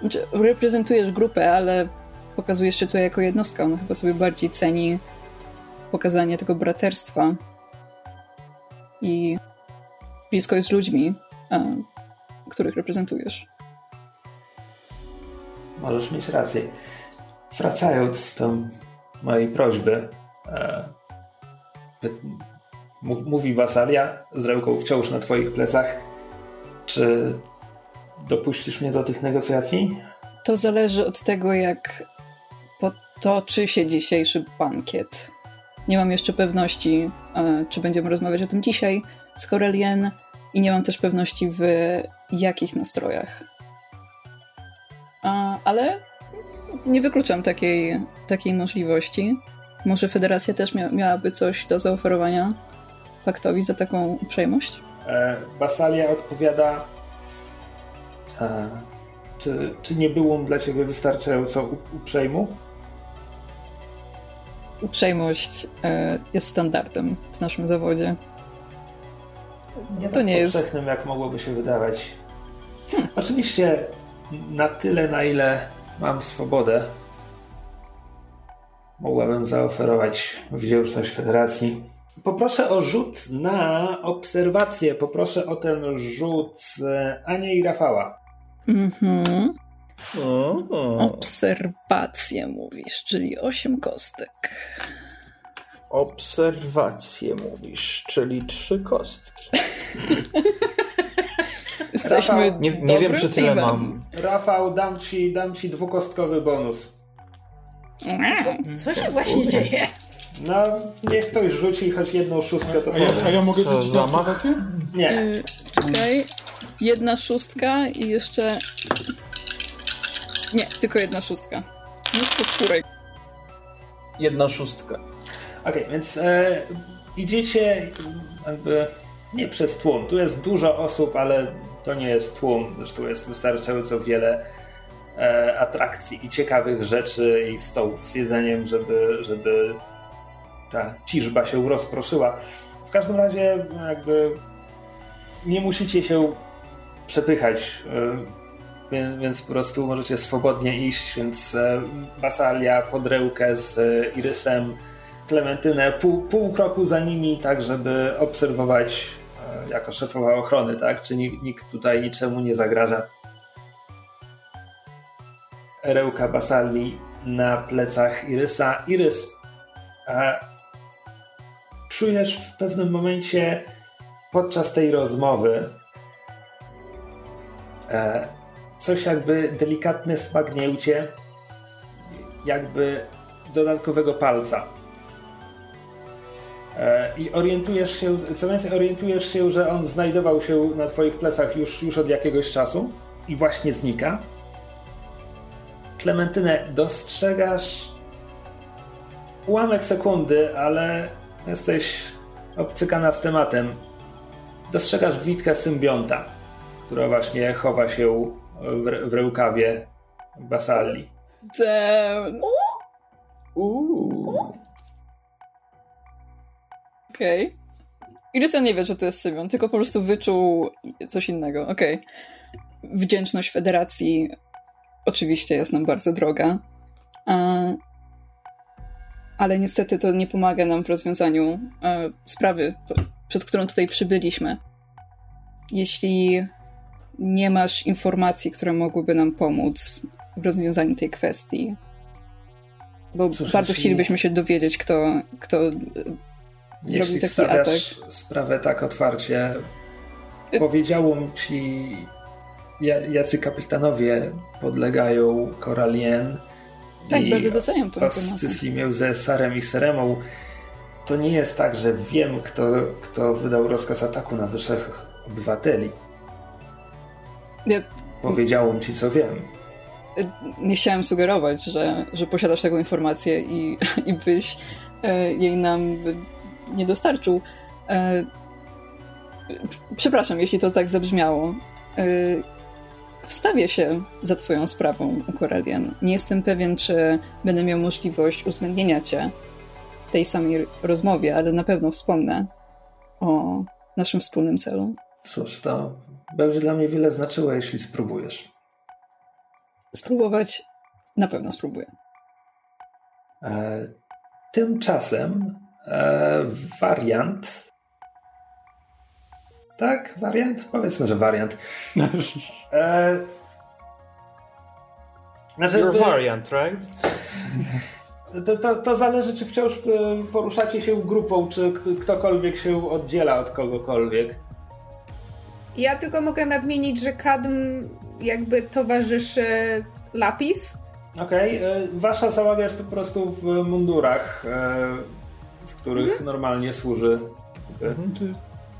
S4: Znaczy, reprezentujesz grupę, ale pokazujesz się tutaj jako jednostka. Ona chyba sobie bardziej ceni pokazanie tego braterstwa i blisko jest z ludźmi, a, których reprezentujesz.
S1: Możesz mieć rację. Wracając do mojej prośby, e, mówi Basalia z ręką wciąż na twoich plecach, czy dopuścisz mnie do tych negocjacji?
S4: To zależy od tego, jak potoczy się dzisiejszy bankiet. Nie mam jeszcze pewności, e, czy będziemy rozmawiać o tym dzisiaj z Corelien i nie mam też pewności w jakich nastrojach. Ale nie wykluczam takiej, takiej możliwości. Może Federacja też mia miałaby coś do zaoferowania faktowi za taką uprzejmość?
S1: E, Basalia odpowiada e, czy, czy nie było dla ciebie wystarczająco uprzejmu?
S4: uprzejmość e, jest standardem w naszym zawodzie.
S1: Nie to tak nie jest. powszechnym, jak mogłoby się wydawać. Hmm. Oczywiście na tyle, na ile mam swobodę, mogłabym zaoferować wdzięczność Federacji. Poproszę o rzut na obserwację. Poproszę o ten rzut Ania i Rafała. Mhm.
S4: Obserwacje mówisz, czyli 8 kostek.
S2: Obserwacje mówisz, czyli trzy kostki.
S4: Jesteśmy
S2: nie, nie wiem, czy tyle teamem. mam.
S1: Rafał, dam ci, dam ci dwukostkowy bonus.
S3: Co, co się właśnie dzieje?
S1: No, niech ktoś rzuci choć jedną szóstkę, to
S5: a, ja, a ja mogę rzucić zamach?
S1: Nie. Yy,
S4: czekaj. Jedna szóstka i jeszcze nie, tylko jedna szóstka. Mnóstwo czwórek.
S2: Jedna szóstka.
S1: Okej, okay, więc e, idziecie jakby nie przez tłum. Tu jest dużo osób, ale to nie jest tłum. Zresztą jest wystarczająco wiele e, atrakcji i ciekawych rzeczy i stołów z jedzeniem, żeby, żeby ta ciżba się rozproszyła. W każdym razie jakby nie musicie się przepychać. E, więc po prostu możecie swobodnie iść, więc e, Basalia, Podrełkę z e, Irysem, Klementynę pół, pół kroku za nimi, tak żeby obserwować e, jako szefowa ochrony, tak? Czy nikt tutaj niczemu nie zagraża. Erełka Basali na plecach Irysa. Irys, a czujesz w pewnym momencie podczas tej rozmowy coś jakby delikatne smagnięcie, jakby dodatkowego palca. E, I orientujesz się, co więcej, orientujesz się, że on znajdował się na twoich plecach już, już od jakiegoś czasu i właśnie znika. Klementynę, dostrzegasz ułamek sekundy, ale jesteś obcykana z tematem. Dostrzegasz witkę symbionta, która właśnie chowa się w, w rękawie Basalli.
S4: Damn.
S1: Uuu.
S4: Okej. Okay. Irysen nie wie, że to jest Symion, tylko po prostu wyczuł coś innego. Okej. Okay. Wdzięczność Federacji oczywiście jest nam bardzo droga. Ale niestety to nie pomaga nam w rozwiązaniu e, sprawy, przed którą tutaj przybyliśmy. Jeśli nie masz informacji, które mogłyby nam pomóc w rozwiązaniu tej kwestii, bo Cóż, bardzo chcielibyśmy się dowiedzieć, kto, kto
S1: jeśli zrobił taki atak. sprawę tak otwarcie, y- powiedziałam ci, jacy kapitanowie podlegają Koralien.
S4: Tak, bardzo doceniam to.
S1: Z ze Sarem i Seremą. To nie jest tak, że wiem, kto, kto wydał rozkaz ataku na wyższych obywateli. Nie. Powiedziałam ci, co wiem.
S4: Nie chciałem sugerować, że, że posiadasz taką informację i, i byś e, jej nam nie dostarczył. E, przepraszam, jeśli to tak zabrzmiało. E, wstawię się za Twoją sprawą, Corelian. Nie jestem pewien, czy będę miał możliwość uwzględnienia Cię w tej samej rozmowie, ale na pewno wspomnę o naszym wspólnym celu.
S1: Cóż, to będzie dla mnie wiele znaczyło, jeśli spróbujesz.
S4: Spróbować na pewno spróbuję.
S1: E, tymczasem e, wariant. Tak, wariant? Powiedzmy, że wariant.
S2: E, znaczy, You're variant, right?
S1: To, to, to, zależy, czy wciąż e, poruszacie się grupą, czy ktokolwiek się oddziela od kogokolwiek.
S3: Ja tylko mogę nadmienić, że Kadm jakby towarzyszy Lapis.
S1: Okej, okay. E, wasza załoga jest po prostu w mundurach, e, w których mhm. normalnie służy.
S3: Mhm. Czy...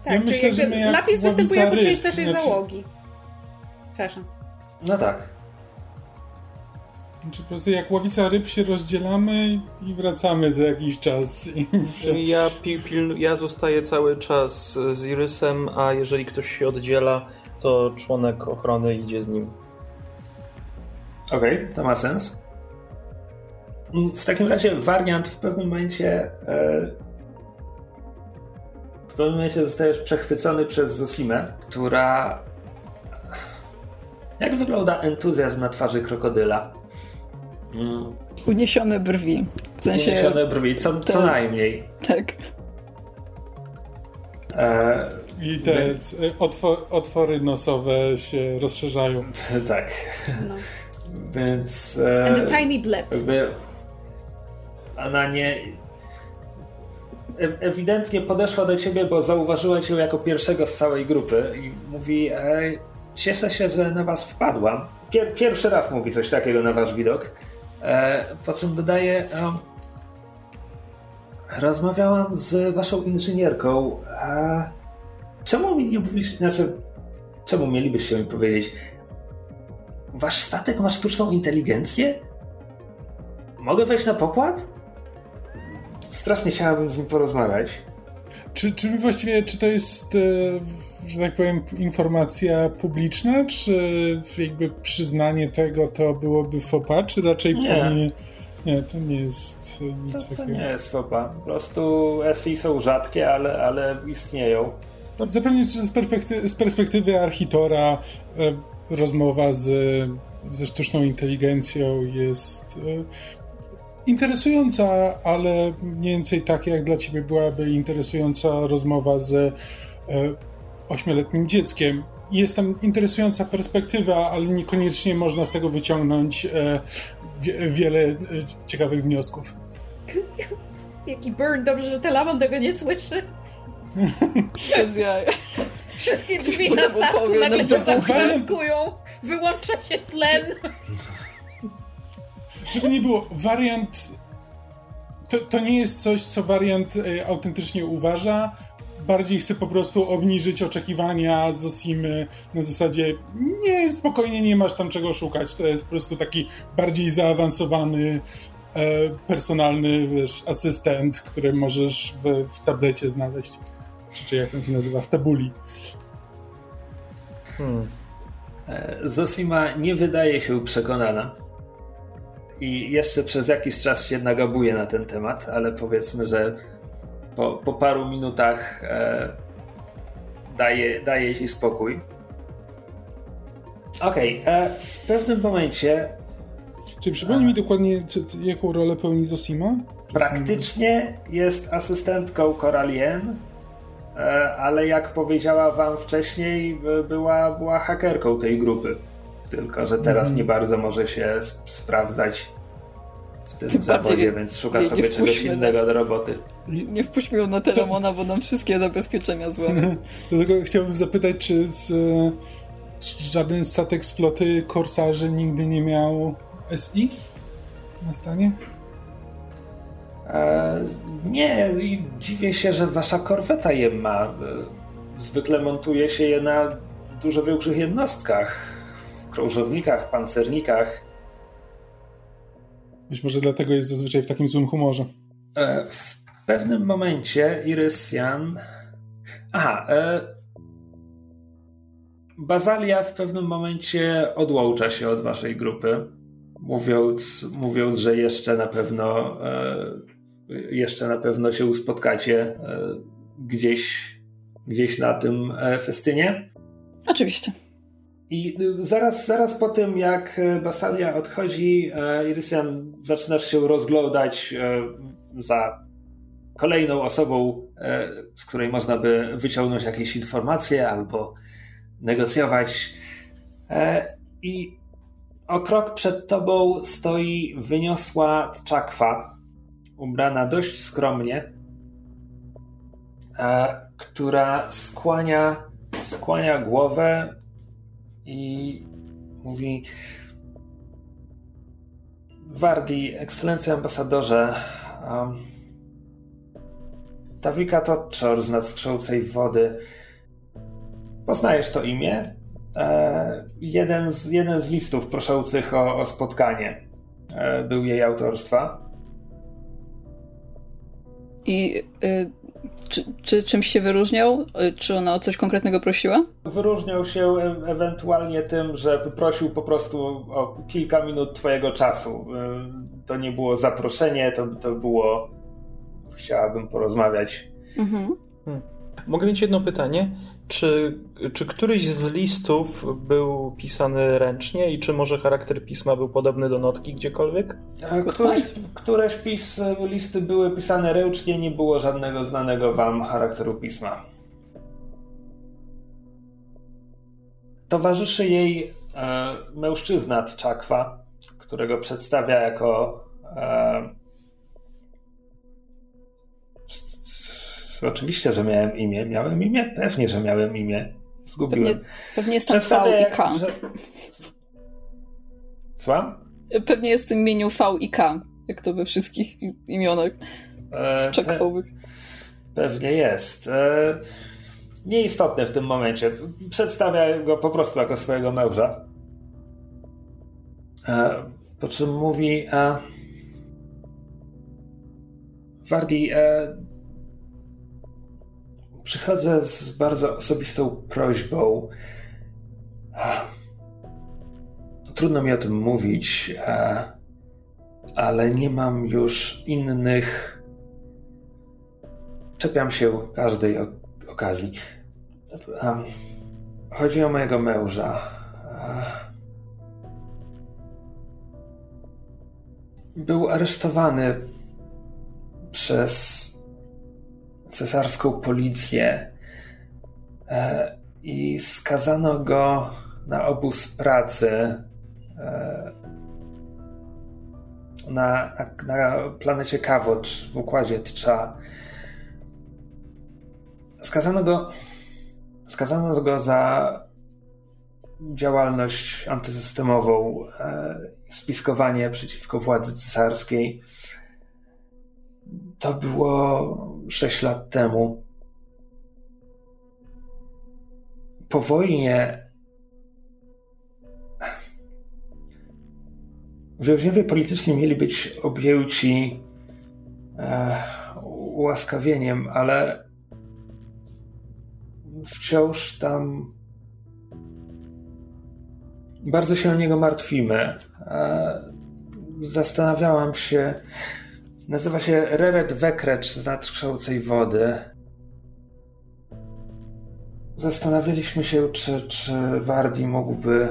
S3: Tak, ja myślę, że Lapis występuje jako część naszej znaczy... załogi. Przepraszam.
S1: No tak.
S5: Czy po prostu jak ławica ryb się rozdzielamy i wracamy za jakiś czas.
S2: Ja, pil, ja zostaję cały czas z Irysem, a jeżeli ktoś się oddziela, to członek ochrony idzie z nim.
S1: Okej, okay, to ma sens. W takim razie wariant w pewnym momencie e, w pewnym momencie zostajesz przechwycony przez Zosimę, która jak wygląda entuzjazm na twarzy krokodyla?
S4: Mm. Uniesione brwi.
S1: W sensie... Uniesione brwi, co, co najmniej.
S4: Tak.
S5: E, I te my... otwory nosowe się rozszerzają.
S1: tak. No. Więc... E,
S3: And a tiny blip.
S1: Ona nie... Ewidentnie podeszła do ciebie, bo zauważyła cię jako pierwszego z całej grupy i mówi cieszę się, że na was wpadłam. Pier pierwszy raz mówi coś takiego na wasz widok. E, po czym dodaje rozmawiałam z waszą inżynierką. A czemu mi nie mówisz, znaczy czemu mielibyście mi powiedzieć wasz statek ma sztuczną inteligencję? Mogę wejść na pokład? Strasznie chciałabym z nim porozmawiać.
S5: Czy, czy właściwie, czy to jest, e, że tak powiem, informacja publiczna, czy jakby przyznanie tego to byłoby FOPA, czy raczej nie. powinien... Nie, to nie jest nic to,
S1: takiego. To nie jest FOPA. Po prostu SI są rzadkie, ale, ale istnieją.
S5: Zapewne, że z perspektywy, z perspektywy architora e, rozmowa z, ze sztuczną inteligencją jest e, interesująca, ale mniej więcej tak jak dla ciebie byłaby interesująca rozmowa z e, ośmioletnim dzieckiem. Jest tam interesująca perspektywa, ale niekoniecznie można z tego wyciągnąć e, wiele e, ciekawych wniosków.
S3: Jaki burn, dobrze, że Telamon tego nie słyszy.
S4: Bez.
S3: Wszystkie drzwi na statku nagle się zatrzaskują, wyłącza się tlen.
S5: Żeby nie było, wariant. To, to nie jest coś, co wariant y, autentycznie uważa. Bardziej chce po prostu obniżyć oczekiwania z Osimy na zasadzie nie, spokojnie, nie masz tam czego szukać. To jest po prostu taki bardziej zaawansowany, e, personalny wiesz, asystent, który możesz w, w tablecie znaleźć. Czy jak on się nazywa? W tabuli.
S1: Hmm. Zosima nie wydaje się przekonana i jeszcze przez jakiś czas się nagabuje na ten temat, ale powiedzmy, że po, po paru minutach e, daje, daje ci spokój. Okej, okay, w pewnym momencie.
S5: Czy przypomnij mi dokładnie, co, jaką rolę pełni Zosima?
S1: Praktycznie jest asystentką Coralien, e, ale jak powiedziała wam wcześniej, była, była hakerką tej grupy. Tylko, że teraz mm. nie bardzo może się sprawdzać w tym Tym zawodzie, bardziej, więc szuka nie, sobie nie czegoś innego na... do roboty.
S4: Nie wpuśćmy ją na Telemona, bo nam wszystkie zabezpieczenia złamy.
S5: Dlatego chciałbym zapytać, czy z, żaden statek z floty korsarzy nigdy nie miał SI na stanie?
S1: E, nie, dziwię się, że wasza korweta je ma. E, zwykle montuje się je na dużo większych jednostkach. Krążownikach, pancernikach.
S5: Być może dlatego jest zazwyczaj w takim złym humorze.
S1: E, w pewnym momencie Irysian. Aha, e... Bazalia w pewnym momencie odłącza się od waszej grupy, mówiąc, mówiąc że jeszcze na pewno e... jeszcze na pewno się spotkacie e... gdzieś, gdzieś na tym e, festynie.
S4: Oczywiście.
S1: I zaraz, zaraz po tym, jak Basalia odchodzi, e, Irysian zaczynasz się rozglądać e, za kolejną osobą, e, z której można by wyciągnąć jakieś informacje albo negocjować. I o krok przed tobą stoi wyniosła czakwa, ubrana dość skromnie, która skłania, skłania głowę i mówi Wardi, ekscelencjo ambasadorze, um, Tawika Totczor z nadskrzącej wody. Poznajesz to imię? E, jeden, z, jeden z listów proszących o, o spotkanie e, był jej autorstwa.
S4: I y, czy, czy, czymś się wyróżniał? Y, czy ona o coś konkretnego prosiła?
S1: Wyróżniał się e ewentualnie tym, że prosił po prostu o kilka minut Twojego czasu. Y, to nie było zaproszenie, to, to było. Chciałabym porozmawiać. Mhm.
S2: Hmm. Mogę mieć jedno pytanie. Czy, czy któryś z listów był pisany ręcznie i czy może charakter pisma był podobny do notki gdziekolwiek?
S1: E, któreś, któreś pis, listy były pisane ręcznie, nie było żadnego znanego wam charakteru pisma. Towarzyszy jej e, mężczyzna Tczakwa, którego przedstawia jako e, Oczywiście, że miałem imię. Miałem imię? Pewnie, że miałem imię. Zgubiłem.
S4: Pewnie, pewnie jest tam V i K. Że...
S1: Słucham?
S4: Pewnie jest w tym imieniu V i K, jak to we wszystkich imionach e, czekwowych. Pe
S1: pewnie jest. E, nieistotne w tym momencie. Przedstawia go po prostu jako swojego męża. E, po czym mówi... E, Wardi, e, przychodzę z bardzo osobistą prośbą. Trudno mi o tym mówić, e, ale nie mam już innych. Czepiam się każdej okazji. Chodzi o mojego męża. Był aresztowany przez cesarską policję e, i skazano go na obóz pracy e, na, na, na planecie Kawocz w układzie Trza. Skazano go, skazano go za działalność antysystemową, e, spiskowanie przeciwko władzy cesarskiej. To było 6 lat temu. Po wojnie więźniowie polityczni mieli być objęci e, ale wciąż tam bardzo się o niego martwimy. E, zastanawiałam się, Nazywa się Reret Wekrecz z nadkształcej wody. Zastanawialiśmy się, czy, czy Wardi mógłby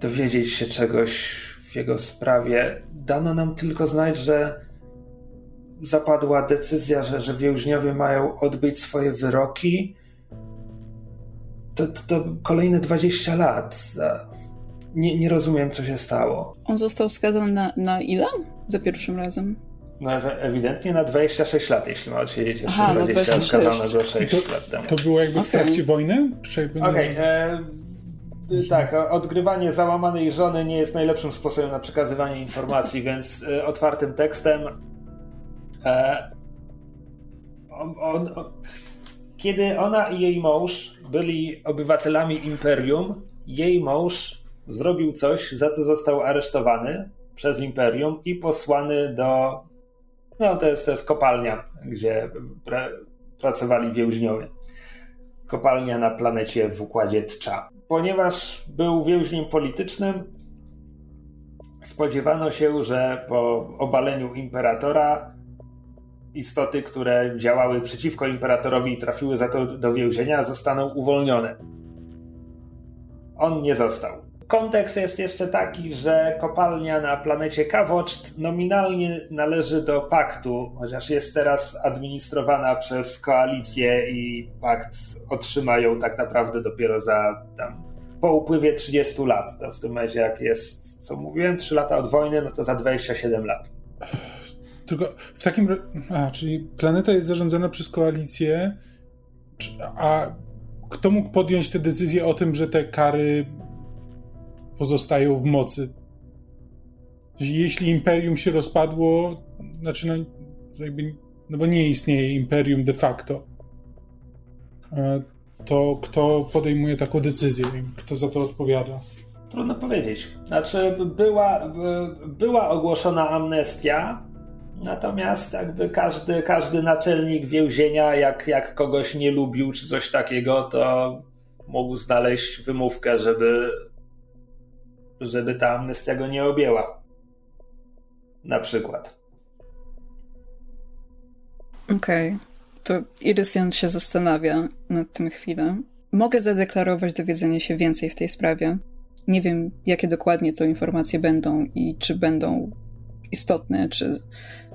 S1: dowiedzieć się czegoś w jego sprawie. Dano nam tylko znać, że zapadła decyzja, że, że więźniowie mają odbyć swoje wyroki. To, to, to kolejne 20 lat. Nie, nie rozumiem, co się stało.
S4: On został skazany na, na ile? Za pierwszym razem.
S1: No ewidentnie na 26 lat, jeśli ma jeszcze
S4: Aha, no
S1: 20,
S4: 26.
S1: skazano go 6
S5: To-
S1: lat temu.
S5: To było jakby w trakcie wojny? Czy jakby
S1: Okej, e, y, tak, odgrywanie załamanej żony nie jest najlepszym sposobem na przekazywanie informacji, więc e, otwartym tekstem e, on, on, on, kiedy ona i jej mąż byli obywatelami imperium, jej mąż zrobił coś, za co został aresztowany przez imperium i posłany do. No, to jest, to jest kopalnia, gdzie pra, pracowali więźniowie kopalnia na planecie w układzie Tcza. Ponieważ był więźniem politycznym, spodziewano się, że po obaleniu imperatora istoty, które działały przeciwko imperatorowi i trafiły za to do więzienia, zostaną uwolnione. On nie został. Kontekst jest jeszcze taki, że kopalnia na planecie Kawoczt nominalnie należy do paktu, chociaż jest teraz administrowana przez koalicję i pakt otrzymają tak naprawdę dopiero za tam po upływie 30 lat. To w tym momencie, jak jest, co mówiłem, 3 lata od wojny, no to za 27 lat.
S5: Tylko w takim. A, czyli planeta jest zarządzana przez koalicję. A kto mógł podjąć tę decyzję o tym, że te kary pozostają w mocy? Jeśli imperium się rozpadło, znaczy, no, jakby, no bo nie istnieje imperium de facto, e, to kto podejmuje taką decyzję? Kto za to odpowiada?
S1: Trudno powiedzieć. Znaczy, była, była ogłoszona amnestia, natomiast jakby każdy, każdy naczelnik więzienia, jak, jak kogoś nie lubił czy coś takiego, to mógł znaleźć wymówkę, żeby, żeby ta amnestia go nie objęła. Na przykład.
S4: Okej. To Irysian się zastanawia nad tym chwilę. Mogę zadeklarować dowiedzenie się więcej w tej sprawie. Nie wiem, jakie dokładnie to informacje będą i czy będą istotne, czy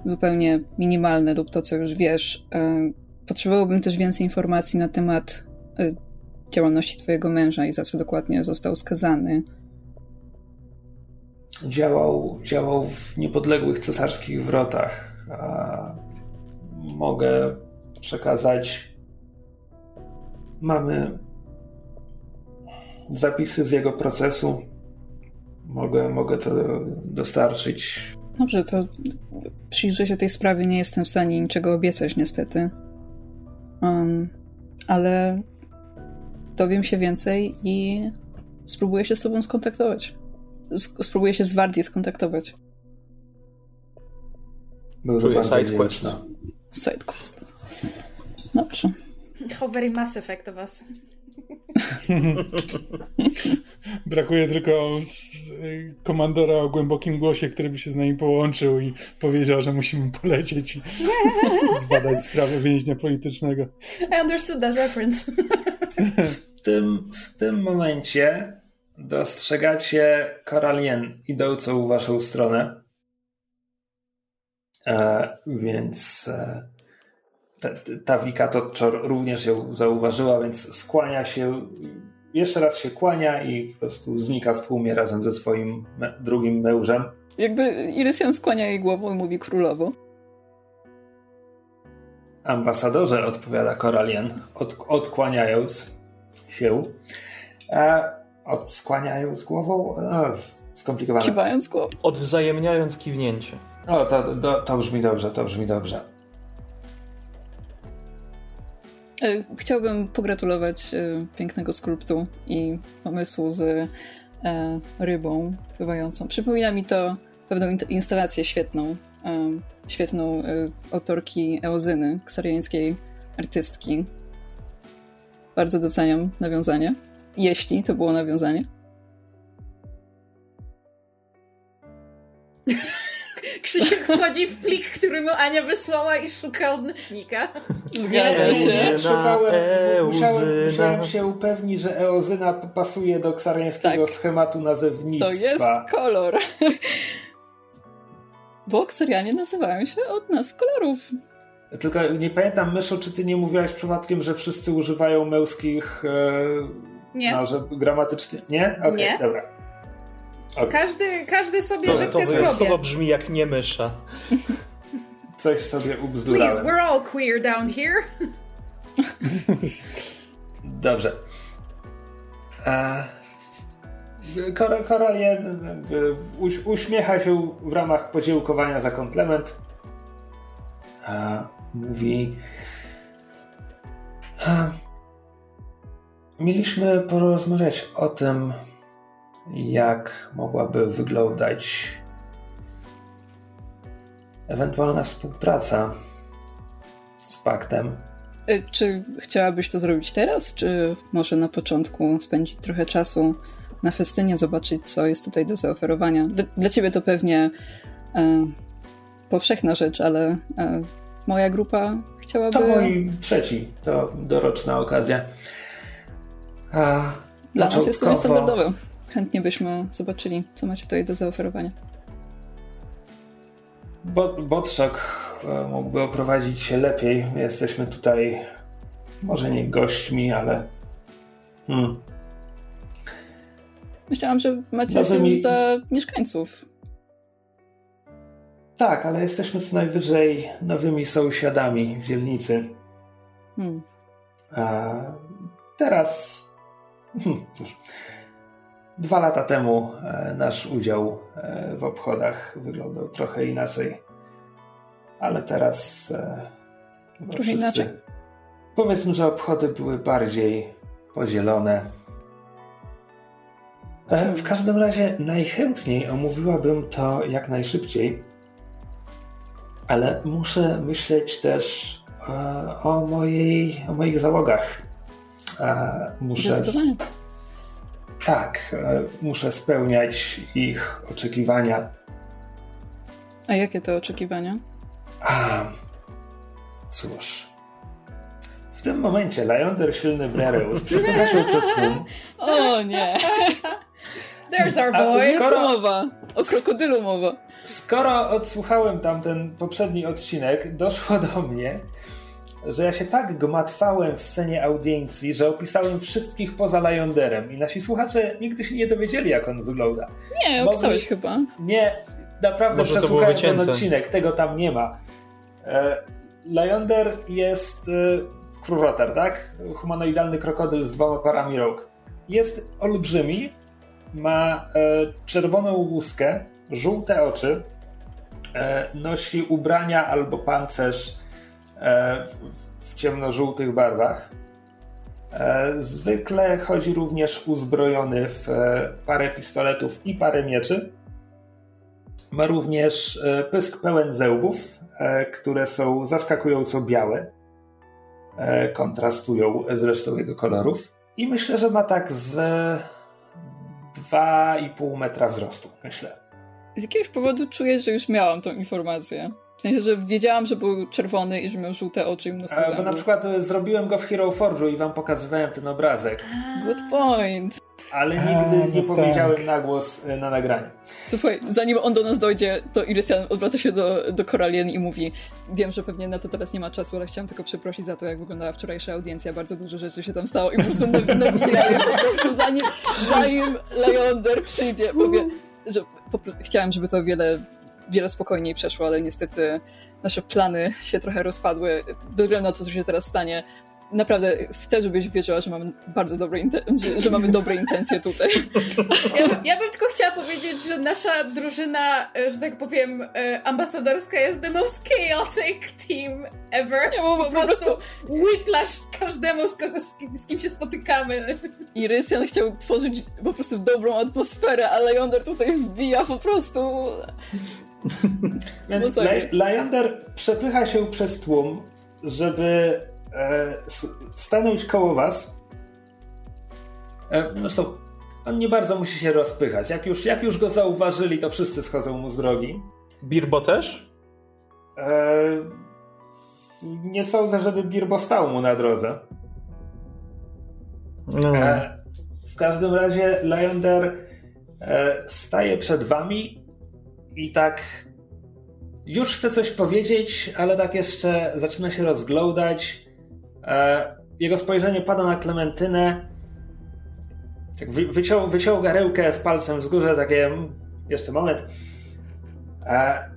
S4: zupełnie minimalne lub to, co już wiesz. E, Potrzebowałbym też więcej informacji na temat e, działalności twojego męża i za co dokładnie został skazany.
S1: Działał, działał w niepodległych cesarskich wrotach. A mogę przekazać. Mamy zapisy z jego procesu. Mogę, mogę to dostarczyć.
S4: Dobrze, to przyjrzę się tej sprawie. Nie jestem w stanie niczego obiecać, niestety. Um, ale dowiem się więcej i spróbuję się z tobą skontaktować. Spróbuję się z Wardi skontaktować.
S2: Czuję
S1: bardzo
S2: side quest.
S1: wdzięczny.
S4: Sidequest. Dobrze.
S3: How very Mass Effect of us.
S5: Brakuje tylko y, komandora o głębokim głosie, który by się z nami połączył i powiedział, że musimy polecieć i zbadać sprawę więźnia politycznego.
S3: I understood that reference.
S1: W tym, w tym momencie dostrzegacie Koralien idącą w waszą stronę. E, więc e, ta, ta Wika Totczor również ją zauważyła, więc skłania się, jeszcze raz się kłania i po prostu znika w tłumie razem ze swoim me, drugim mężem.
S4: Jakby Irysian skłania jej głową i mówi królowo.
S1: Ambasadorze, odpowiada Koralien, od, odkłaniając się. E, od, skłaniając głową? Skomplikowane.
S4: Kiwając głową.
S2: Odwzajemniając kiwnięcie.
S1: O, to, to, to brzmi dobrze, to brzmi dobrze.
S4: E, Chciałbym pogratulować e, pięknego skulptu i pomysłu z e, rybą pływającą. Przypomina mi to pewną in- instalację świetną, świetną autorki Eozyny, ksariańskiej artystki. Bardzo doceniam nawiązanie. Jeśli to było nawiązanie.
S3: Krzysiek wchodzi w plik, który mu Ania wysłała i szuka odnośnika.
S4: Zgadza się.
S1: nie, Szukałem, musiałem, musiałem się upewnić, że eozyna pasuje do ksariańskiego
S4: Tak.
S1: schematu
S4: To
S1: nazewnictwa.
S4: jest kolor. Bo kserianie nazywają się od nazw kolorów.
S1: Tylko nie pamiętam, Myszu, czy ty nie mówiłaś przypadkiem, że wszyscy używają męskich e,
S3: Nie.
S1: No, że gramatycznie... Nie? Okej,
S3: Nie.
S1: dobra. Okej.
S3: Każdy, każdy sobie
S2: To, to
S3: rzepkę
S2: wyjątkowo
S3: skrobie.
S2: brzmi jak nie mysza.
S1: Coś sobie
S3: Please,
S1: ubzdurałem.
S3: we're all queer down here.
S1: Dobrze. E, Kor- Koralien jakby uś, uśmiecha się w ramach podziękowania za komplement. E, mówi. E, mieliśmy porozmawiać o tym, jak mogłaby wyglądać ewentualna współpraca z paktem.
S4: Y, Czy chciałabyś to zrobić teraz, czy może na początku spędzić trochę czasu na festynie, zobaczyć, co jest tutaj do zaoferowania? Dla, dla ciebie to pewnie e, powszechna rzecz, ale e, moja grupa chciałaby.
S1: To mój trzeci, to doroczna okazja. A,
S4: Dla nas jest to niestandardowe. Chętnie byśmy zobaczyli, co macie tutaj do zaoferowania.
S1: Bo, Botrzak e, mógłby oprowadzić się lepiej. My Jesteśmy tutaj może nie gośćmi, ale hmm,
S4: Myślałam, że macie
S1: Może
S4: się
S1: mi-
S4: za mieszkańców.
S1: tak, ale jesteśmy co najwyżej nowymi sąsiadami w dzielnicy.
S4: Hmm.
S1: A teraz, hmm, cóż, dwa lata temu e, nasz udział e, w obchodach wyglądał trochę inaczej. Ale teraz e,
S4: Trochę inaczej?
S1: Powiedzmy, że obchody były bardziej podzielone. E, W każdym razie najchętniej omówiłabym to jak najszybciej, ale muszę myśleć też o, mojej, o moich załogach. E, Muszę, tak, e, muszę spełniać ich oczekiwania.
S4: A jakie to oczekiwania?
S1: A, cóż. W tym momencie Lajonder Silny Brereus się przez tłum.
S4: O nie!
S3: There's our boy.
S1: skoro-
S4: mowa! O krokodylu mowa.
S1: Skoro odsłuchałem tamten poprzedni odcinek, doszło do mnie, że ja się tak gmatwałem w scenie audiencji, że opisałem wszystkich poza Lajonderem i nasi słuchacze nigdy się nie dowiedzieli, jak on wygląda.
S4: Nie,
S1: Mogli-
S4: opisałeś chyba.
S1: Nie, naprawdę
S2: Może
S1: przesłuchałem ten odcinek, tego tam nie ma. E, Lajonder jest e, krurotar, tak? Humanoidalny krokodyl z dwoma parami rąk. Jest olbrzymi, ma e, czerwoną łuskę, żółte oczy, e, nosi ubrania albo pancerz w- w ciemnożółtych barwach. E, Zwykle chodzi również uzbrojony w e, parę pistoletów i parę mieczy. Ma również e, pysk pełen zębów, e, które są zaskakująco białe. E, Kontrastują z resztą jego kolorów. I myślę, że ma tak z 2,5 metra wzrostu, myślę.
S4: Z jakiegoś powodu czuję, że już miałam tą informację. W sensie, że wiedziałam, że był czerwony i że miał żółte oczy i mnóstwo
S1: E, Bo na przykład e, zrobiłem go w Hero Forge'u i wam pokazywałem ten obrazek,
S4: Good point.
S1: ale
S5: A,
S1: nigdy nie
S5: no
S1: powiedziałem
S5: tak.
S1: na głos e, na nagraniu.
S4: To słuchaj, zanim on do nas dojdzie, to Irysian odwraca się do, do Koralien i mówi wiem, że pewnie na to teraz nie ma czasu, ale chciałam tylko przeprosić za to, jak wyglądała wczorajsza audiencja. Bardzo dużo rzeczy się tam stało i po prostu naw- nawijają po prostu zanim, zanim Leander przyjdzie. Powie, że po, chciałam, żeby to wiele, wiele spokojniej przeszło, ale niestety nasze plany się trochę rozpadły. Bez względu na to, co się teraz stanie, naprawdę chcę, żebyś wierzyła, że mamy bardzo dobre, inte- że, mamy dobre intencje tutaj.
S3: Ja, bym- ja bym tylko chciała powiedzieć, że nasza drużyna, e, że tak powiem, e, ambasadorska jest the most chaotic team ever.
S4: Bo
S3: po,
S4: po
S3: prostu
S4: prostu-
S3: whiplash z każdemu, z, kogo, z kim się spotykamy.
S4: I Rysian chciał tworzyć po prostu dobrą atmosferę, ale Yonder tutaj wbija po prostu.
S1: Więc. La- Lyander przepycha się przez tłum, żeby e, stanąć koło was. E, zresztą on nie bardzo musi się rozpychać. Jak już, jak już go zauważyli, to wszyscy schodzą mu z drogi.
S2: Birbo też?
S1: E, nie sądzę, żeby Birbo stał mu na drodze.
S2: No.
S1: E, w każdym razie Leander e, staje przed wami i tak już chce coś powiedzieć, ale tak jeszcze zaczyna się rozglądać. E, jego spojrzenie pada na Klementynę. Tak wy, wyciął, wyciął garełkę z palcem wzgórze, takie mm, jeszcze moment. E,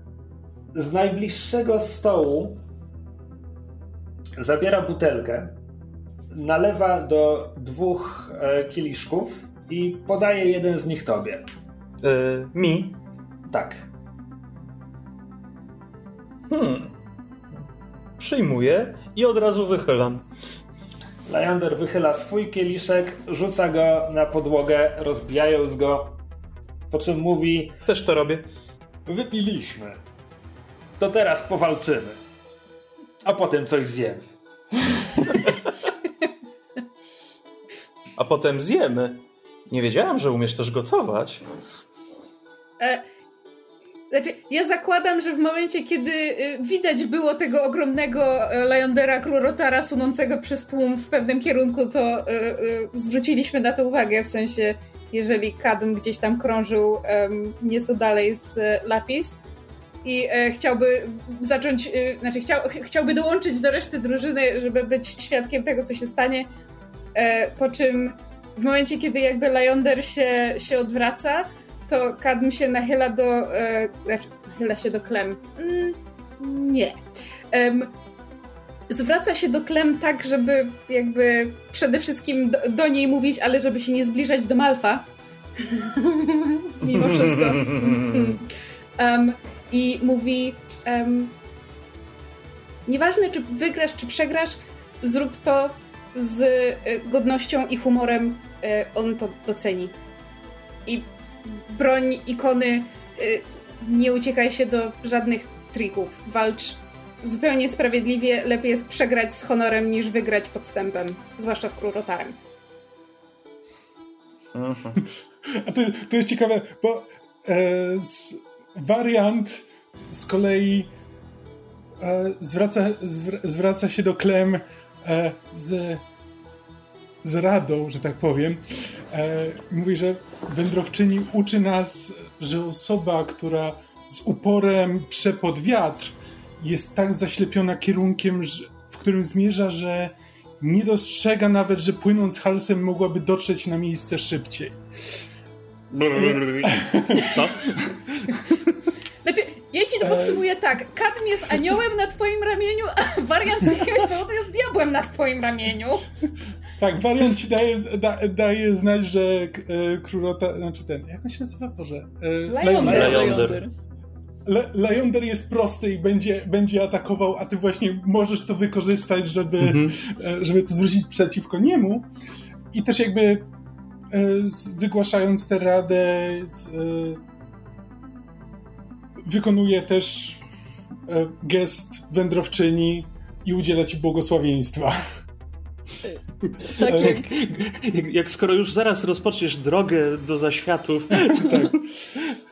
S1: z najbliższego stołu zabiera butelkę, nalewa do dwóch e, kieliszków i podaje jeden z nich tobie.
S2: E, mi?
S1: Tak.
S2: Hmm. Przyjmuję i od razu wychylam.
S1: Leander wychyla swój kieliszek, rzuca go na podłogę, rozbijając go, po czym mówi:
S2: Też to robię.
S1: Wypiliśmy. To teraz powalczymy. A potem coś zjemy.
S2: A potem zjemy. Nie wiedziałam, że umiesz też gotować.
S3: E, znaczy, ja zakładam, że w momencie, kiedy y, widać było tego ogromnego e, Leondera Krurotara sunącego przez tłum w pewnym kierunku, to y, y, zwróciliśmy na to uwagę, w sensie, jeżeli Kadm gdzieś tam krążył nieco dalej z e, Lapis. I e, chciałby zacząć, znaczy chciał, ch- chciałby dołączyć do reszty drużyny, żeby być świadkiem tego, co się stanie, po czym w momencie, kiedy jakby Leonder się, się odwraca, to Kadm się nachyla do. E, znaczy, nachyla się do Klem. Mm, nie. Em, zwraca się do Klem tak, żeby jakby przede wszystkim do, do niej mówić, ale żeby się nie zbliżać do Malfa. Mimo wszystko. Em, I mówi. em, Nieważne, czy wygrasz, czy przegrasz, zrób to z e, godnością i humorem. e, On to doceni. I broń ikony, y, nie uciekaj się do żadnych trików. Walcz zupełnie sprawiedliwie. Lepiej jest przegrać z honorem niż wygrać podstępem, zwłaszcza z Krurotarem.
S5: A to, to jest ciekawe, bo e, z, wariant z kolei e, zwraca, zwr, zwraca się do Klem e, z, z radą, że tak powiem. E, mówi, że wędrowczyni uczy nas, że osoba, która z uporem prze pod wiatr, jest tak zaślepiona kierunkiem, że, w którym zmierza, że nie dostrzega nawet, że płynąc halsem mogłaby dotrzeć na miejsce szybciej.
S2: Co?
S3: Znaczy, ja ci to
S5: E,
S3: podsumuję tak. Kadm jest aniołem na twoim ramieniu, a wariant z jakiegoś powodu jest diabłem na twoim ramieniu.
S5: Tak, wariant ci daje, da, daje znać, że e, królota, znaczy ten, jak on się nazywa? Boże. E. Le, Leander jest prosty i będzie, będzie atakował, a ty właśnie możesz to wykorzystać, żeby,
S2: Mhm.
S5: e, żeby to zwrócić przeciwko niemu. I też jakby e, z, wygłaszając tę radę z, e, wykonuje też e, gest wędrowczyni i udziela ci błogosławieństwa.
S4: Tak
S5: E,
S4: jak
S2: Jak, jak skoro już zaraz rozpoczniesz drogę do zaświatów,
S4: E,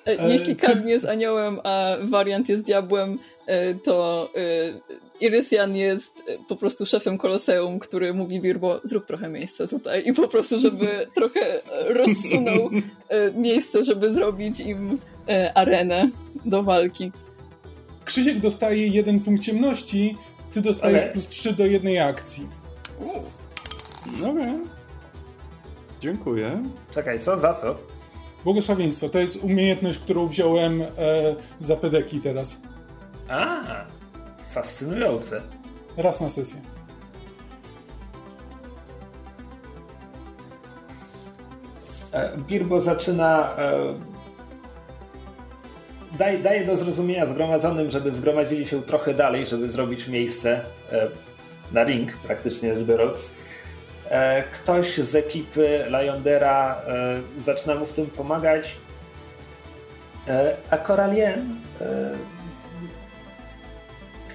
S5: E,
S4: Jeśli Kadm jest aniołem, a wariant jest diabłem, e, to e, Irysian jest po prostu szefem koloseum, który mówi Birbo, zrób trochę miejsca tutaj i po prostu, żeby trochę rozsunął miejsce, żeby zrobić im arenę do walki.
S5: Krzysiek dostaje jeden punkt ciemności, ty dostajesz
S1: Okej.
S5: plus 3 do jednej akcji.
S2: Okej. Dziękuję.
S1: Czekaj, co? Za co?
S5: Błogosławieństwo to jest umiejętność, którą wziąłem e, za pedeki teraz.
S1: A, fascynujące.
S5: Raz na sesję.
S1: E, Birbo zaczyna. E, daje, daje do zrozumienia zgromadzonym, żeby zgromadzili się trochę dalej, żeby zrobić miejsce e, na ring, praktycznie rzecz biorąc. E, ktoś z ekipy Liondera e, zaczyna mu w tym pomagać. E, a Coralien.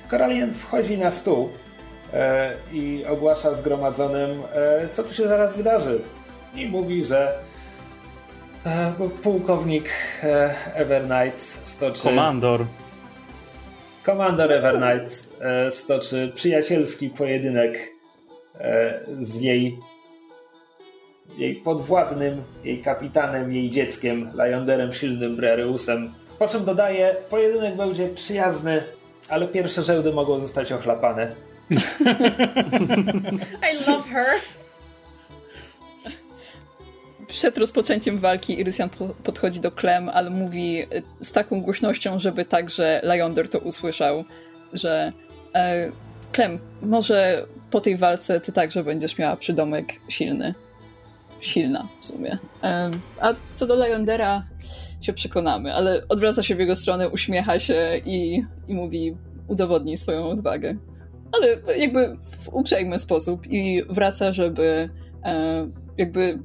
S1: Coralien wchodzi na stół i ogłasza zgromadzonym, co tu się zaraz wydarzy. I mówi, że pułkownik Evernight stoczy
S2: Komandor.
S1: Komandor Evernight stoczy przyjacielski pojedynek z jej jej podwładnym, jej kapitanem, jej dzieckiem, Lionderem Silnym Brereusem. Po czym dodaje, pojedynek będzie przyjazny, ale pierwsze żełdy mogą zostać ochlapane.
S3: I love her.
S4: Przed rozpoczęciem walki Irysian podchodzi do Klem, ale mówi z taką głośnością, żeby także Lyonder to usłyszał, że e, Klem, może po tej walce ty także będziesz miała przydomek silny. Silna w sumie. E, a co do Lyondera się przekonamy, ale odwraca się w jego stronę, uśmiecha się i, i mówi udowodnij swoją odwagę. Ale jakby w uprzejmy sposób i wraca, żeby e, jakby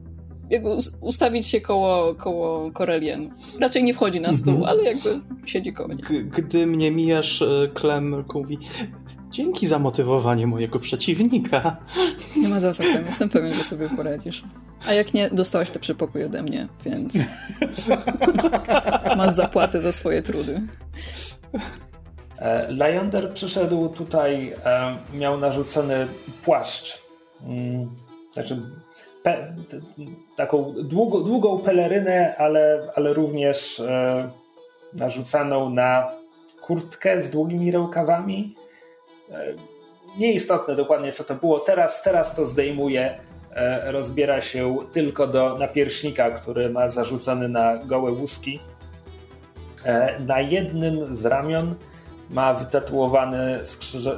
S4: jakby ustawić się koło, koło Corelien. Raczej nie wchodzi na stół, mhm. ale jakby siedzi koło niej.
S2: Gdy mnie mijasz, Klem mówi dzięki za motywowanie mojego przeciwnika.
S4: Nie ma za co. Jestem pewien, że sobie poradzisz. A jak nie, dostałaś lepszy pokój ode mnie, więc masz zapłatę za swoje trudy.
S1: E, Lyonder przyszedł tutaj, e, miał narzucony płaszcz. Mm, znaczy pe, taką długo, długą pelerynę, ale, ale również e, narzucaną na kurtkę z długimi rękawami. E, nieistotne dokładnie co to było. Teraz, teraz to zdejmuje. E, rozbiera się tylko do napierśnika, który ma zarzucony na gołe łuski. E, na jednym z ramion ma wytatuowany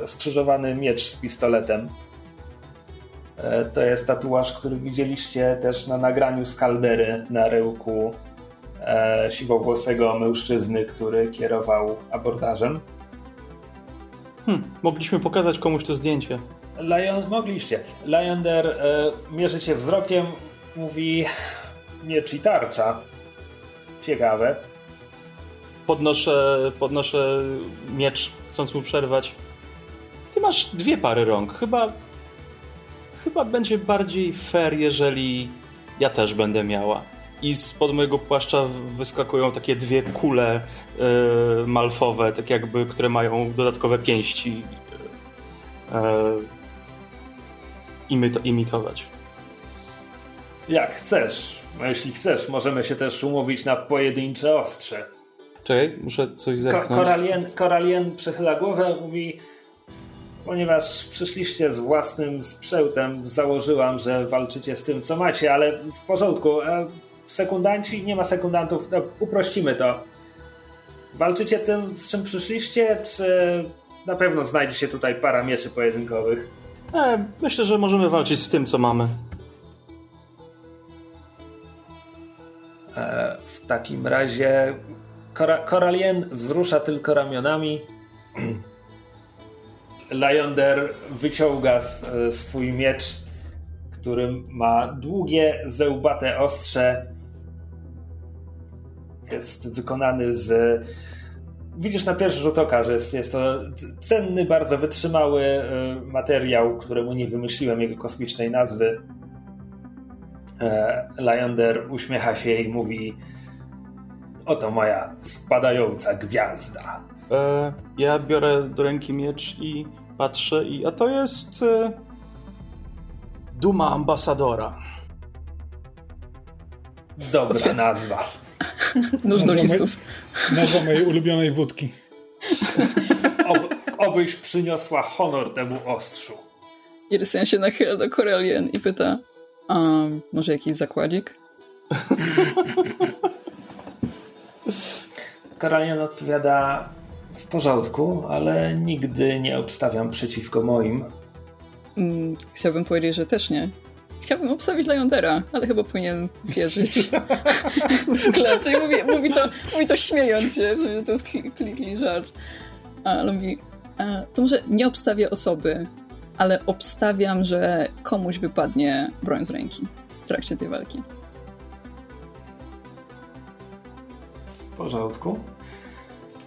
S1: skrzyżowany miecz z pistoletem. To jest tatuaż, który widzieliście też na nagraniu z kaldery na ryłku siwowłosego mężczyzny, który kierował abordażem.
S2: Hmm, mogliśmy pokazać komuś to zdjęcie.
S1: Lion, mogliście. Lionder e, mierzy cię wzrokiem, mówi miecz i tarcza. Ciekawe.
S2: Podnoszę, podnoszę miecz, chcąc mu przerwać. Ty masz dwie pary rąk. Chyba chyba będzie bardziej fair, jeżeli ja też będę miała. I spod mojego płaszcza wyskakują takie dwie kule yy, malfowe, tak jakby, które mają dodatkowe pięści. Yy, imitować.
S1: Jak chcesz. No jeśli chcesz, możemy się też umówić na pojedyncze ostrze.
S2: Czekaj, muszę coś zerknąć.
S1: Koralien, Koralien przechyla głowę, mówi ponieważ przyszliście z własnym sprzętem, założyłam, że walczycie z tym, co macie, ale w porządku. Sekundanci, nie ma sekundantów, no, uprościmy to. Walczycie tym, z czym przyszliście, czy na pewno znajdzie się tutaj para mieczy pojedynkowych?
S2: E, myślę, że możemy walczyć z tym, co mamy.
S1: E, w takim razie Koralien wzrusza tylko ramionami. Lyonder wyciąga e, swój miecz, którym ma długie, zełbate ostrze. Jest wykonany z. Widzisz na pierwszy rzut oka, że jest, jest to cenny, bardzo wytrzymały e, materiał, któremu nie wymyśliłem jego kosmicznej nazwy. E, Lyonder uśmiecha się i mówi: Oto moja spadająca gwiazda.
S2: E, ja biorę do ręki miecz i patrzę i a to jest e, Duma Ambasadora.
S1: Dobra nazwa.
S4: Nóż do listów.
S5: Nazwa mojej ulubionej wódki.
S1: Ob, obyś przyniosła honor temu ostrzu.
S4: Irsen się nachyla do Corelien i pyta, a może jakiś zakładzik?
S1: Corelien odpowiada, w porządku, ale nigdy nie obstawiam przeciwko moim.
S4: Mm, chciałbym powiedzieć, że też nie. Chciałbym obstawić Lyondera, ale chyba powinien wierzyć w klepce. I mówi, mówi, to, mówi to śmiejąc się, że to jest klikli żart. Ale mówi, to może nie obstawię osoby, ale obstawiam, że komuś wypadnie broń z ręki w trakcie tej walki.
S1: W porządku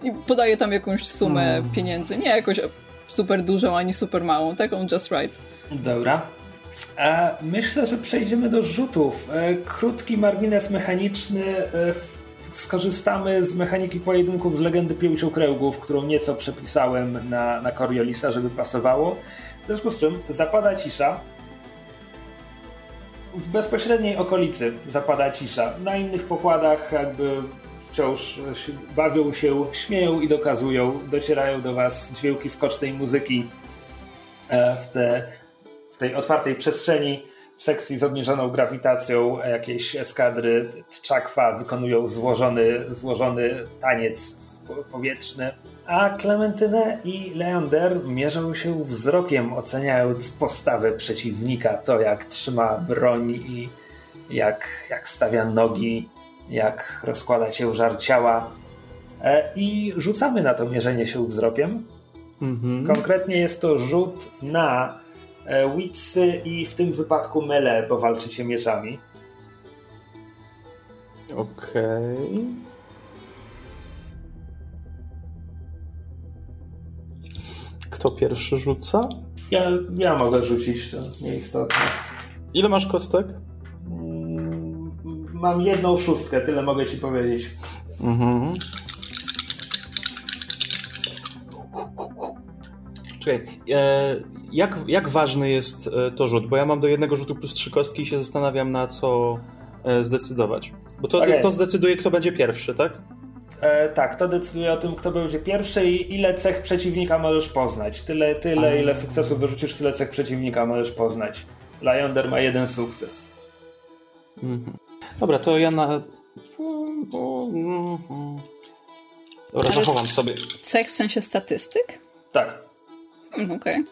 S4: i podaje tam jakąś sumę hmm. pieniędzy. Nie jakąś super dużą, ani super małą, taką just right.
S1: Dobra. Myślę, że przejdziemy do rzutów. E, krótki margines mechaniczny. E, skorzystamy z mechaniki pojedynków z legendy pięciokręgów, którą nieco przepisałem na, na Coriolisa, żeby pasowało. W związku z czym zapada cisza. W bezpośredniej okolicy zapada cisza. Na innych pokładach jakby wciąż bawią się, śmieją i dokazują. Docierają do was dźwięki skocznej muzyki e, w, te, tej otwartej przestrzeni w sekcji z obniżoną grawitacją jakieś eskadry Tczakwa wykonują złożony, złożony taniec powietrzny, a Klementynę i Leander mierzą się wzrokiem, oceniając postawę przeciwnika, to jak trzyma broń i jak, jak stawia nogi, jak rozkłada ciężar ciała. E, I rzucamy na to mierzenie się wzrokiem. Mhm. Konkretnie jest to rzut na Witsy i w tym wypadku mele, bo walczycie mieczami.
S2: Okej. Okay. Kto pierwszy rzuca?
S1: Ja, ja mogę rzucić, to nieistotne.
S2: Ile masz kostek?
S1: Mm, mam jedną szóstkę, tyle mogę ci powiedzieć. Mhm.
S2: Czekaj, e, jak, jak ważny jest e, to rzut? Bo ja mam do jednego rzutu plus trzy kostki i się zastanawiam na co e, zdecydować. Bo to, okay. to zdecyduje, kto będzie pierwszy, tak?
S1: E, tak, to decyduje o tym, kto będzie pierwszy i ile cech przeciwnika możesz poznać. Tyle, tyle ile sukcesów wyrzucisz, tyle cech przeciwnika możesz poznać. Lionder ma jeden sukces.
S2: Mhm. Dobra, to ja na... Dobra, zachowam sobie.
S4: Cech w sensie statystyk?
S1: Tak.
S4: Mm, okej. Okay.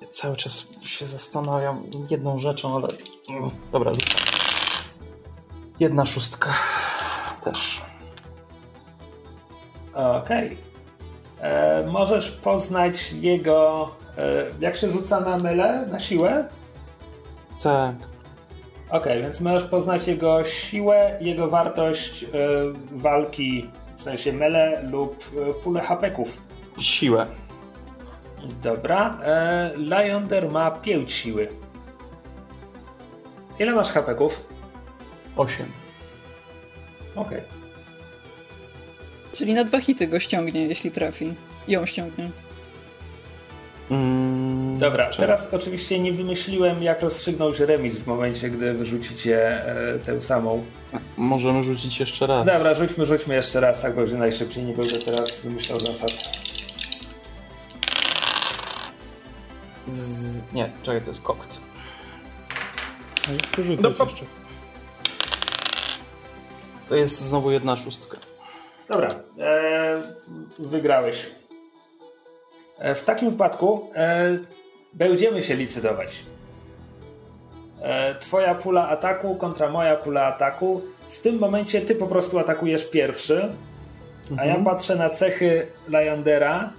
S2: Ja cały czas się zastanawiam jedną rzeczą, ale. Mm, dobra, Jedna szóstka też.
S1: Okej. Okay. E, możesz poznać jego. E, jak się rzuca na mylę, na siłę?
S2: Tak.
S1: Okej, okay, więc możesz poznać jego siłę, jego wartość e, walki, w sensie mele lub e, pulę hapeków.
S2: Siłę.
S1: Dobra. E, Lionder ma 5 siły. Ile masz hapeków?
S2: 8.
S1: Okej. Okay.
S4: Czyli na dwa hity go ściągnie, jeśli trafi. Ją ściągnie.
S1: Mm, Dobra, czy... teraz oczywiście nie wymyśliłem, jak rozstrzygnąć remis w momencie, gdy wyrzucicie e, tę samą.
S2: Możemy rzucić jeszcze raz.
S1: Dobra, rzućmy, rzućmy jeszcze raz, tak będzie najszybciej, nie będę teraz wymyślał zasad.
S2: Nie, czekaj, to jest kokt.
S5: Rzucać no, jeszcze.
S2: To jest znowu jedna szóstka.
S1: Dobra, e, wygrałeś. E, w takim wypadku e, będziemy się licytować. E, twoja pula ataku kontra moja pula ataku. W tym momencie ty po prostu atakujesz pierwszy, mhm. a ja mhm. patrzę na cechy Lyandera.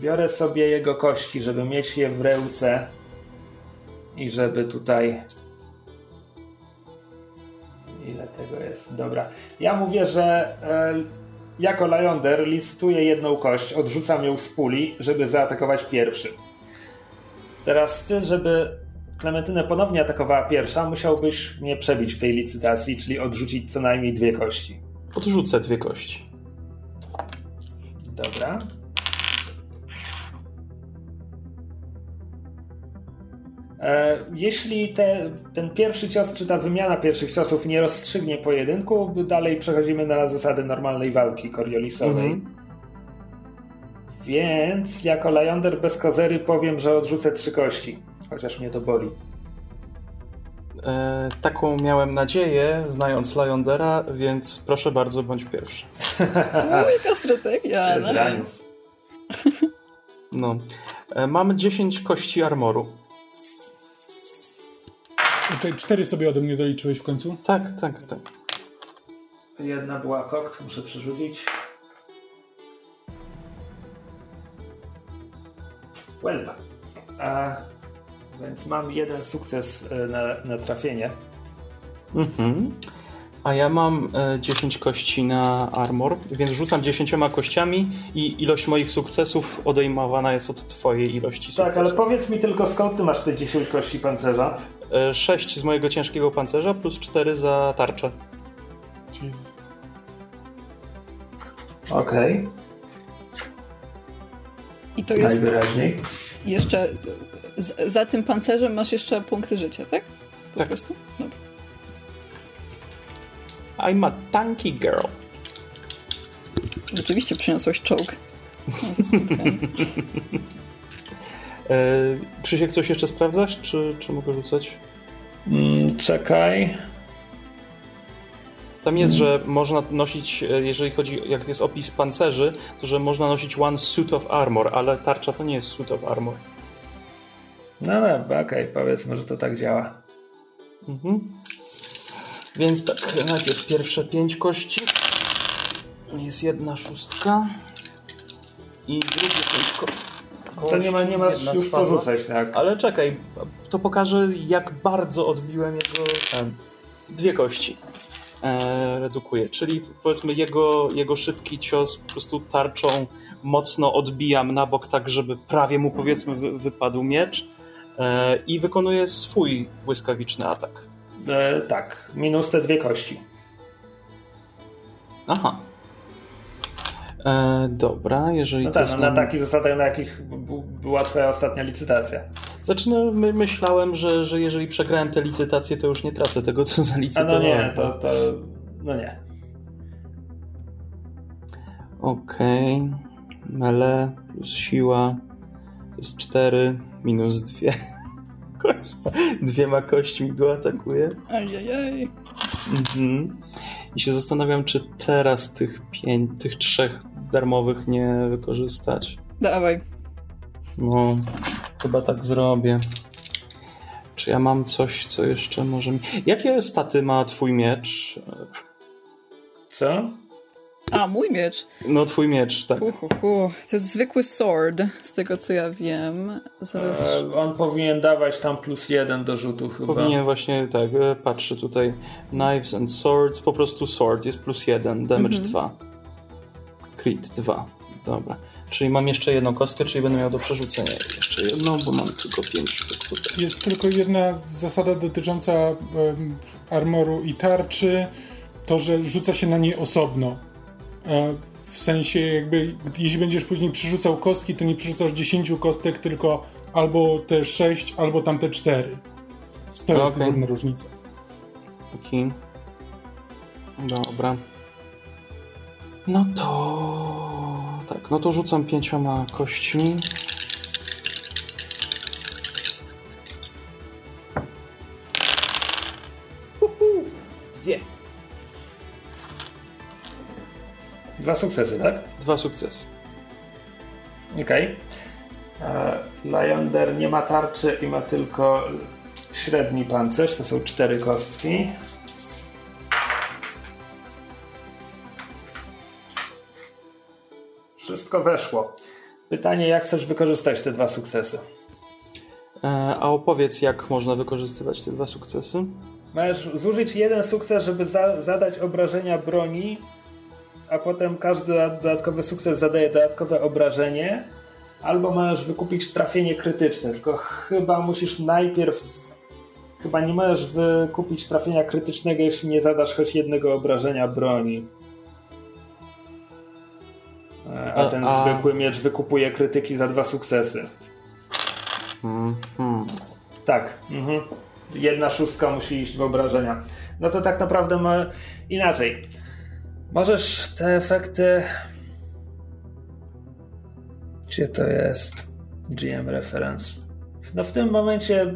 S1: Biorę sobie jego kości, żeby mieć je w ręce i żeby tutaj. Ile tego jest? Dobra. Ja mówię, że e, jako Lyonder licytuję jedną kość, odrzucam ją z puli, żeby zaatakować pierwszy. Teraz ty, żeby Klementynę ponownie atakowała pierwsza, musiałbyś mnie przebić w tej licytacji, czyli odrzucić co najmniej dwie kości.
S2: Odrzucę dwie kości.
S1: Dobra. Jeśli te, ten pierwszy cios, czy ta wymiana pierwszych ciosów nie rozstrzygnie pojedynku, dalej przechodzimy na zasady normalnej walki Coriolisowej. Mhm. Więc jako Lyonder bez kozery powiem, że odrzucę trzy kości. Chociaż mnie to boli.
S2: E, taką miałem nadzieję, znając Lyondera, więc proszę bardzo, bądź pierwszy.
S4: Jaka strategia, nice.
S2: No. E, mamy 10 kości armoru.
S5: Tutaj cztery sobie ode mnie doliczyłeś w końcu?
S2: Tak, tak, tak.
S1: Jedna była kokt, muszę przerzucić. Well. A, więc mam jeden sukces e, na, na trafienie.
S2: Mhm. A ja mam 10 e, kości na armor, więc rzucam 10 kościami i ilość moich sukcesów odejmowana jest od twojej ilości sukcesów.
S1: Tak, ale powiedz mi tylko skąd ty masz te 10 kości pancerza?
S2: 6 z mojego ciężkiego pancerza plus 4 za tarczę.
S5: Jesus.
S1: Okej,
S4: I to jest
S1: najwyraźniej.
S4: jeszcze... Z, za tym pancerzem masz jeszcze punkty życia, tak? Po
S2: Tak.
S4: prostu? Dobra.
S2: I'm a tanky girl.
S4: Rzeczywiście przyniosłeś czołg. No.
S2: E, Krzysiek, coś jeszcze sprawdzasz, czy, czy mogę rzucać?
S1: Mm, czekaj.
S2: Tam jest, że można nosić, e, jeżeli chodzi, jak jest opis pancerzy, to że można nosić one suit of armor, ale tarcza to nie jest suit of armor.
S1: No dobra, okej, powiedzmy, że to tak działa.
S2: Mhm. Więc tak, najpierw pierwsze pięć kości. Jest jedna szóstka. I drugie pięć ko- kości.
S1: To nie, ma, nie masz już co rzucać, tak?
S2: Ale czekaj, to pokaże jak bardzo odbiłem jego ten, dwie kości. E, redukuje, czyli powiedzmy jego, jego szybki cios po prostu tarczą mocno odbijam na bok tak, żeby prawie mu powiedzmy wy, wypadł miecz e, i wykonuje swój błyskawiczny atak.
S1: E, tak, minus te dwie kości.
S2: Aha. E, dobra, jeżeli
S1: No tak, no, na
S2: nam-
S1: takich zasadach, na jakich była twoja ostatnia licytacja.
S2: Znaczy, no, my, myślałem, że, że jeżeli przegrałem tę licytację, to już nie tracę tego, co
S1: A
S2: zalicytowałem.
S1: no nie, to, to... No nie.
S2: Okej. Mele plus siła to jest 4 minus 2. Dwiema kośćmi go atakuje.
S4: Ajajaj.
S2: Mhm. I się zastanawiam, czy teraz tych pięć, tych trzech darmowych nie wykorzystać.
S4: Dawaj.
S2: No, chyba tak zrobię. Czy ja mam coś, co jeszcze może mi... Jakie staty ma twój miecz?
S1: Co?
S4: A, mój miecz.
S2: No, twój miecz, tak.
S4: Hu, hu, hu. To jest zwykły sword, z tego co ja wiem. Zaraz.
S1: E, on powinien dawać tam plus jeden do rzutu chyba.
S2: Powinien właśnie, tak, e, patrzę tutaj. Knives and swords, po prostu sword jest plus jeden, damage 2. Crit 2. Dobra. Czyli mam jeszcze jedną kostkę, czyli będę miał do przerzucenia jeszcze jedną, bo mam tylko 5 sztuk tutaj.
S5: Jest tylko jedna zasada dotycząca em, armoru i tarczy, to, że rzuca się na nie osobno. E, w sensie jakby, jeśli będziesz później przerzucał kostki, to nie przerzucasz 10 kostek, tylko albo te 6, albo tamte 4. To jest
S2: Okej.
S5: drobna różnica.
S2: Taki. Dobra. No to. Tak, no to rzucam pięcioma kośćmi. Uhu, Dwie.
S1: Dwa sukcesy, tak?
S2: Dwa sukcesy.
S1: Okej. E, Lyander nie ma tarczy i ma tylko średni pancerz, to są cztery kostki. Wszystko weszło. Pytanie, jak chcesz wykorzystać te dwa sukcesy?
S2: E, A opowiedz, jak można wykorzystywać te dwa sukcesy?
S1: Możesz zużyć jeden sukces, żeby za zadać obrażenia broni, a potem każdy dodatkowy sukces zadaje dodatkowe obrażenie, albo możesz wykupić trafienie krytyczne, tylko chyba musisz najpierw chyba nie możesz wykupić trafienia krytycznego, jeśli nie zadasz choć jednego obrażenia broni. E, A ten
S2: a-
S1: zwykły miecz wykupuje krytyki za dwa sukcesy.
S2: Mhm.
S1: Tak. Mhm. Jedna szóstka musi iść w obrażenia. No to tak naprawdę ma inaczej. Możesz te efekty. Gdzie to jest? GM reference. No w tym momencie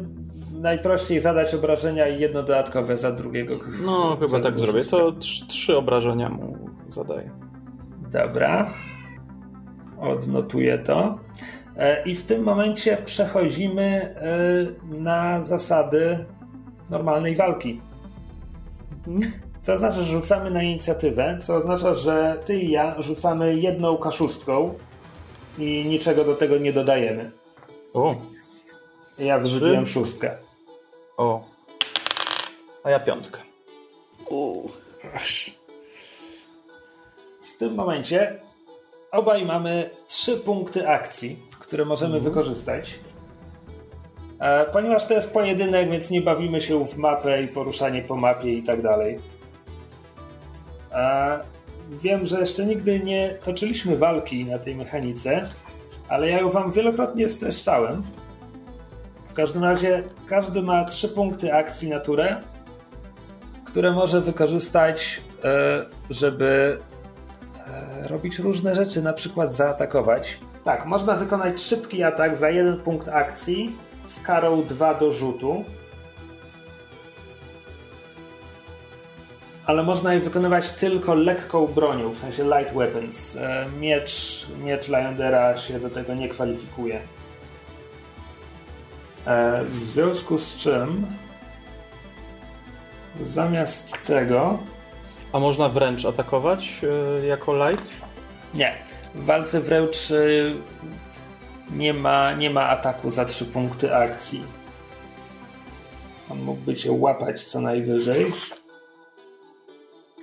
S1: najprościej zadać obrażenia i jedno dodatkowe za drugiego.
S2: No, chyba tak zrobię.
S1: szóstkę.
S2: To trz- trzy obrażenia mu zadaję.
S1: Dobra. Odnotuję to. E, I w tym momencie przechodzimy e, na zasady normalnej walki. Co oznacza, że rzucamy na inicjatywę, co oznacza, że ty i ja rzucamy jedną kaszustką i niczego do tego nie dodajemy.
S2: O,
S1: Ja wyrzuciłem
S2: Trzy.
S1: szóstkę.
S2: o. A ja piątkę.
S4: U.
S1: W tym momencie obaj mamy trzy punkty akcji, które możemy wykorzystać. E, ponieważ to jest pojedynek, więc nie bawimy się w mapę i poruszanie po mapie i tak dalej. E, wiem, że jeszcze nigdy nie toczyliśmy walki na tej mechanice, ale ja ją wam wielokrotnie streszczałem. W każdym razie każdy ma trzy punkty akcji na turę, które może wykorzystać, e, żeby robić różne rzeczy, na przykład zaatakować. Tak, można wykonać szybki atak za jeden punkt akcji z karą 2 do rzutu. Ale można je wykonywać tylko lekką bronią, w sensie light weapons. E, Miecz, miecz Lyandera się do tego nie kwalifikuje. E, W związku z czym zamiast tego
S2: A można wręcz atakować e, jako light?
S1: Nie. W walce wręcz y, nie ma, nie ma ataku za trzy punkty akcji. On mógłby cię łapać co najwyżej.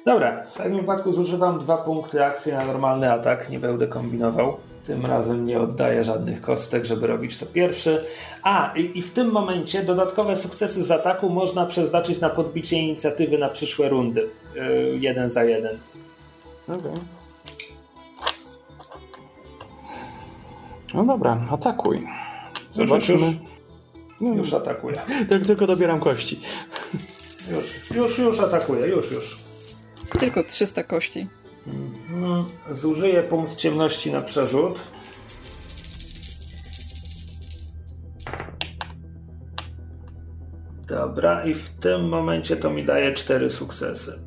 S1: Dobra, w takim wypadku zużywam dwa punkty akcji na normalny atak. Nie będę kombinował. Tym razem nie oddaję żadnych kostek, żeby robić to pierwszy. A, i, i w tym momencie dodatkowe sukcesy z ataku można przeznaczyć na podbicie inicjatywy na przyszłe rundy. Yy, jeden za jeden.
S2: Okej. No dobra, atakuj. Zobaczymy.
S1: Już,
S2: No,
S1: już atakuję.
S2: Tak, tylko dobieram kości.
S1: Już, już, już atakuję, już, już.
S4: Tylko 300 kości.
S1: Mhm. Zużyję punkt ciemności na przerzut. Dobra, i w tym momencie to mi daje cztery sukcesy.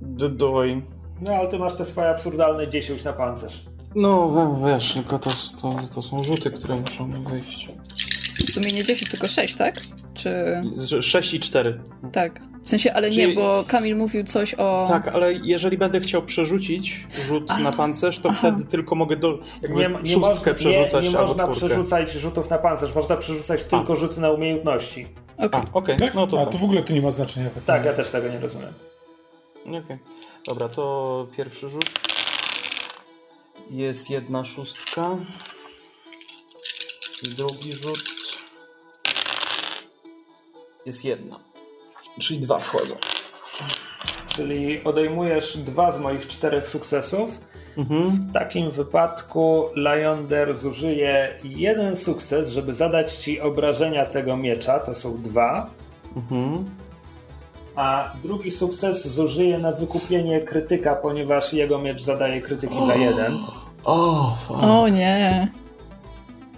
S2: Dodoj.
S1: No ale ty masz te swoje absurdalne 10 na pancerz.
S2: No we- wiesz, tylko to, to, to są rzuty, które muszą wyjść.
S4: W sumie nie 10, tylko 6, tak? Czy...
S2: 6 i 4.
S4: Tak. W sensie, ale
S2: Czyli-
S4: nie, bo Kamil mówił coś o...
S2: Tak, ale jeżeli będę chciał przerzucić rzut
S4: A,
S2: na pancerz, to
S4: aha.
S2: wtedy tylko mogę do, jakby
S1: Nie, nie,
S2: szóstkę
S1: można, nie,
S2: przerzucać
S1: nie
S2: albo
S1: można
S2: czwórkę.
S1: przerzucać rzutów na pancerz, można przerzucać tylko rzuty na umiejętności.
S4: Okej.
S2: A, okej,
S5: Tak?
S2: no to
S5: A
S2: to.
S5: w ogóle to nie ma znaczenia.
S1: Tak,
S5: razie.
S1: ja też tego nie rozumiem.
S2: Okej. Dobra, to pierwszy rzut. Jest jedna szóstka. Drugi rzut. Jest jedna. Czyli dwa wchodzą.
S1: Czyli odejmujesz dwa z moich czterech sukcesów.
S2: Mhm.
S1: W takim wypadku Lyonder zużyje jeden sukces, żeby zadać ci obrażenia tego miecza, to są dwa,
S2: Mhm.
S1: a drugi sukces zużyje na wykupienie krytyka, ponieważ jego miecz zadaje krytyki za jeden.
S2: O, fuck.
S4: O nie.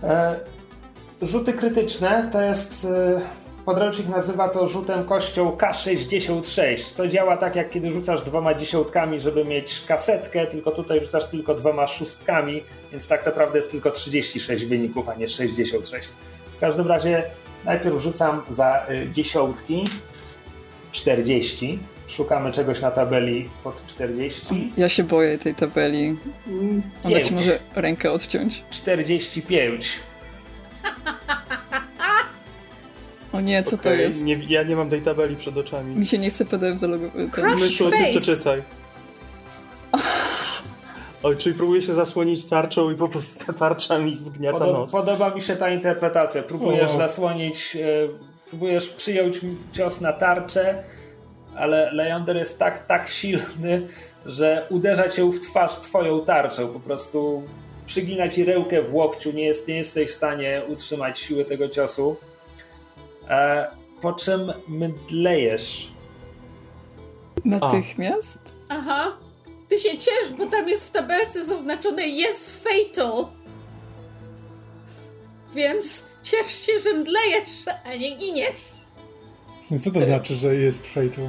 S1: E, rzuty krytyczne to jest. E, podręcznik nazywa to rzutem kością K66. To działa tak, jak kiedy rzucasz dwoma dziesiątkami, żeby mieć kasetkę, tylko tutaj rzucasz tylko dwoma szóstkami, więc tak naprawdę jest tylko 36 wyników, a nie 66. W każdym razie najpierw rzucam za y, dziesiątki 40. Szukamy czegoś na tabeli pod 40.
S4: Ja się boję tej tabeli. Ona
S1: Pięć.
S4: ci może rękę odciąć.
S1: 45.
S4: O nie, co to
S2: Okej,
S4: jest?
S2: Nie, ja nie mam tej tabeli przed oczami.
S4: Mi się nie chce PDF zalogować.
S3: Crush
S2: Myszu, ty
S3: face.
S2: przeczytaj. Oj, czyli próbuję się zasłonić tarczą i po prostu ta tarcza mi wgniata
S1: Podoba,
S2: nos.
S1: podoba mi się ta interpretacja. Próbujesz
S5: O.
S1: zasłonić, e, próbujesz przyjąć cios na tarczę, ale Leander jest tak, tak silny, że uderza cię w twarz twoją tarczą. Po prostu przygina ci rełkę w łokciu, nie, jest, nie jesteś w stanie utrzymać siły tego ciosu. E, po czym mdlejesz.
S4: Natychmiast?
S3: Aha. Ty się ciesz, bo tam jest w tabelce zaznaczone jest fatal. Więc ciesz się, że mdlejesz, a nie giniesz.
S5: Co to znaczy, że jest fatal?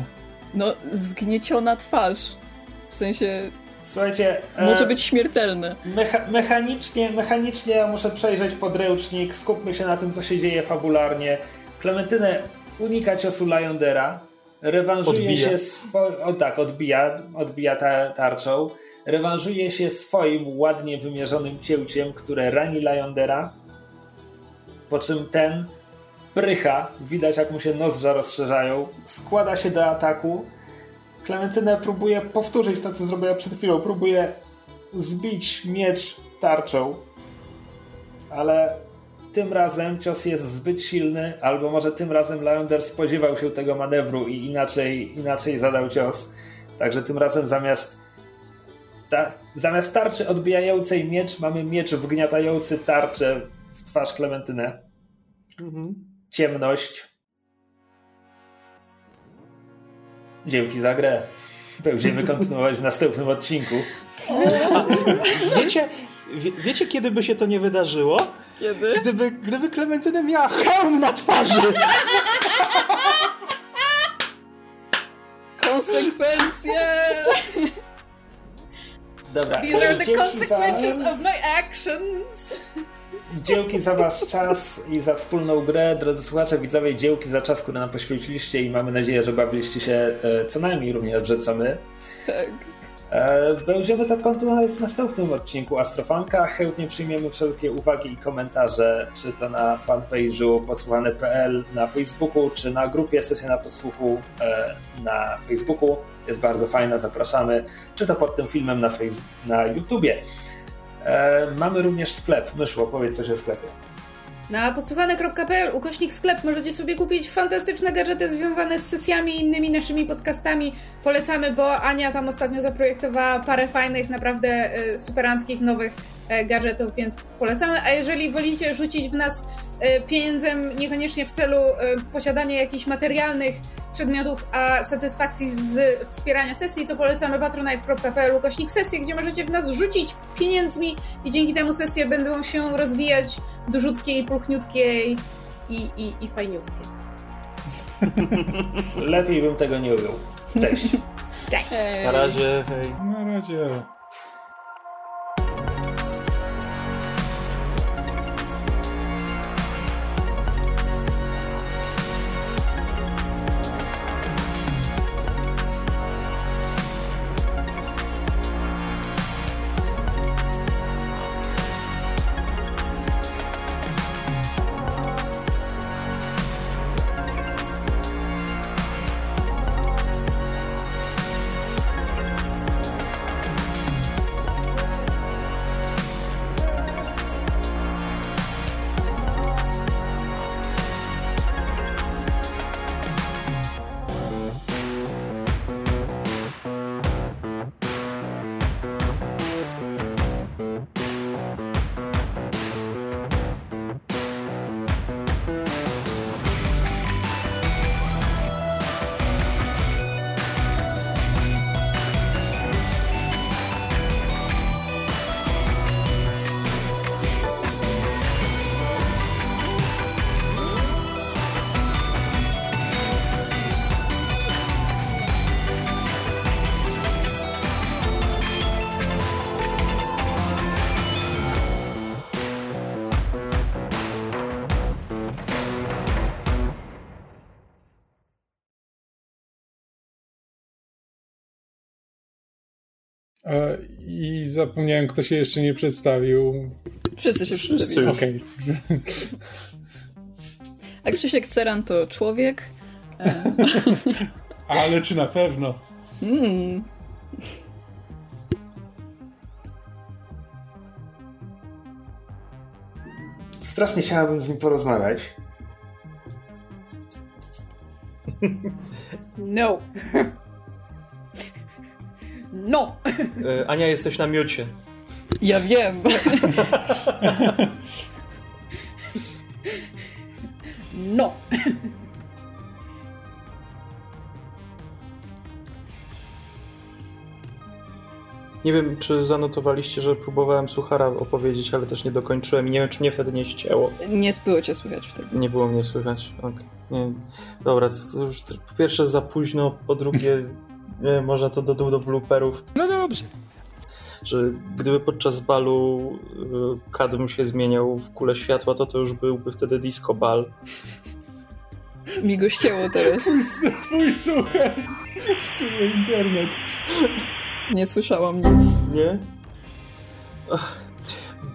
S4: No, zgnieciona twarz. W sensie,
S1: Słuchajcie. e,
S4: może być śmiertelne.
S1: Mecha- mechanicznie, mechanicznie ja muszę przejrzeć podręcznik, skupmy się na tym, co się dzieje fabularnie. Klementynę unika ciosu Lyondera, rewanżuje
S2: Odbija.
S1: się swo- o tak, odbija, odbija ta- tarczą, rewanżuje się swoim ładnie wymierzonym cięciem, które rani Lyondera, po czym ten prycha, widać jak mu się nozdrza rozszerzają, składa się do ataku. Klementynę próbuje powtórzyć to, co zrobiła przed chwilą, próbuje zbić miecz tarczą, ale tym razem cios jest zbyt silny, albo może tym razem Launder spodziewał się tego manewru i inaczej, inaczej zadał cios. Także tym razem zamiast, ta, zamiast tarczy odbijającej miecz, mamy miecz wgniatający tarczę w twarz Klementynę.
S2: Mhm.
S1: Ciemność. Dzięki za grę. Będziemy kontynuować w następnym odcinku.
S2: Wiecie, wie, wiecie, kiedy by się to nie wydarzyło?
S4: Kiedy?
S2: Gdyby, gdyby Klementyna miała hełm na twarzy!
S4: Konsekwencje!
S1: Dobra.
S3: These are the consequences
S1: za,
S3: of my actions.
S1: Dzięki za wasz czas i za wspólną grę. Drodzy słuchacze, widzowie, dzięki za czas, który nam poświęciliście i mamy nadzieję, że bawiliście się e, co najmniej równie dobrze co my.
S4: Tak.
S1: E, Będziemy to kontynuować w następnym odcinku Astrofanka. Chętnie przyjmiemy wszelkie uwagi i komentarze, czy to na fanpage'u podsłuchane.pl na Facebooku, czy na grupie Sesja na Podsłuchu e, na Facebooku. Jest bardzo fajna, zapraszamy. Czy to pod tym filmem na, face- na YouTubie. E, Mamy również sklep. Myszło, powiedz coś o sklepie.
S3: Na podsłuchane.pl ukośnik sklep możecie sobie kupić fantastyczne gadżety związane z sesjami i innymi naszymi podcastami. Polecamy, bo Ania tam ostatnio zaprojektowała parę fajnych, naprawdę y, superanckich, nowych gadżetów, więc polecamy. A jeżeli wolicie rzucić w nas e, pieniędzem niekoniecznie w celu e, posiadania jakichś materialnych przedmiotów, a satysfakcji z wspierania sesji, to polecamy patronite.pl ukośnik sesję, gdzie możecie w nas rzucić pieniędzmi i dzięki temu sesje będą się rozwijać dużutkie i pulchniutkie i, i, i fajniutkie.
S1: Lepiej bym tego nie ujął. Cześć.
S3: Cześć!
S4: Hej.
S2: Na razie, hej.
S5: Na razie. I zapomniałem, kto się jeszcze nie przedstawił.
S4: Wszyscy się przedstawili.
S5: Okej.
S4: A Krzysiek Ceran to człowiek.
S5: Ale czy na pewno?
S4: mm,
S1: Strasznie chciałabym z nim porozmawiać.
S3: No! No!
S2: E, Ania, jesteś na miucie.
S4: ja wiem.
S3: No!
S2: Nie wiem, czy zanotowaliście, że próbowałem Suchara opowiedzieć, ale też nie dokończyłem i nie wiem, czy mnie wtedy nie ścięło.
S4: Nie było cię słychać wtedy.
S2: Nie było mnie słychać. Okay. Nie. Dobra, to, to już po pierwsze za późno, po drugie można to dodać do blooperów.
S7: No dobrze.
S2: Że gdyby podczas balu y, kadm się zmieniał w kulę światła, to to już byłby wtedy disco bal.
S4: Mi go ścięło teraz.
S5: Twój, twój słuchaj psuje internet.
S4: Nie słyszałam nic.
S2: Nie?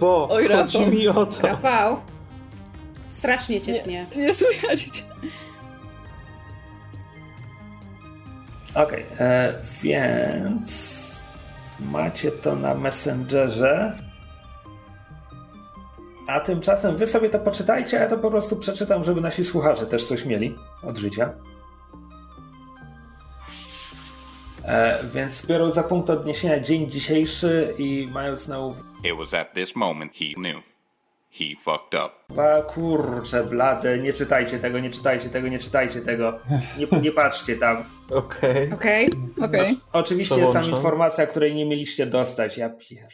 S2: Bo
S4: Oj,
S2: chodzi
S4: Rafał.
S2: mi o to.
S3: Rafał! Strasznie cię tnie.
S4: Nie słychać cię.
S1: Okej, e, więc macie to na Messengerze. A tymczasem wy sobie to poczytajcie, a ja to po prostu przeczytam, żeby nasi słuchacze też coś mieli od życia. E, więc biorąc za punkt odniesienia dzień dzisiejszy i mając na uwadze...
S7: It was at this moment he knew. He fucked up.
S1: Kurczę, blade, nie czytajcie tego, nie czytajcie tego, nie czytajcie tego. Nie, nie patrzcie tam.
S2: Okej.
S3: Okej?
S4: Okej.
S1: Oczywiście jest tam
S2: Przełączam.
S1: informacja, której nie mieliście dostać. Ja pier...